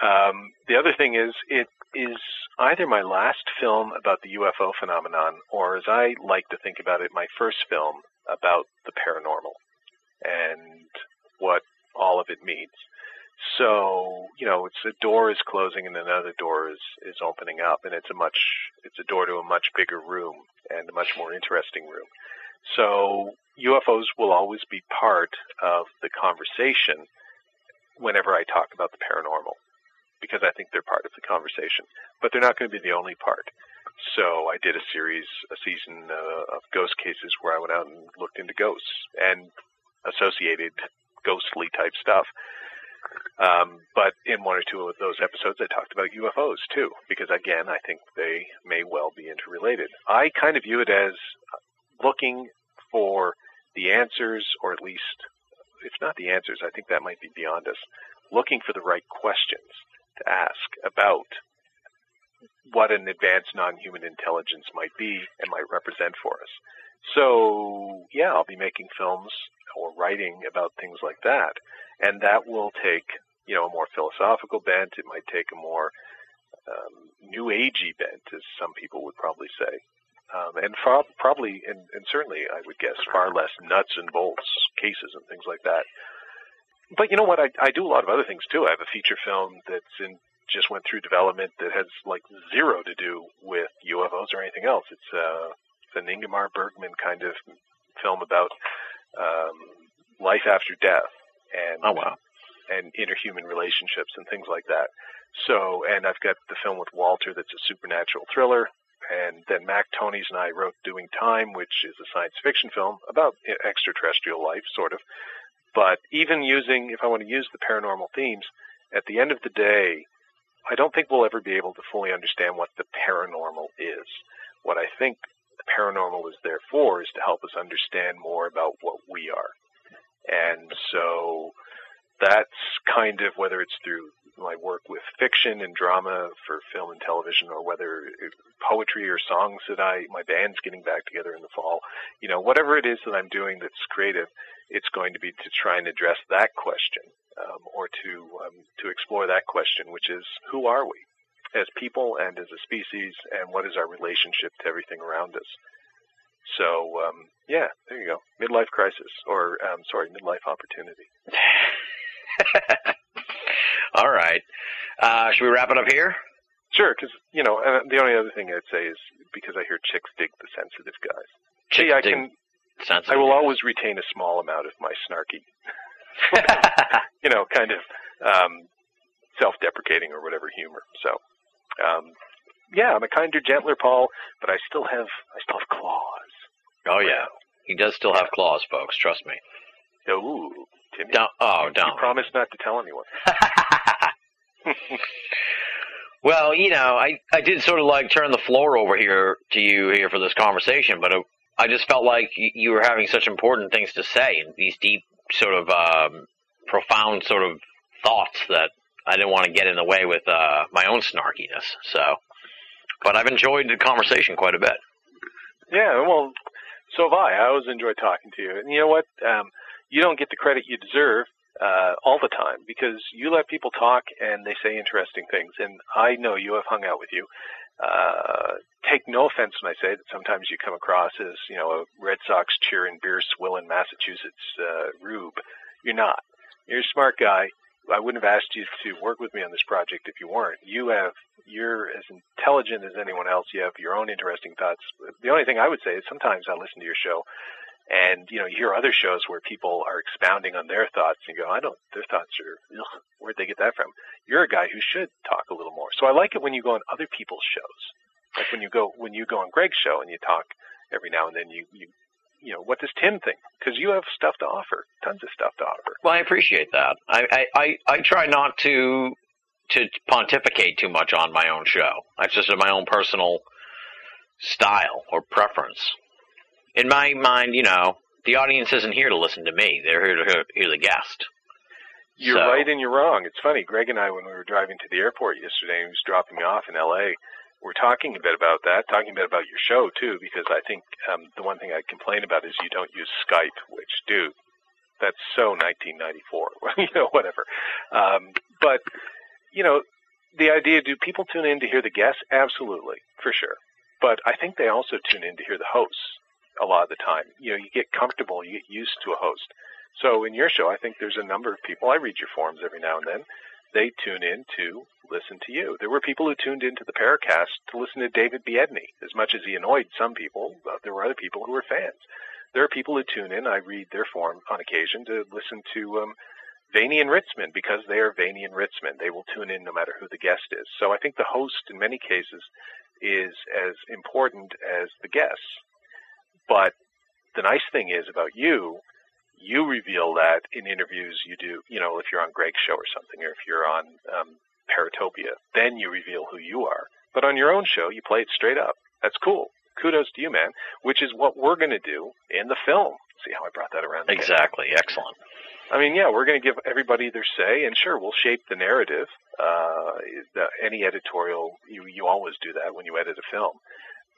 [SPEAKER 2] Um, the other thing is, it is either my last film about the UFO phenomenon, or as I like to think about it, my first film about the paranormal and what all of it means. So, you know, it's a door is closing and another door is, is opening up, and it's a much it's a door to a much bigger room and a much more interesting room. So UFOs will always be part of the conversation whenever I talk about the paranormal because I think they're part of the conversation. But they're not going to be the only part. So I did a series, a season uh, of ghost cases where I went out and looked into ghosts and associated ghostly type stuff. Um, but in one or two of those episodes, I talked about UFOs too, because again, I think they may well be interrelated. I kind of view it as looking for the answers, or at least, if not the answers, I think that might be beyond us, looking for the right questions to ask about what an advanced non-human intelligence might be and might represent for us. So, yeah, I'll be making films or writing about things like that, and that will take, you know, a more philosophical bent. It might take a more um, new agey bent, as some people would probably say, um, and far, probably, and, and certainly, I would guess, far less nuts and bolts cases and things like that. But you know what? I, I do a lot of other things too. I have a feature film that's in just went through development that has like zero to do with UFOs or anything else. It's uh, it's an Ingmar Bergman kind of film about um, life after death and
[SPEAKER 5] Oh wow.
[SPEAKER 2] and interhuman relationships and things like that. So, and I've got the film with Walter that's a supernatural thriller. And then Mac Tonnies and I wrote Doing Time, which is a science fiction film about extraterrestrial life, sort of. But even using, if I want to use the paranormal themes, at the end of the day, I don't think we'll ever be able to fully understand what the paranormal is. What I think the paranormal is there for is to help us understand more about what we are. And so that's kind of whether it's through my work with fiction and drama for film and television or whether poetry or songs that I my band's getting back together in the fall you know whatever it is that I'm doing that's creative it's going to be to try and address that question um, or to um, to explore that question which is who are we as people and as a species and what is our relationship to everything around us? So um, yeah there you go. Midlife crisis or um, sorry midlife opportunity
[SPEAKER 5] All right. Uh, should we wrap it up here?
[SPEAKER 2] Sure, because you know uh, the only other thing I'd say is because I hear chicks dig the sensitive guys. See, I
[SPEAKER 5] dig
[SPEAKER 2] can,
[SPEAKER 5] sensitive.
[SPEAKER 2] I will always retain a small amount of my snarky, you know, kind of um, self-deprecating or whatever humor. So, um, yeah, I'm a kinder, gentler Paul, but I still have, I still have claws.
[SPEAKER 5] oh yeah. He does still have claws, folks. Trust me.
[SPEAKER 2] Ooh,
[SPEAKER 5] Don't. Oh,
[SPEAKER 2] You
[SPEAKER 5] don't.
[SPEAKER 2] promise not to tell anyone.
[SPEAKER 5] well, you know, I I did sort of like turn the floor over here to you here for this conversation, but it, I just felt like you, you were having such important things to say and these deep, sort of um, profound sort of thoughts that I didn't want to get in the way with uh, my own snarkiness. So, but I've enjoyed the conversation quite a bit.
[SPEAKER 2] Yeah, well, so have I. I always enjoy talking to you. And you know what? Um, you don't get the credit you deserve uh, all the time because you let people talk and they say interesting things. And I know you have hung out with you. uh, take no offense when I say that sometimes you come across as, you know, a Red Sox cheering, beer swilling Massachusetts uh, rube. You're not. You're a smart guy. I wouldn't have asked you to work with me on this project if you weren't. You have, you're as intelligent as anyone else. You have your own interesting thoughts. The only thing I would say is sometimes I listen to your show and, you know, you hear other shows where people are expounding on their thoughts and go, I don't, their thoughts are, ugh, where'd they get that from? You're a guy who should talk a little more. So I like it when you go on other people's shows. Like when you go, when you go on Greg's show and you talk every now and then, you, you, you know, what does Tim think? Because you have stuff to offer, tons of stuff to offer.
[SPEAKER 5] Well, I appreciate that. I, I, I, I try not to to pontificate too much on my own show. That's just my own personal style or preference. In my mind, you know, the audience isn't here to listen to me. They're here to hear, hear the guest.
[SPEAKER 2] You're
[SPEAKER 5] So-
[SPEAKER 2] right and you're wrong. It's funny. Greg and I, when we were driving to the airport yesterday, and he was dropping me off in L.A. We're talking a bit about that, talking a bit about your show too, because I think um, the one thing I complain about is you don't use Skype, which, dude, that's so 1994. you know, whatever. Um, but you know, the idea: do people tune in to hear the guests? Absolutely, for sure. But I think they also tune in to hear the hosts a lot of the time. You know, you get comfortable, you get used to a host. So in your show, I think there's a number of people. I read your forums every now and then. They tune in to listen to you. There were people who tuned into the Paracast to listen to David Biedney. As much as he annoyed some people, there were other people who were fans. There are people who tune in. I read their forum on occasion to listen to um, Vaeni and Ritzmann because they are Vaeni and Ritzmann. They will tune in no matter who the guest is. So I think the host, in many cases, is as important as the guests. But the nice thing is about you, you reveal that in interviews you do, you know, if you're on Greg's show or something, or if you're on um, Paratopia, then you reveal who you are. But on your own show, you play it straight up. That's cool. Kudos to you, man. Which is what we're going to do in the film. See how I brought that around? again?
[SPEAKER 5] Exactly. Excellent.
[SPEAKER 2] I mean, yeah, we're going to give everybody their say, and sure, we'll shape the narrative. Uh, the, any editorial, you you always do that when you edit a film,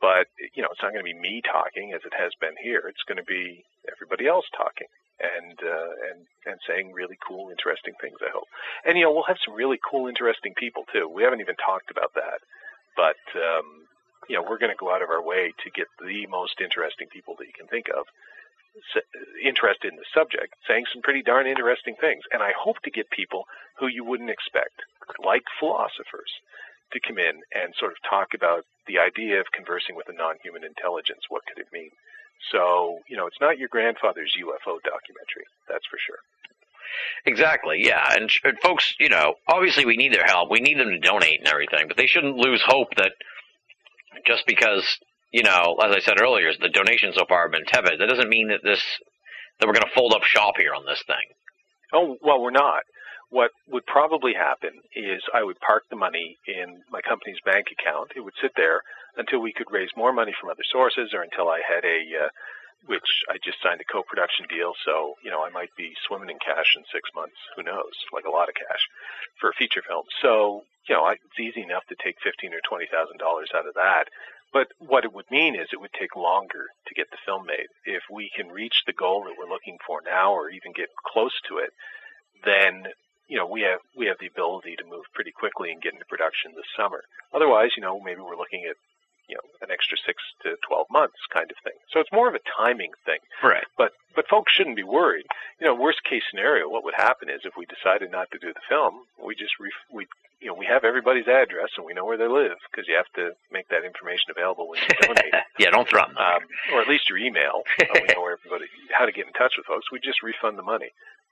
[SPEAKER 2] but you know, it's not going to be me talking as it has been here. It's going to be everybody else talking and uh, and and saying really cool, interesting things. I hope, and you know, we'll have some really cool, interesting people too. We haven't even talked about that, but um, you know, we're going to go out of our way to get the most interesting people that you can think of interested in the subject, saying some pretty darn interesting things. And I hope to get people who you wouldn't expect, like philosophers, to come in and sort of talk about the idea of conversing with a non-human intelligence. What could it mean? So, you know, it's not your grandfather's UFO documentary, that's for sure.
[SPEAKER 5] Exactly. Yeah. And, and folks, you know, obviously we need their help. We need them to donate and everything, but they shouldn't lose hope that just because, you know, as I said earlier, the donations so far have been tepid. That doesn't mean that this that we're going to fold up shop here on this thing.
[SPEAKER 2] Oh, well, we're not. What would probably happen is I would park the money in my company's bank account. It would sit there until we could raise more money from other sources or until I had a, uh, which I just signed a co-production deal. So, you know, I might be swimming in cash in six months. Who knows? Like a lot of cash for a feature film. So, you know, I, it's easy enough to take fifteen or twenty thousand dollars out of that. But what it would mean is it would take longer to get the film made. If we can reach the goal that we're looking for now, or even get close to it, then you know we have we have the ability to move pretty quickly and get into production this summer. Otherwise, you know, maybe we're looking at you know an extra six to twelve months kind of thing. So it's more of a timing thing.
[SPEAKER 5] Right.
[SPEAKER 2] But but folks shouldn't be worried. You know, worst case scenario, what would happen is if we decided not to do the film, we just ref- we you know we have everybody's address and we know where they live because you have to make that information available when you donate,
[SPEAKER 5] yeah, don't threaten them.
[SPEAKER 2] um, or at least your email. Uh, we know where everybody how to get in touch with folks. We just refund the money,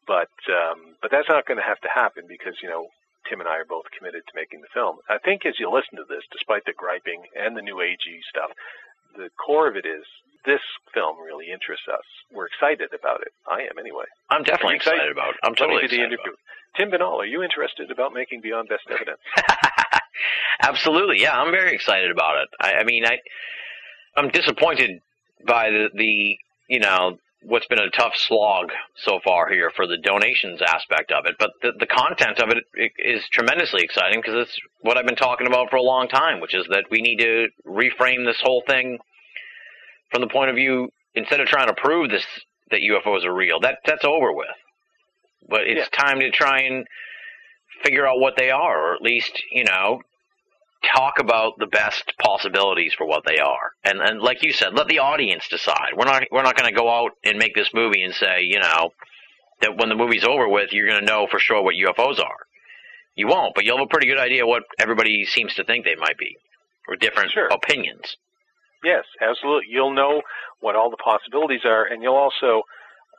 [SPEAKER 2] but um, but that's not going to have to happen because you know Tim and I are both committed to making the film. I think as you listen to this, despite the griping and the new agey stuff, the core of it is this film really interests us. We're excited about it. I am anyway.
[SPEAKER 5] I'm definitely
[SPEAKER 2] excited?
[SPEAKER 5] excited about it. I'm totally
[SPEAKER 2] do the
[SPEAKER 5] excited
[SPEAKER 2] interview. Tim Binnall, are you interested about making Beyond Best Evidence?
[SPEAKER 5] Absolutely. Yeah, I'm very excited about it. I, I mean, I I'm disappointed by the the you know what's been a tough slog so far here for the donations aspect of it, but the the content of it i- is tremendously exciting because it's what I've been talking about for a long time, which is that we need to reframe this whole thing from the point of view instead of trying to prove this that UFOs are real. That that's over with. But it's time to try and figure out what they are, or at least you know talk about the best possibilities for what they are, and and like you said, let the audience decide. We're not we're not going to go out and make this movie and say, you know, that when the movie's over with, you're going to know for sure what UFOs are. You won't, but you'll have a pretty good idea what everybody seems to think they might be, or different
[SPEAKER 2] Sure.
[SPEAKER 5] opinions.
[SPEAKER 2] Yes, absolutely. You'll know what all the possibilities are, and you'll also,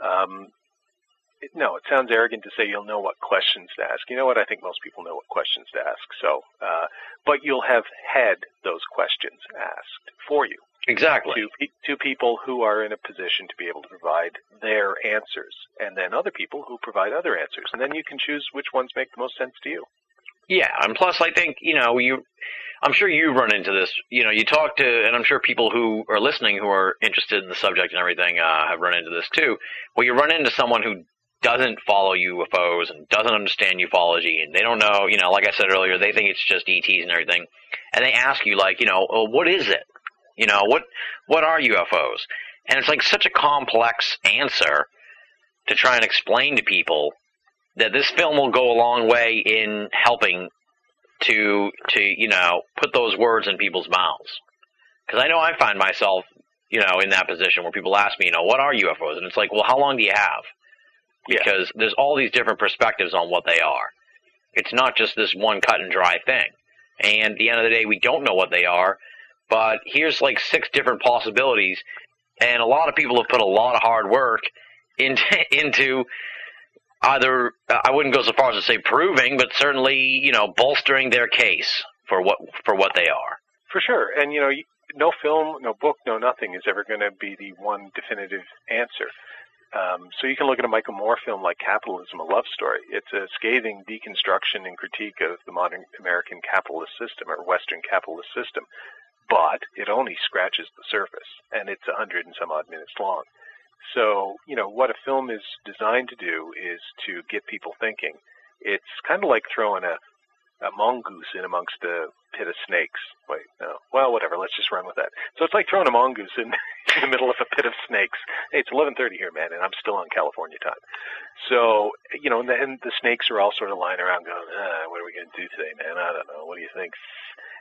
[SPEAKER 2] um, it, no, it sounds arrogant to say you'll know what questions to ask. You know what? I think most people know what questions to ask. So, uh, but you'll have had those questions asked for you
[SPEAKER 5] Exactly.
[SPEAKER 2] to pe- to people who are in a position to be able to provide their answers, and then other people who provide other answers, and then you can choose which ones make the most sense to you.
[SPEAKER 5] Yeah, and plus, I think you know you. I'm sure you've run into this. You know, you talk to, and I'm sure people who are listening who are interested in the subject and everything uh, have run into this too. Well, you run into someone who doesn't follow UFOs and doesn't understand ufology, and they don't know. You know, like I said earlier, they think it's just ETs and everything, and they ask you like, you know, well, what is it? You know, what what are UFOs? And it's like such a complex answer to try and explain to people that this film will go a long way in helping to to you know put those words in people's mouths because I know I find myself you know in that position where people ask me you know what are UFOs and it's like well how long do you have
[SPEAKER 2] Yeah.
[SPEAKER 5] because there's all these different perspectives on what they are it's not just this one cut and dry thing and at the end of the day we don't know what they are but here's like six different possibilities and a lot of people have put a lot of hard work into into either I wouldn't go so far as to say proving, but certainly you know bolstering their case for what for what they are.
[SPEAKER 2] For sure. And, you know, no film, no book, no nothing is ever going to be the one definitive answer. Um, so you can look at a Michael Moore film like Capitalism, a Love Story. It's a scathing deconstruction and critique of the modern American capitalist system or Western capitalist system. But it only scratches the surface, and it's a hundred and some odd minutes long. So, you know, what a film is designed to do is to get people thinking. It's kind of like throwing a, a mongoose in amongst a pit of snakes. Wait, no. Well, whatever. Let's just run with that. So it's like throwing a mongoose in, in the middle of a pit of snakes. Hey, it's 11:30 here, man, and I'm still on California time. So, you know, and the, and the snakes are all sort of lying around going, ah, "What are we going to do today, man? I don't know. What do you think?"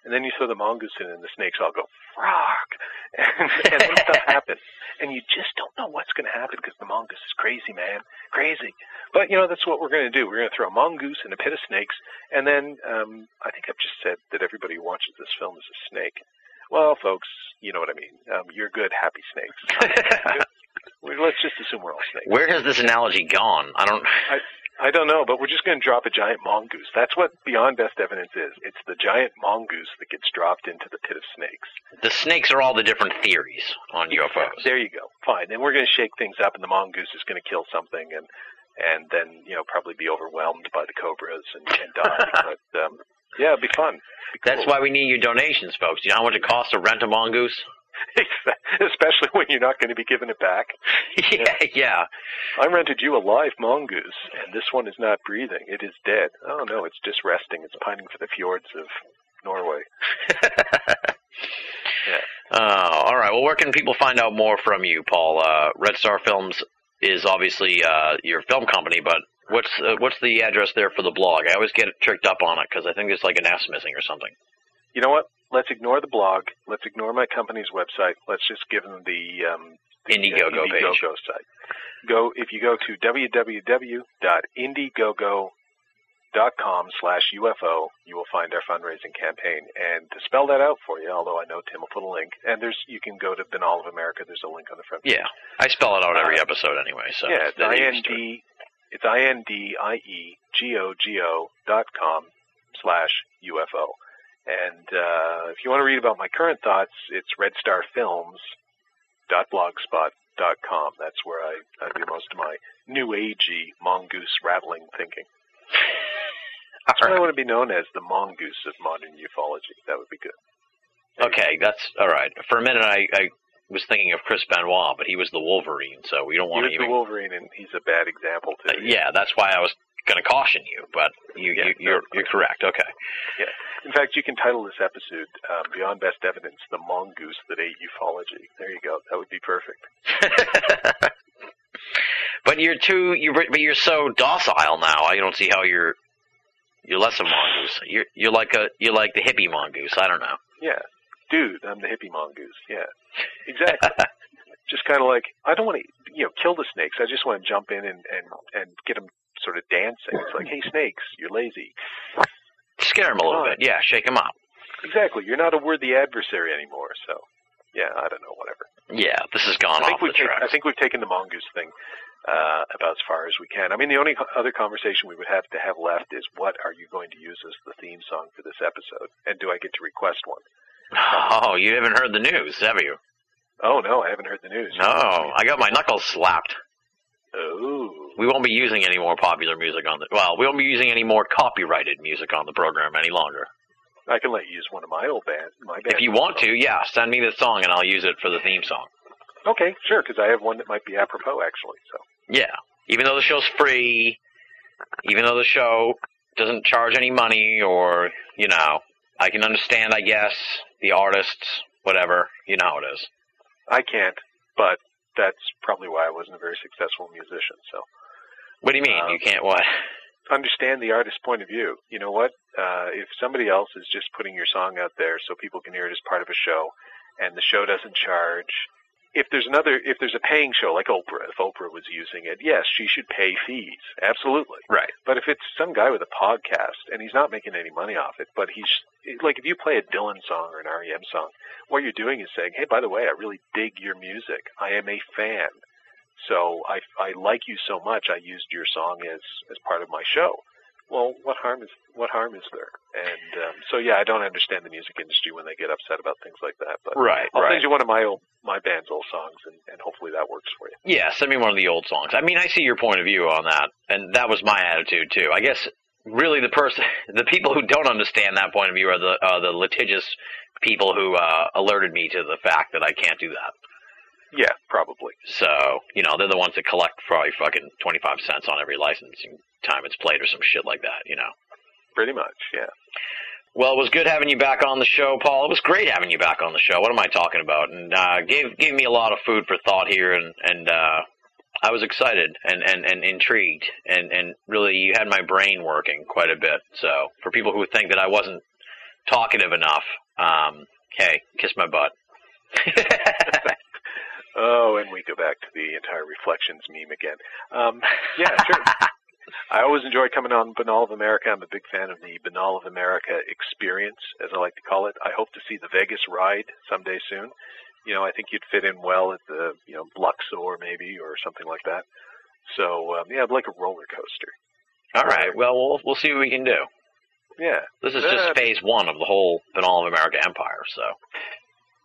[SPEAKER 2] And then you throw the mongoose in, and the snakes all go, "Frog!" And, and then stuff happens, and you just don't know what's going to happen because the mongoose is crazy, man, crazy. But you know, that's what we're going to do. We're going to throw a mongoose in a pit of snakes, and then um, I think I've just said that everybody who watches this film is a snake. Well, folks, you know what I mean. Um, you're good, happy snakes. Let's just assume we're all snakes.
[SPEAKER 5] Where has this analogy gone? I don't.
[SPEAKER 2] I, I don't know, but we're just going to drop a giant mongoose. That's what Beyond Best Evidence is. It's the giant mongoose that gets dropped into the pit of snakes.
[SPEAKER 5] The snakes are all the different theories on UFOs.
[SPEAKER 2] There you go. Fine. Then we're going to shake things up, and the mongoose is going to kill something, and and then you know probably be overwhelmed by the cobras and, and die. but um, yeah, it'd be fun. Be
[SPEAKER 5] That's
[SPEAKER 2] cool.
[SPEAKER 5] why we need your donations, folks. You know how much it costs to rent a mongoose?
[SPEAKER 2] especially when you're not going to be giving it back.
[SPEAKER 5] yeah, yeah.
[SPEAKER 2] I rented you a live mongoose, and this one is not breathing. It is dead. Oh no, it's just resting. It's pining for the fjords of Norway.
[SPEAKER 5] Uh, all right. Well, where can people find out more from you, Paul? Uh, Red Star Films is obviously uh, your film company, but what's uh, what's the address there for the blog? I always get tricked up on it because I think there's like an S missing or something.
[SPEAKER 2] You know what? Let's ignore the blog. Let's ignore my company's website. Let's just give them the, um, the
[SPEAKER 5] Indiegogo
[SPEAKER 2] uh,
[SPEAKER 5] page.
[SPEAKER 2] Site. Go if you go to www.indiegogo.com slash UFO, you will find our fundraising campaign. And to spell that out for you, although I know Tim will put a link, and there's you can go to Binnall of America. There's a link on the front. Page.
[SPEAKER 5] Yeah, I spell it out every
[SPEAKER 2] Uh,
[SPEAKER 5] episode anyway. So
[SPEAKER 2] yeah, it's I N. D. It's I N D I E G O G O dot com slash UFO. And uh, if you want to read about my current thoughts, it's redstarfilms.blogspot.com. That's where I, I do most of my new agey mongoose rattling thinking. That's what I want to be known as the mongoose of modern ufology. That would be good.
[SPEAKER 5] Okay, that's all right. For a minute, I, I was thinking of Chris Benoit, but he was the Wolverine, so we don't
[SPEAKER 2] He
[SPEAKER 5] want
[SPEAKER 2] was
[SPEAKER 5] to
[SPEAKER 2] the
[SPEAKER 5] even.
[SPEAKER 2] Wolverine, and he's a bad example
[SPEAKER 5] Uh, yeah, that's why I was going to caution you, but you,
[SPEAKER 2] Yeah,
[SPEAKER 5] you you're you're correct. Okay. Yeah.
[SPEAKER 2] In fact, you can title this episode um, "Beyond Best Evidence: The Mongoose That Ate Ufology." There you go. That would be perfect.
[SPEAKER 5] but you're too you but you're so docile now. I don't see how you're You're less of a mongoose. You're you're like a you're like the hippie mongoose. I don't know.
[SPEAKER 2] Yeah, dude, I'm the hippie mongoose. Yeah, exactly. just kind of like I don't want to, you know, kill the snakes. I just want to jump in and and and get them sort of dancing. It's like, hey, snakes, you're lazy.
[SPEAKER 5] Scare him a little bit. Yeah, shake him up.
[SPEAKER 2] Exactly. You're not a worthy adversary anymore. So, yeah, I don't know. Whatever.
[SPEAKER 5] Yeah, this has gone
[SPEAKER 2] I think
[SPEAKER 5] off the
[SPEAKER 2] we've taken,
[SPEAKER 5] tracks.
[SPEAKER 2] I think we've taken the mongoose thing uh, about as far as we can. I mean, the only other conversation we would have to have left is what are you going to use as the theme song for this episode, and do I get to request one?
[SPEAKER 5] Oh, you haven't heard the news, have you?
[SPEAKER 2] Oh no, I haven't heard the news.
[SPEAKER 5] No, I got my knuckles slapped.
[SPEAKER 2] Oh.
[SPEAKER 5] We won't be using any more popular music on the. Well, we won't be using any more copyrighted music on the program any longer.
[SPEAKER 2] I can let you use one of my old band, my band.
[SPEAKER 5] If you want to, yeah, send me the song and I'll use it for the theme song.
[SPEAKER 2] Okay, sure, because I have one that might be apropos actually. So.
[SPEAKER 5] Yeah, even though the show's free, even though the show doesn't charge any money, or you know, I can understand, I guess, the artists, whatever. You know how it is.
[SPEAKER 2] I can't, but that's probably why I wasn't a very successful musician. So
[SPEAKER 5] What do you mean?
[SPEAKER 2] Um,
[SPEAKER 5] you can't what?
[SPEAKER 2] understand the artist's point of view. You know what? Uh, if somebody else is just putting your song out there so people can hear it as part of a show, and the show doesn't charge, if there's another, if there's a paying show like Oprah, if Oprah was using it, yes, she should pay fees, absolutely.
[SPEAKER 5] Right.
[SPEAKER 2] But if it's some guy with a podcast and he's not making any money off it, but he's like, if you play a Dylan song or an REM song, what you're doing is saying, hey, by the way, I really dig your music. I am a fan. So I, I like you so much. I used your song as, as part of my show. Well, what harm is what harm is there? And um, so yeah, I don't understand the music industry when they get upset about things like that. But
[SPEAKER 5] Right.
[SPEAKER 2] I'll
[SPEAKER 5] right.
[SPEAKER 2] send you one of my old my band's old songs, and, and hopefully that works for you.
[SPEAKER 5] Yeah, send me one of the old songs. I mean, I see your point of view on that, and that was my attitude too. I guess really the person, the people who don't understand that point of view are the uh, the litigious people who uh, alerted me to the fact that I can't do that.
[SPEAKER 2] Yeah, probably.
[SPEAKER 5] So you know, they're the ones that collect probably fucking twenty five cents on every licensing time it's played or some shit like that. You know.
[SPEAKER 2] Pretty much, yeah.
[SPEAKER 5] Well, it was good having you back on the show, Paul. It was great having you back on the show. What am I talking about? And uh, gave gave me a lot of food for thought here, and and uh, I was excited and, and, and intrigued, and and really you had my brain working quite a bit. So for people who think that I wasn't talkative enough, um, hey, kiss my butt.
[SPEAKER 2] Oh, and we go back to the entire reflections meme again. Um, yeah, sure. I always enjoy coming on Binnall of America. I'm a big fan of the Binnall of America experience, as I like to call it. I hope to see the Vegas ride someday soon. You know, I think you'd fit in well at the, you know, Luxor maybe or something like that. So, um, yeah, I'd like a roller coaster.
[SPEAKER 5] All right, well we'll we'll see what we can do.
[SPEAKER 2] Yeah.
[SPEAKER 5] This is
[SPEAKER 2] Uh,
[SPEAKER 5] just phase one of the whole Binnall of America empire. So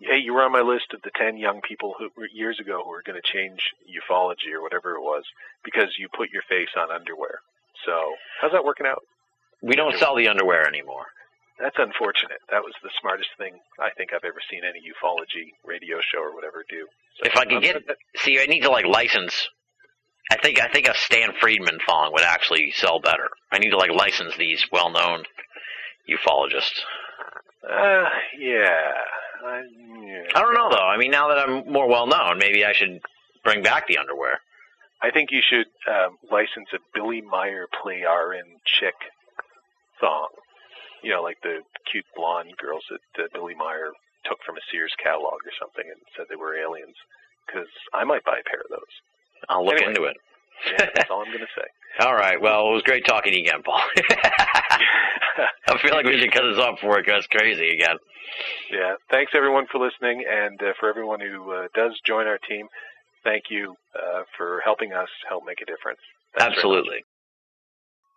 [SPEAKER 2] Hey, you were on my list of the 10 young people who were years ago who were going to change ufology or whatever it was because you put your face on underwear. So, how's that working out?
[SPEAKER 5] we don't sell the underwear anymore.
[SPEAKER 2] That's unfortunate. That was the smartest thing I think I've ever seen any ufology radio show or whatever do. So,
[SPEAKER 5] If I could get, see, I need to like license. I think I think a Stan Friedman thong would actually sell better. I need to like license these well-known ufologists.
[SPEAKER 2] uh, yeah. I, yeah.
[SPEAKER 5] I don't know though. I mean, now that I'm more well-known, maybe I should bring back the underwear.
[SPEAKER 2] I think you should um, license a Billy Meier play RN chick song. You know, like the cute blonde girls that uh, Billy Meier took from a Sears catalog or something and said they were aliens. Because I might buy a pair of those.
[SPEAKER 5] I'll look
[SPEAKER 2] Anyway.
[SPEAKER 5] into it.
[SPEAKER 2] Yeah, that's all I'm going to say.
[SPEAKER 5] All right. Well, it was great talking to you again, Paul. I feel like we should cut this off before it goes crazy again.
[SPEAKER 2] Yeah. Thanks everyone for listening, and uh, for everyone who uh, does join our team, thank you uh, for helping us help make a difference. Thanks.
[SPEAKER 5] Absolutely.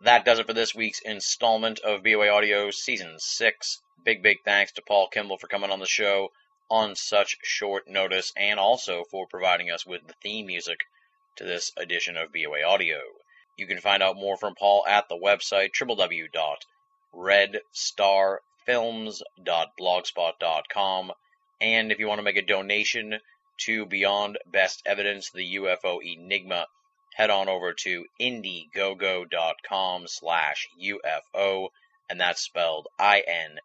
[SPEAKER 1] That does it for this week's installment of BOA Audio Season 6. Big, big thanks to Paul Kimball for coming on the show on such short notice and also for providing us with the theme music to this edition of BOA Audio. You can find out more from Paul at the website www.redstarfilms.blogspot.com. And if you want to make a donation to Beyond Best Evidence, the UFO Enigma, head on over to indiegogo.com slash UFO, and that's spelled I-N-D-I-E-G-O-G-O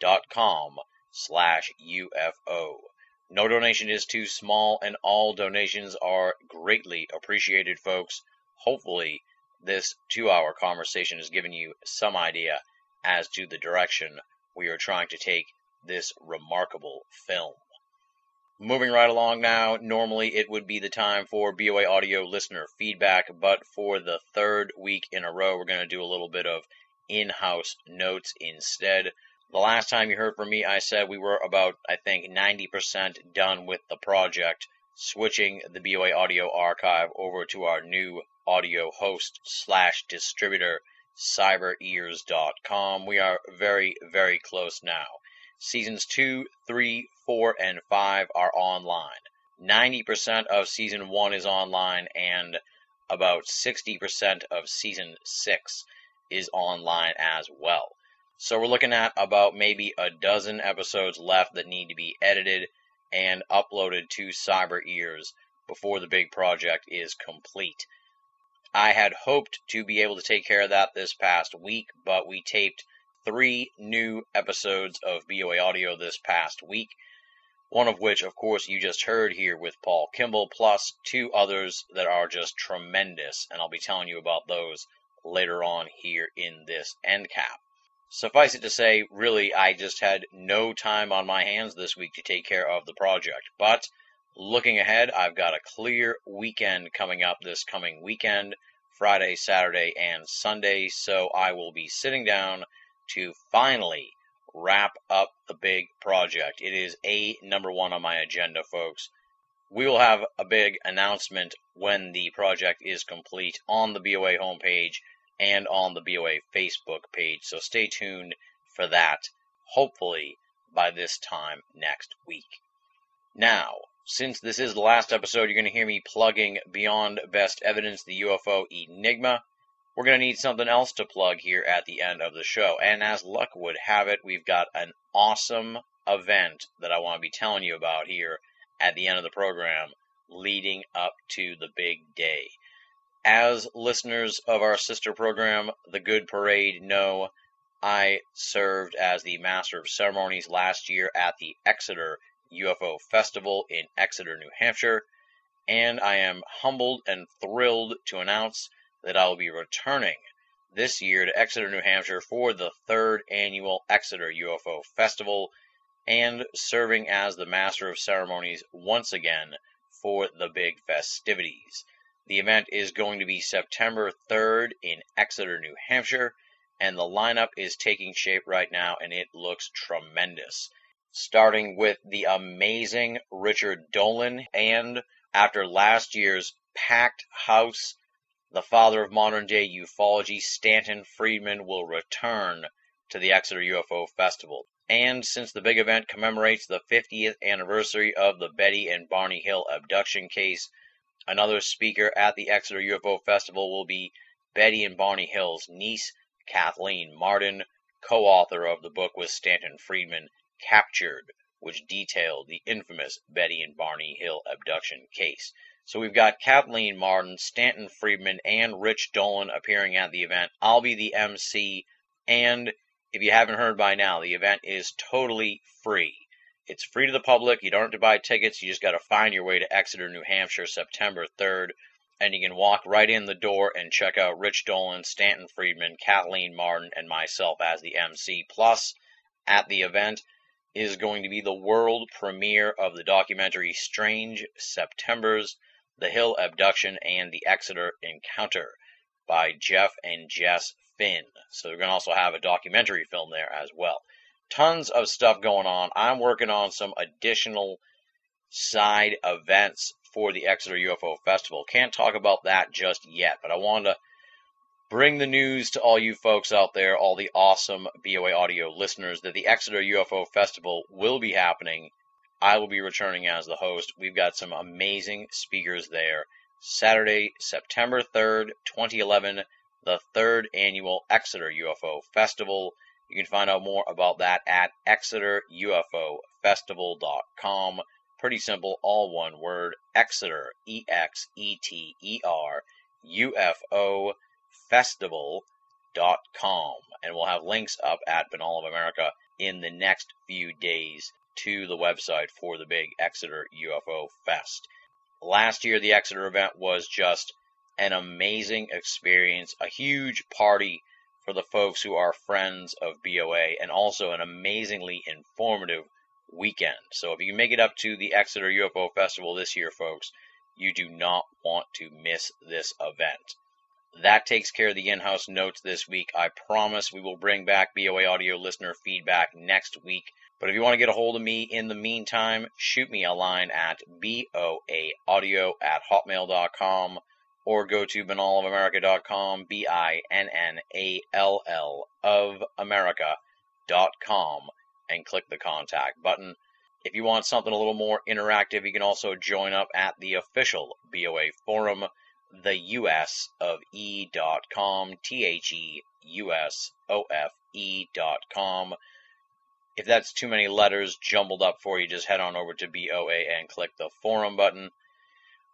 [SPEAKER 1] dot com slash UFO. No donation is too small, and all donations are greatly appreciated, folks. Hopefully, this two hour conversation has given you some idea as to the direction we are trying to take this remarkable film. Moving right along now, normally it would be the time for BOA audio listener feedback, but for the third week in a row, we're going to do a little bit of in house notes instead. The last time you heard from me, I said we were about, I think, 90% done with the project, switching the BOA audio archive over to our new audio host slash distributor, cyberears.com. We are very, very close now. Seasons 2, 3, 4, and 5 are online. 90% of season 1 is online, and about 60% of season 6 is online as well. So we're looking at about maybe a dozen episodes left that need to be edited and uploaded to Cyber Ears before the big project is complete. I had hoped to be able to take care of that this past week, but we taped three new episodes of BOA Audio this past week. One of which, of course, you just heard here with Paul Kimball, plus two others that are just tremendous, and I'll be telling you about those later on here in this end cap. Suffice it to say, really, I just had no time on my hands this week to take care of the project. But looking ahead, I've got a clear weekend coming up this coming weekend Friday, Saturday, and Sunday. So I will be sitting down to finally wrap up the big project. It is a number one on my agenda, folks. We will have a big announcement when the project is complete on the BOA homepage and on the BOA Facebook page. So stay tuned for that, hopefully by this time next week. Now, since this is the last episode, you're going to hear me plugging Beyond Best Evidence, the UFO Enigma. We're going to need something else to plug here at the end of the show. And as luck would have it, we've got an awesome event that I want to be telling you about here at the end of the program leading up to the big day. As listeners of our sister program, The Good Parade, know, I served as the Master of Ceremonies last year at the Exeter UFO Festival in Exeter, New Hampshire, and I am humbled and thrilled to announce that I will be returning this year to Exeter, New Hampshire for the third annual Exeter UFO Festival and serving as the Master of Ceremonies once again for the big festivities. The event is going to be September 3rd in Exeter, New Hampshire, and the lineup is taking shape right now, and it looks tremendous. Starting with the amazing Richard Dolan, and after last year's packed house, the father of modern day ufology, Stanton Friedman, will return to the Exeter UFO Festival. And since the big event commemorates the 50th anniversary of the Betty and Barney Hill abduction case, Another speaker at the Exeter UFO Festival will be Betty and Barney Hill's niece, Kathleen Marden, co author of the book with Stanton Friedman, Captured, which detailed the infamous Betty and Barney Hill abduction case. So we've got Kathleen Marden, Stanton Friedman, and Rich Dolan appearing at the event. I'll be the MC, and if you haven't heard by now, the event is totally free. It's free to the public. You don't have to buy tickets. You just got to find your way to Exeter, New Hampshire, September 3rd. And you can walk right in the door and check out Rich Dolan, Stanton Friedman, Kathleen Marden, and myself as the MC. Plus, at the event is going to be the world premiere of the documentary Strange Septembers, The Hill Abduction, and the Exeter Encounter by Jeff and Jess Finn. So we're going to also have a documentary film there as well tons of stuff going on. I'm working on some additional side events for the Exeter UFO Festival. Can't talk about that just yet, but I wanted to bring the news to all you folks out there, all the awesome BOA audio listeners, that the Exeter UFO Festival will be happening. I will be returning as the host. We've got some amazing speakers there. Saturday, September 3rd, 2011, the third annual Exeter UFO Festival. You can find out more about that at exeterufofestival.com. Pretty simple, all one word, Exeter, E X E T E R, UFO festival.com. And we'll have links up at Binnall of America in the next few days to the website for the big Exeter UFO Fest. Last year, the Exeter event was just an amazing experience, a huge party for the folks who are friends of BOA, and also an amazingly informative weekend. So if you can make it up to the Exeter UFO Festival this year, folks, you do not want to miss this event. That takes care of the in house notes this week. I promise we will bring back BOA audio listener feedback next week. But if you want to get a hold of me in the meantime, shoot me a line at boaaudio at hotmail.com or go to binnallofamerica.com, B I N N A L L of America.com, and click the contact button. If you want something a little more interactive, you can also join up at the official BOA forum the US of E.com, T H E U S O F E.com. If that's too many letters jumbled up for you, just head on over to BOA and click the forum button.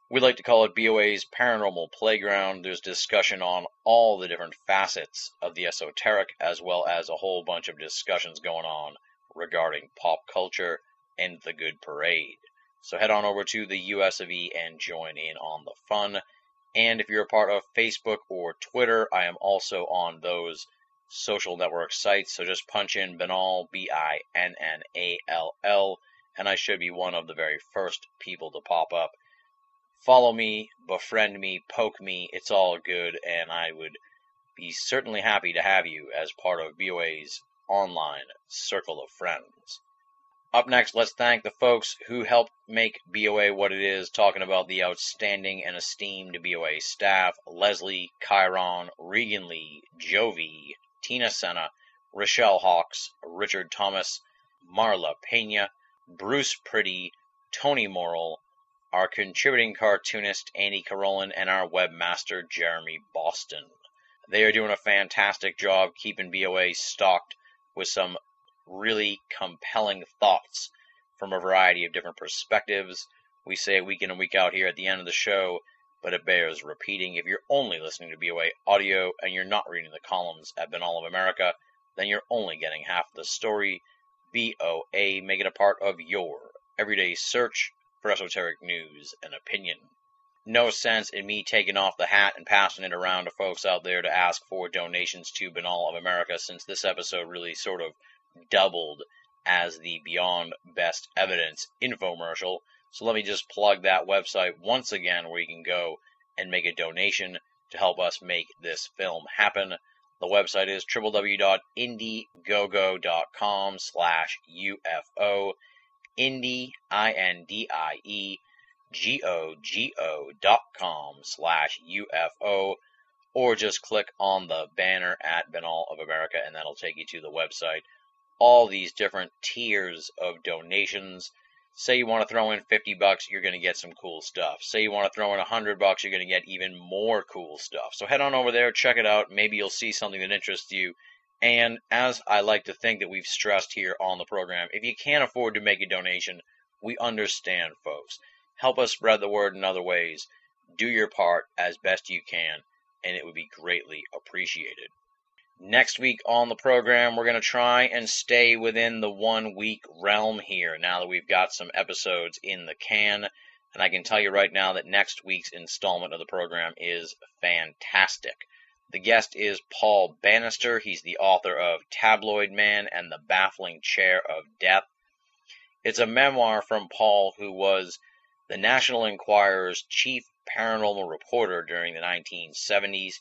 [SPEAKER 1] We like to call it BOA's Paranormal Playground. There's discussion on all the different facets of the esoteric, as well as a whole bunch of discussions going on regarding pop culture and the good parade. So head on over to the US of E and join in on the fun. And if you're a part of Facebook or Twitter, I am also on those social network sites. So just punch in Binnall, B I N N A L L, and I should be one of the very first people to pop up. Follow me, befriend me, poke me, it's all good, and I would be certainly happy to have you as part of BOA's online circle of friends. Up next, let's thank the folks who helped make BOA what it is, talking about the outstanding and esteemed BOA staff Leslie, Chiron, Regan Lee, Jovi, Tina Senna, Rochelle Hawks, Richard Thomas, Marla Pena, Bruce Pretty, Tony Morrill, our contributing cartoonist Andy Carolin, and our webmaster Jeremy Boston. They are doing a fantastic job keeping BOA stocked with some really compelling thoughts from a variety of different perspectives. We say week in and week out here at the end of the show, but it bears repeating. If you're only listening to BOA audio and you're not reading the columns at Binnall of America, then you're only getting half the story. BOA, make it a part of your everyday search for esoteric news and opinion. No sense in me taking off the hat and passing it around to folks out there to ask for donations to Binnall of America since this episode really sort of doubled as the Beyond Best Evidence infomercial. So let me just plug that website once again where you can go and make a donation to help us make this film happen. The website is www.indiegogo.com slash UFO. Indie, I-N-D-I-E, G-O-G-O dot com slash UFO. Or just click on the banner at Binnall of America and that'll take you to the website all these different tiers of donations. Say you want to throw in 50 bucks, you're going to get some cool stuff. Say you want to throw in 100 bucks, you're going to get even more cool stuff. So head on over there, check it out. Maybe you'll see something that interests you. And as I like to think that we've stressed here on the program, if you can't afford to make a donation, we understand, folks. Help us spread the word in other ways. Do your part as best you can, and it would be greatly appreciated. Next week on the program, we're going to try and stay within the one week realm here now that we've got some episodes in the can. And I can tell you right now that next week's installment of the program is fantastic. The guest is Paul Bannister. He's the author of Tabloid Man and the Baffling Chair of Death. It's a memoir from Paul, who was the National Enquirer's chief paranormal reporter during the 1970s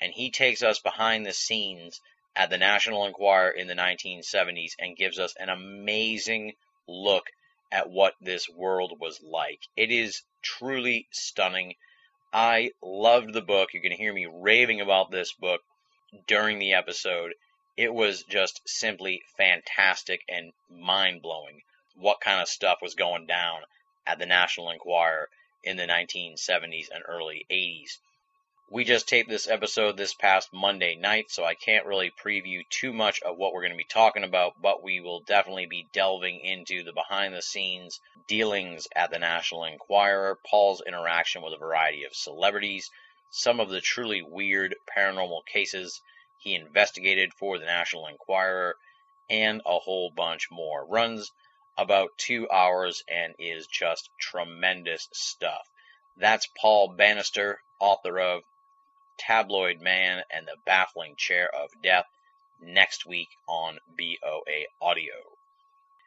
[SPEAKER 1] and he takes us behind the scenes at the National Enquirer in the 1970s and gives us an amazing look at what this world was like. It is truly stunning. I loved the book. You can hear me raving about this book during the episode. It was just simply fantastic and mind blowing what kind of stuff was going down at the National Enquirer in the 1970s and early 80s. We just taped this episode this past Monday night, so I can't really preview too much of what we're going to be talking about, but we will definitely be delving into the behind the scenes dealings at the National Enquirer, Paul's interaction with a variety of celebrities, some of the truly weird paranormal cases he investigated for the National Enquirer, and a whole bunch more. Runs about two hours and is just tremendous stuff. That's Paul Bannister author of Tabloid Man and the Baffling Chair of Death, next week on BOA Audio.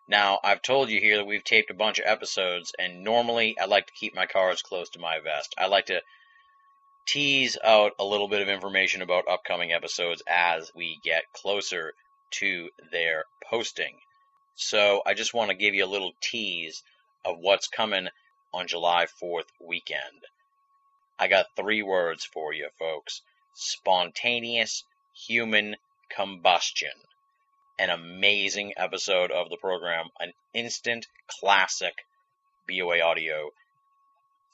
[SPEAKER 1] Now, I've told you here that we've taped a bunch of episodes, and normally I like to keep my cards close to my vest. I like to tease out a little bit of information about upcoming episodes as we get closer to their posting. So I just want to give you a little tease of what's coming on July 4th weekend. I got three words for you, folks spontaneous human combustion. An amazing episode of the program, an instant classic BOA audio.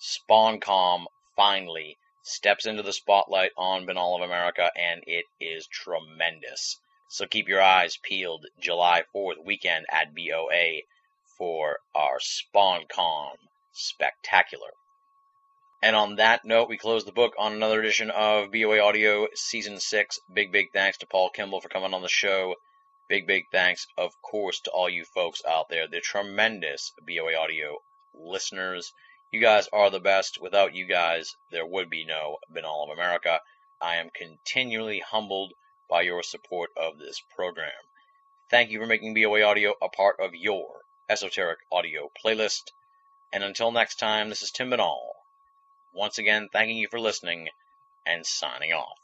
[SPEAKER 1] SpawnCom finally steps into the spotlight on Binnall of America, and it is tremendous. So keep your eyes peeled July 4th weekend at BOA for our SpawnCom spectacular. And on that note, we close the book on another edition of BOA Audio Season 6. Big, big thanks to Paul Kimball for coming on the show. Big, big thanks, of course, to all you folks out there, the tremendous BOA Audio listeners. You guys are the best. Without you guys, there would be no Binnall of America. I am continually humbled by your support of this program. Thank you for making BOA Audio a part of your esoteric audio playlist. And until next time, this is Tim Binnall. Once again, thanking you for listening and signing off.